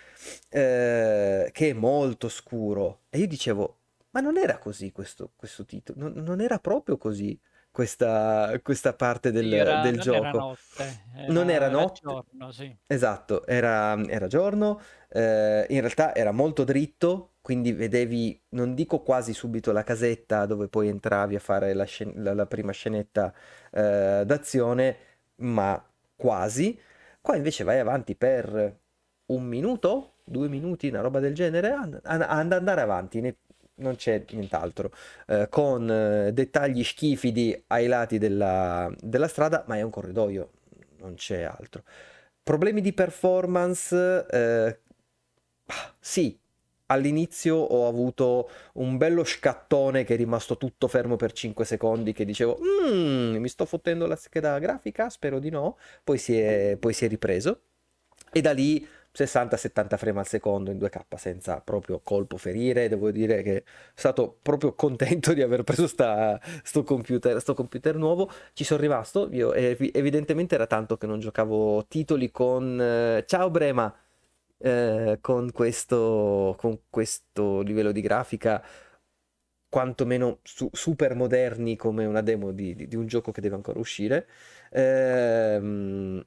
eh, che è molto scuro. E io dicevo, ma non era così questo, questo titolo, non, non era proprio così questa, questa parte del, era- del non gioco. era notte, Non era notte? giorno, sì. Esatto, era, era giorno, eh, in realtà era molto dritto, quindi vedevi, non dico quasi subito la casetta dove poi entravi a fare la, scen- la- la prima scenetta eh, d'azione, ma quasi. Qua invece vai avanti per un minuto, due minuti, una roba del genere, and- andare avanti, ne- non c'è nient'altro, eh, con eh, dettagli schifidi ai lati della, della strada, ma è un corridoio, non c'è altro. Problemi di performance? eh, ah, sì, all'inizio ho avuto un bello scattone che è rimasto tutto fermo per 5 secondi che dicevo "Mm, mi sto fottendo la scheda grafica, spero di no, poi si è, poi si è ripreso e da lì 60-70 frame al secondo in 2K senza proprio colpo ferire. Devo dire che sono stato proprio contento di aver preso sta, sto, computer, sto computer nuovo. Ci sono rimasto. Io, evidentemente era tanto che non giocavo titoli con eh, Ciao Brema. Eh, con, questo, con questo livello di grafica quantomeno su, super moderni come una demo di, di, di, un gioco che deve ancora uscire. Ehm,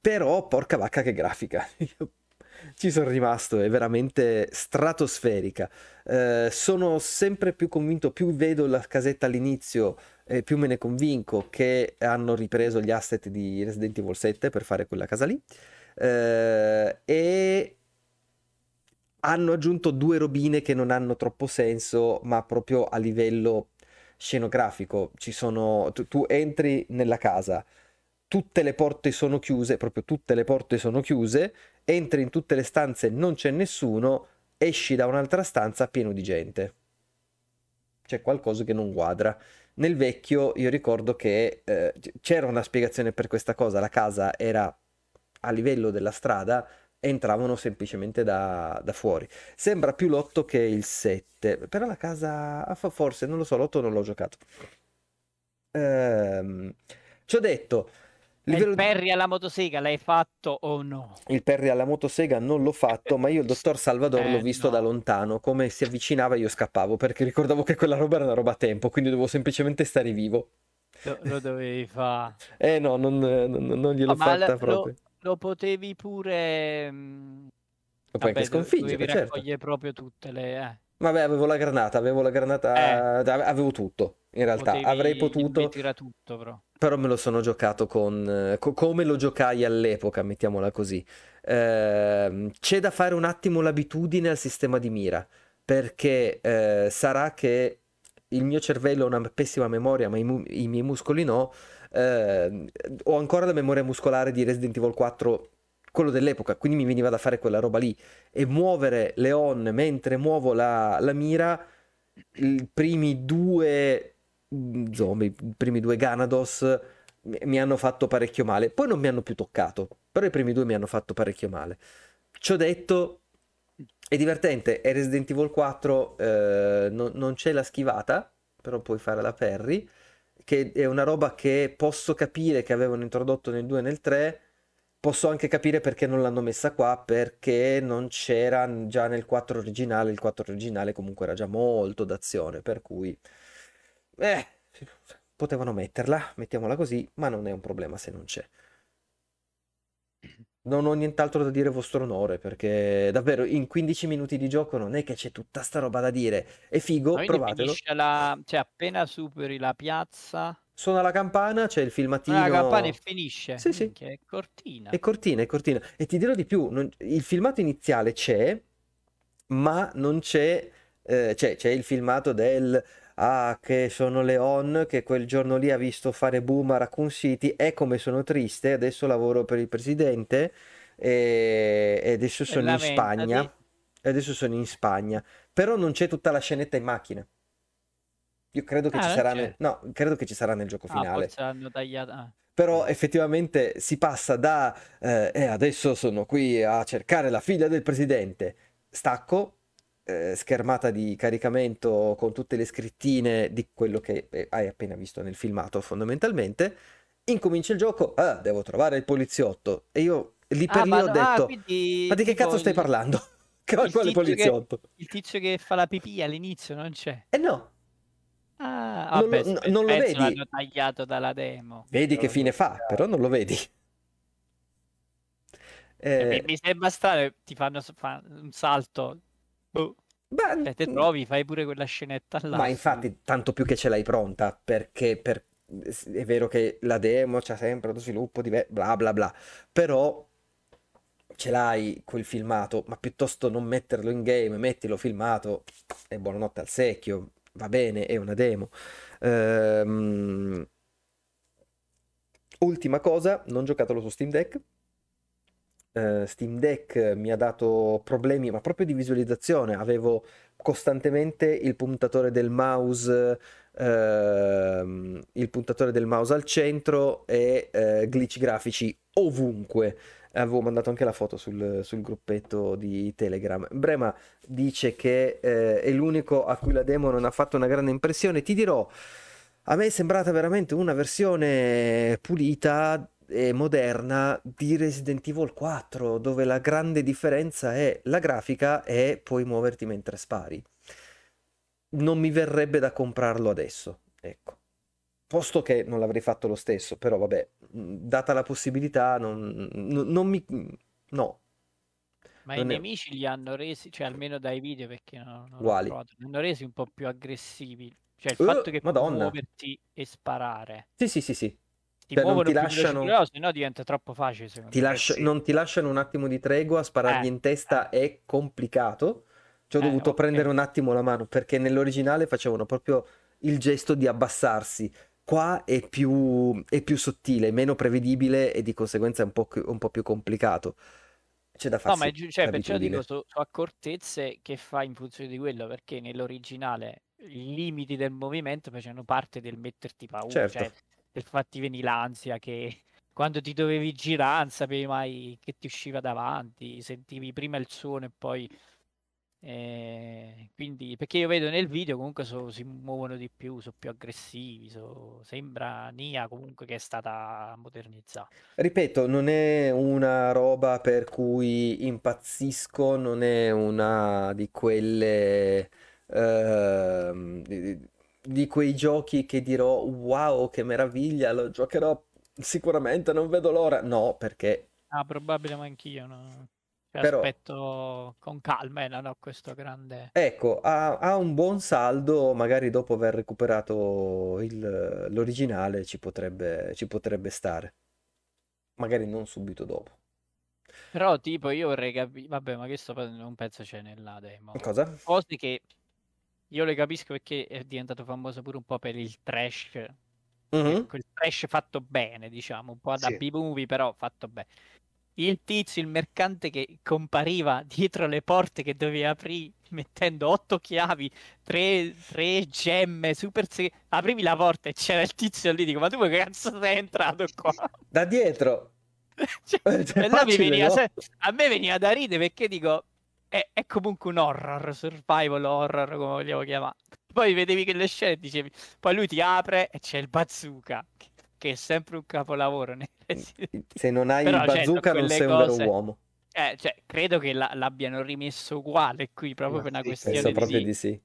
però, porca vacca che grafica. ci sono rimasto, è veramente stratosferica. Eh, sono sempre più convinto, più vedo la casetta all'inizio, eh, più me ne convinco che hanno ripreso gli asset di Resident Evil 7 per fare quella casa lì. Eh, e hanno aggiunto due robine che non hanno troppo senso, ma proprio a livello scenografico. Ci sono, tu, tu entri nella casa tutte le porte sono chiuse, proprio tutte le porte sono chiuse, entri in tutte le stanze, non c'è nessuno, esci da un'altra stanza pieno di gente. C'è qualcosa che non quadra. Nel vecchio io ricordo che eh, c'era una spiegazione per questa cosa, la casa era a livello della strada, entravano semplicemente da, da fuori. Sembra più l'8 che il 7, però la casa, ah, forse, non lo so, l'8 non l'ho giocato. Ehm, ci ho detto, Livello... Il Perry alla motosega l'hai fatto o no? Il Perry alla motosega non l'ho fatto, ma io il dottor Salvador eh, l'ho visto no. da lontano, come si avvicinava io scappavo, perché ricordavo che quella roba era una roba a tempo, quindi dovevo semplicemente stare vivo. Lo, lo dovevi fare. eh no, non, non, non gliel'ho oh, fatta lo, proprio. Lo, potevi pure... Lo puoi anche sconfiggere, dovevi certo. raccogliere proprio tutte le... Eh. Vabbè, avevo la granata, avevo la granata, eh. avevo tutto. In realtà Potevi avrei potuto, tutto, però. però me lo sono giocato con co- come lo giocai all'epoca, mettiamola così. Eh, c'è da fare un attimo l'abitudine al sistema di mira, perché eh, sarà che il mio cervello ha una pessima memoria, ma i, mu- i miei muscoli no. Eh, ho ancora la memoria muscolare di Resident Evil 4 quello dell'epoca, quindi mi veniva da fare quella roba lì. E muovere Leon mentre muovo la, la mira, i primi due mm, zombie, i primi due Ganados mi hanno fatto parecchio male, poi non mi hanno più toccato, però i primi due mi hanno fatto parecchio male. Ciò detto, è divertente, è Resident Evil 4, eh, no, non c'è la schivata, però puoi fare la parry, che è una roba che posso capire che avevano introdotto nel 2 e nel 3, Posso anche capire perché non l'hanno messa qua, perché non c'era già nel 4 originale, il 4 originale comunque era già molto d'azione, per cui... Eh, potevano metterla, mettiamola così, ma non è un problema se non c'è. Non ho nient'altro da dire a vostro onore, perché davvero in 15 minuti di gioco non è che c'è tutta sta roba da dire. È figo, Ma provatelo. La... Cioè, appena superi la piazza Suona la campana, c'è il filmatino. La campana e finisce. Sì, sì. Che è cortina. È cortina, è cortina. E ti dirò di più, non... il filmato iniziale c'è, ma non c'è, eh, c'è, c'è il filmato del ah che sono Leon che quel giorno lì ha visto fare boom a Raccoon City e come sono triste adesso lavoro per il presidente e, e adesso sono in Spagna e adesso sono in Spagna però non c'è tutta la scenetta in macchina io credo che, Ah, ci sarà nel... no, credo che ci sarà nel gioco Ah, finale. ah. Però effettivamente si passa da eh, "Eh, adesso sono qui a cercare la figlia del presidente. Stacco, eh, schermata di caricamento con tutte le scrittine di quello che eh, hai appena visto nel filmato, fondamentalmente. Incomincia il gioco, ah, devo trovare il poliziotto. E io lì per Ah, lì ho no- ah, detto, quindi ma di che cazzo stai il- parlando? Che- il Quale tizio che- poliziotto? Il tizio che fa la pipì all'inizio non c'è. Eh no, Ah, Non lo- vabbè, spe- non lo vedi? l'hanno tagliato dalla demo. vedi che fine fa, però non lo vedi. Cioè, mi, Eh, mi sembra strano, ti fanno fa un salto. Boh. beh, Cioè, te trovi, fai pure quella scenetta là. Ma infatti, tanto più che ce l'hai pronta, perché per- è vero che la demo c'ha sempre lo sviluppo di bla bla bla, però ce l'hai quel filmato, ma piuttosto non metterlo in game, mettilo filmato e buonanotte al secchio, va bene, è una demo. Ehm, Ultima cosa, non giocatelo su Steam Deck. Eh, Steam Deck mi ha dato problemi, ma proprio di visualizzazione. Avevo costantemente il puntatore del mouse, ehm, il puntatore del mouse al centro e eh, glitch grafici ovunque. Avevo mandato anche la foto sul, sul gruppetto di Telegram. Brema dice che eh, è l'unico a cui la demo non ha fatto una grande impressione. Ti dirò, a me è sembrata veramente una versione pulita e moderna di Resident Evil 4, dove la grande differenza è la grafica e puoi muoverti mentre spari. Non mi verrebbe da comprarlo adesso, ecco. Posto che non l'avrei fatto lo stesso, però vabbè, data la possibilità, non, non, non mi... no. Ma Non i è- nemici li hanno resi, cioè almeno dai video perché non, non provato, li hanno resi un po' più aggressivi. Cioè il Eh, fatto che puoi Madonna. muoverti e sparare. Sì, sì, sì, sì. Ti Cioè, muovono ti lasciano- loro, se no diventa troppo facile Ti lascia- sì. Non ti lasciano un attimo di tregua, sparargli Eh, in testa è complicato. Ci ho Eh, dovuto ok. prendere un attimo la mano perché nell'originale facevano proprio il gesto di abbassarsi. Qua è più, è più sottile, meno prevedibile e di conseguenza è un po', un po' più complicato. C'è da No, farsi ma è giu- cioè, perciò dico su, su accortezze che fa in funzione di quello, perché nell'originale i limiti del movimento facevano parte del metterti paura, Certo. cioè del fatti venire l'ansia che quando ti dovevi girare non sapevi mai che ti usciva davanti, sentivi prima il suono e poi eh, quindi perché io vedo nel video comunque so- si muovono di più, sono più aggressivi, so- sembra Nia comunque che è stata modernizzata. Ripeto, non è una roba per cui impazzisco, non è una di quelle ehm, di, quei giochi che dirò wow, che meraviglia, lo giocherò sicuramente, non vedo l'ora. No, perché Ah, probabile ma anch'io, no? Cioè, Però- aspetto con calma, eh, non ho questo grande... ecco, ha, ha un buon saldo, magari dopo aver recuperato il- l'originale ci potrebbe, ci potrebbe stare. Magari non subito dopo. Però tipo io vorrei capire... Vabbè, ma questo non penso c'è nella demo. Cosa? Cose che io le capisco perché è diventato famoso pure un po' per il trash. Mhm. Quel trash fatto bene, diciamo, un po' da Sì. B-movie, però fatto bene. Il tizio, il mercante che compariva dietro le porte che dovevi aprire mettendo otto chiavi, tre, tre gemme, super segre- Aprivi la porta e c'era il tizio lì, dico, ma tu che cazzo sei entrato qua? Da dietro. Cioè, Eh, mi facile, no? se- a me veniva da ridere perché dico è, è comunque un horror, survival horror come vogliamo chiamare. Poi vedevi che le scene dicevi, poi lui ti apre e c'è il bazooka, che, che è sempre un capolavoro Resident Evil. Se non hai Però, il certo, bazooka non quelle sei un vero cose- uomo. Eh, cioè, credo che la- l'abbiano rimesso uguale qui proprio Ma per una sì, questione Penso di... proprio di sì.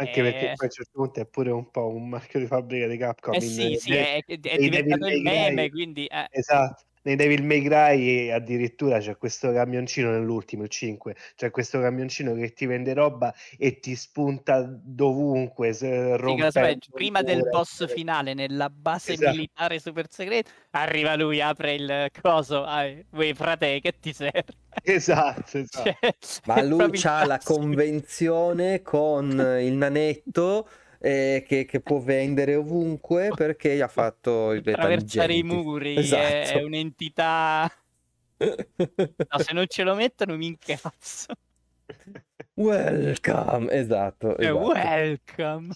Anche perché Eh. poi a un certo punto è pure un po' un marchio di fabbrica di Capcom. Eh in- sì, sì, nei- è, è nei diventato il meme, quindi... eh, Esatto. Nei Devil May Cry addirittura c'è questo camioncino nell'ultimo, il 5, c'è questo camioncino che ti vende roba e ti spunta dovunque, se- Sì, prima del boss finale nella base Esatto. militare super segreta, arriva lui, apre il coso, ah, voi frate, che ti serve? Esatto, esatto. Cioè, Ma lui ha la convenzione con il nanetto eh, che, che può vendere ovunque perché ha fatto Attraversare i muri è, Esatto. è un'entità... No, se non ce lo mettono mi incazzo. Welcome, esatto, esatto. welcome.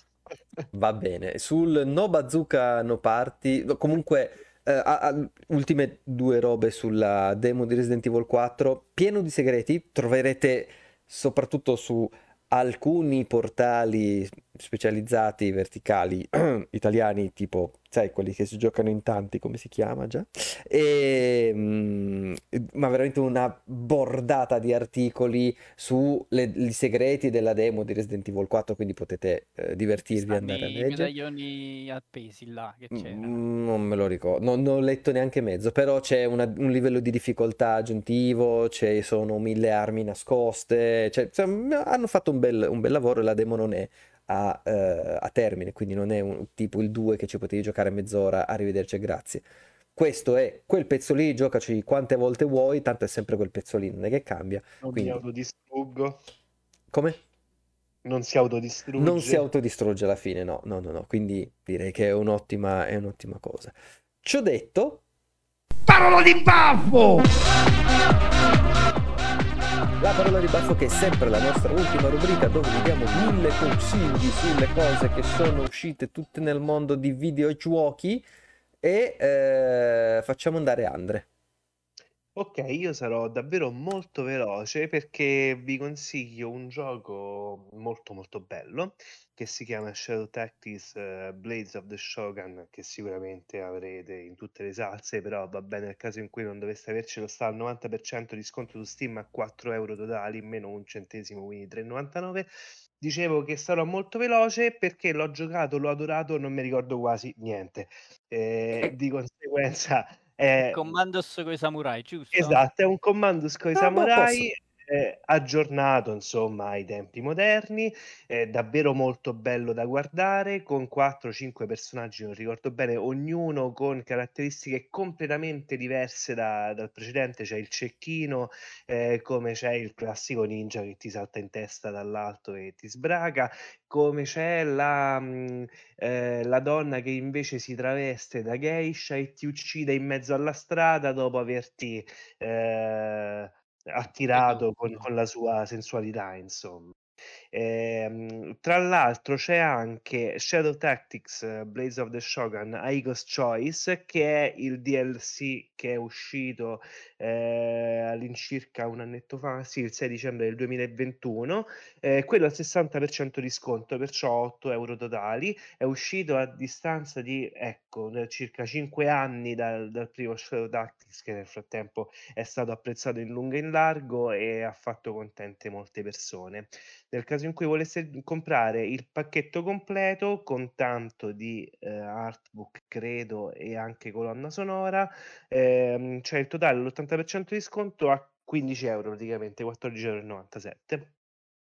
Va bene, sul no bazooka no party, comunque a- a- ultime due robe sulla demo di Resident Evil 4, pieno di segreti, troverete soprattutto su alcuni portali specializzati verticali italiani, tipo, sai, quelli che si giocano in tanti, come si chiama già? E, mm, ma veramente una bordata di articoli sui segreti della demo di Resident Evil 4, quindi potete eh, divertirvi Stanno andare a i leggere. medaglioni appesi là, che c'era. Mm, Non me lo ricordo, non, non ho letto neanche mezzo, però c'è una- un livello di difficoltà aggiuntivo, ci sono mille armi nascoste, cioè, insomma, hanno fatto un bel, un bel lavoro e la demo non è a, eh, a termine, quindi non è un, tipo il 2 che ci potevi giocare mezz'ora, arrivederci e grazie. Questo è quel pezzo lì, giocaci quante volte vuoi, tanto è sempre quel pezzo lì, non è che cambia. Non Quindi- mi autodistruggo. Come? Non si autodistrugge. Non si autodistrugge alla fine, no, no, no, no, quindi direi che è un'ottima, è un'ottima cosa. Ciò detto, Parola di baffo! La parola di baffo che è sempre la nostra ultima rubrica dove vi diamo mille consigli sulle cose che sono uscite tutte nel mondo di videogiochi e eh, facciamo andare Andre. Ok, io sarò davvero molto veloce perché vi consiglio un gioco molto molto bello che si chiama Shadow Tactics uh, Blades of the Shogun che sicuramente avrete in tutte le salse però va bene nel caso in cui non doveste avercelo sta al 90% di sconto su Steam a 4 euro totali meno un centesimo quindi 3,99 dicevo che sarò molto veloce perché l'ho giocato, l'ho adorato non mi ricordo quasi niente. Eh, di conseguenza eh, Commandos con i samurai, giusto? Esatto, è un Commandos con i ah, samurai eh, aggiornato insomma ai tempi moderni, è davvero molto bello da guardare, con 4-5 personaggi, non ricordo bene, ognuno con caratteristiche completamente diverse da, dal precedente, c'è il cecchino, eh, come c'è il classico ninja che ti salta in testa dall'alto e ti sbraga, come c'è la, mh, mm, eh, la donna che invece si traveste da geisha e ti uccide in mezzo alla strada dopo averti... Eh, attirato con, con la sua sensualità, insomma. Ehm, tra l'altro c'è anche Shadow Tactics Blaze of the Shogun Aiko's Choice che è il DLC che è uscito eh, all'incirca un annetto fa, sì, il 6 dicembre del 2021, eh, quello al 60% di sconto, perciò 8 euro totali, è uscito a distanza di, ecco, circa 5 anni dal, dal primo Shadow Tactics che nel frattempo è stato apprezzato in lungo e in largo e ha fatto contente molte persone. Nel caso in cui volesse comprare il pacchetto completo con tanto di eh, artbook, credo, e anche colonna sonora, ehm, c'è il totale all'80% di sconto a 15 euro praticamente, 14,97 euro.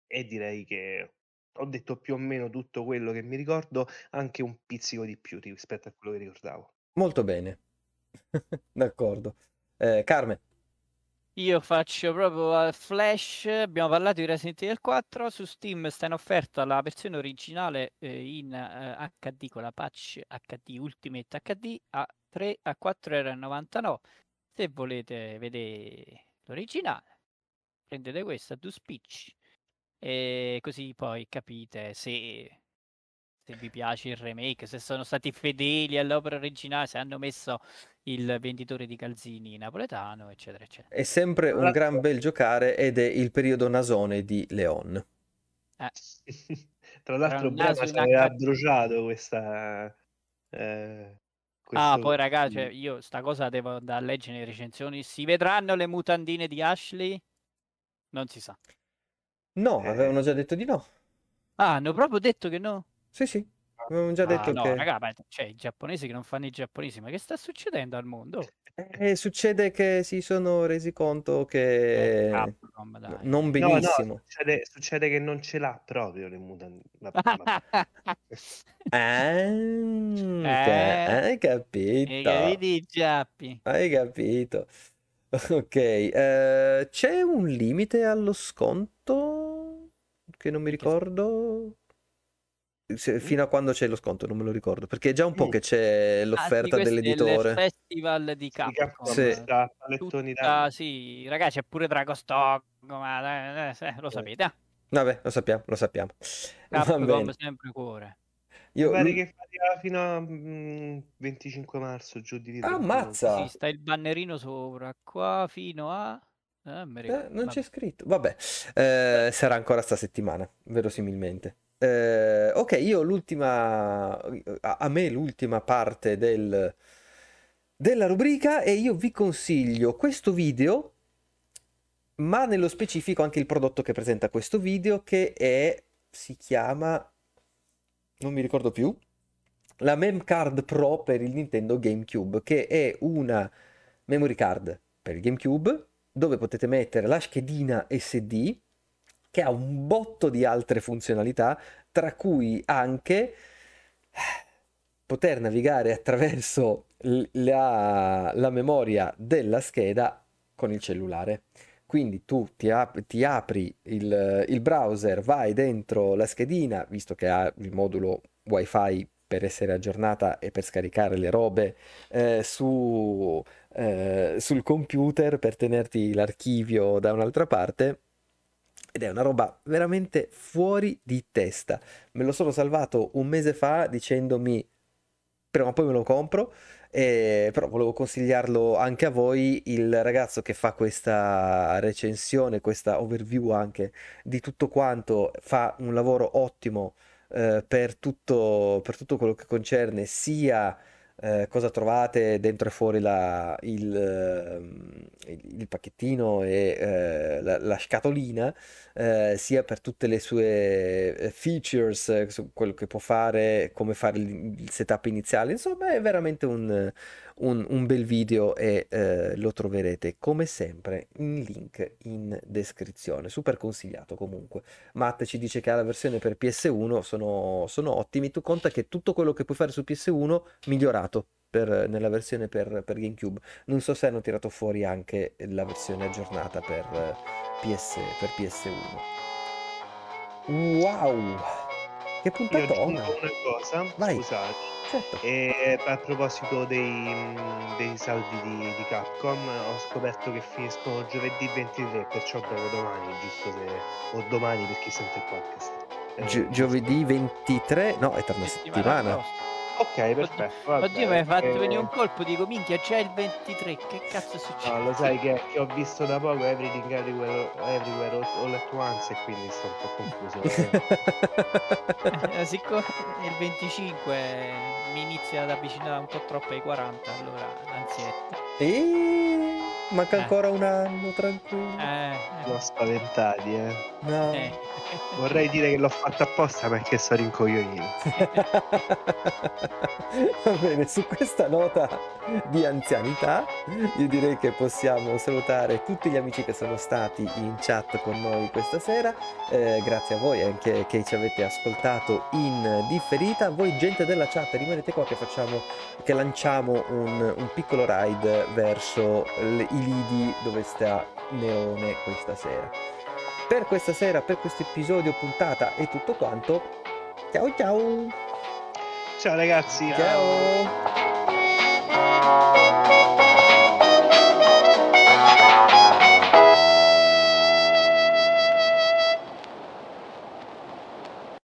E direi che ho detto più o meno tutto quello che mi ricordo, anche un pizzico di più rispetto a quello che ricordavo. Molto bene, d'accordo. Eh, Carmen. Io faccio proprio Flash, abbiamo parlato di Resident Evil 4, su Steam sta in offerta la versione originale eh, in eh, HD con la patch HD Ultimate HD a 3 a 4,99€. Se volete vedere l'originale, prendete questa, Do Speech, e così poi capite se se vi piace il remake, se sono stati fedeli all'opera originale, se hanno messo il venditore di calzini napoletano, eccetera, eccetera. È sempre un gran bel giocare ed è il periodo nasone di Leon. Eh. Tra l'altro, Brema ci aveva bruciato questa. Eh, ah, poi ragazzi, cioè, io sta cosa devo andare a leggere nelle recensioni. Si vedranno le mutandine di Ashley? Non si sa. No, eh... avevano già detto di no. Ah, hanno proprio detto che no? Sì, sì, avevamo già detto ah, no, che... raga, ma, cioè, i giapponesi che non fanno i giapponesi, ma che sta succedendo al mondo? Eh, succede che si sono resi conto che eh, Capcom, non benissimo. No, no, succede, succede, che non ce l'ha proprio le mutande. ah, eh, hai capito? Hai capito, Hai capito. Ok, eh, c'è un limite allo sconto che non mi ricordo se, fino a quando c'è lo sconto, non me lo ricordo, perché è già un po' che c'è l'offerta ah, sì, dell'editore. Il festival di Capcom. Sì. Tutta, sì, ragazzi, c'è pure Dragonstone, ma eh, eh, lo sapete. Vabbè, lo sappiamo, lo sappiamo. Capcom sempre cuore. Io... Pare che arriva fino a mm, 25 marzo, giù di lì. Ammazza! Sì, sta il bannerino sopra, qua fino a... Eh, eh, non c'è scritto. Vabbè, eh, sarà ancora sta settimana, verosimilmente. Eh, ok, io l'ultima, a, me l'ultima parte del, della rubrica e io vi consiglio questo video, ma nello specifico anche il prodotto che presenta questo video che è, si chiama, non mi ricordo più, la Mem Card Pro per il Nintendo GameCube, che è una memory card per il GameCube dove potete mettere la schedina SD che ha un botto di altre funzionalità, tra cui anche poter navigare attraverso la, la memoria della scheda con il cellulare. Quindi tu ti, ap- ti apri il, il, browser, vai dentro la schedina, visto che ha il modulo wifi per essere aggiornata e per scaricare le robe eh, su, eh, sul computer per tenerti l'archivio da un'altra parte ed è una roba veramente fuori di testa. Me lo sono salvato un mese fa dicendomi prima o poi me lo compro, eh, però volevo consigliarlo anche a voi. Il ragazzo che fa questa recensione, questa overview anche di tutto quanto, fa un lavoro ottimo eh, per tutto, per tutto quello che concerne sia eh, cosa trovate dentro e fuori la- il, ehm, il- il pacchettino e eh, la, la scatolina, eh, sia per tutte le sue eh, features, eh, quello che può fare, come fare il, il setup iniziale. Insomma, è veramente un, un- un bel video e eh, lo troverete come sempre in link in descrizione. Super consigliato comunque. Matt ci dice che ha la versione per PS1, sono, sono ottimi. Tu conta che tutto quello che puoi fare su PS1 migliorato per- nella versione per, per GameCube. Non so se hanno tirato fuori anche la versione aggiornata per, eh, PS, per PS1. Wow! Che Io puntatona! aggiungo una cosa, Vai. scusate. Certo. E a proposito dei, dei saldi di, di Capcom, ho scoperto che finiscono giovedì 23, perciò dopo domani, giusto se... o domani per chi sente il podcast. Eh, Gio- giovedì 23, no, è tra una settimana. prossima. Ok, perfetto. va Oddio, mi hai fatto Eh, venire un colpo, dico minchia, c'è il 23, che cazzo è successo? No, lo sai che, che ho visto da poco Everything Everywhere, everywhere all, all at once e quindi sto un po' confuso. Eh, siccome il 25 mi inizia ad avvicinare un po' troppo ai 40, allora l'ansietta. E manca Eh. ancora un anno, tranquillo. Eh, L'ho spaventati, eh. No. eh. Vorrei dire che l'ho fatto apposta perché sto rincoglionito. Va bene, su questa nota di anzianità, io direi che possiamo salutare tutti gli amici che sono stati in chat con noi questa sera. Eh, grazie a voi anche che ci avete ascoltato in differita. Voi, gente della chat, rimanete qua che facciamo, che lanciamo un, un piccolo ride verso i lidi dove sta Leone questa sera. Per questa sera, per questo episodio puntata è tutto quanto. Ciao ciao! Ciao ragazzi. Ciao.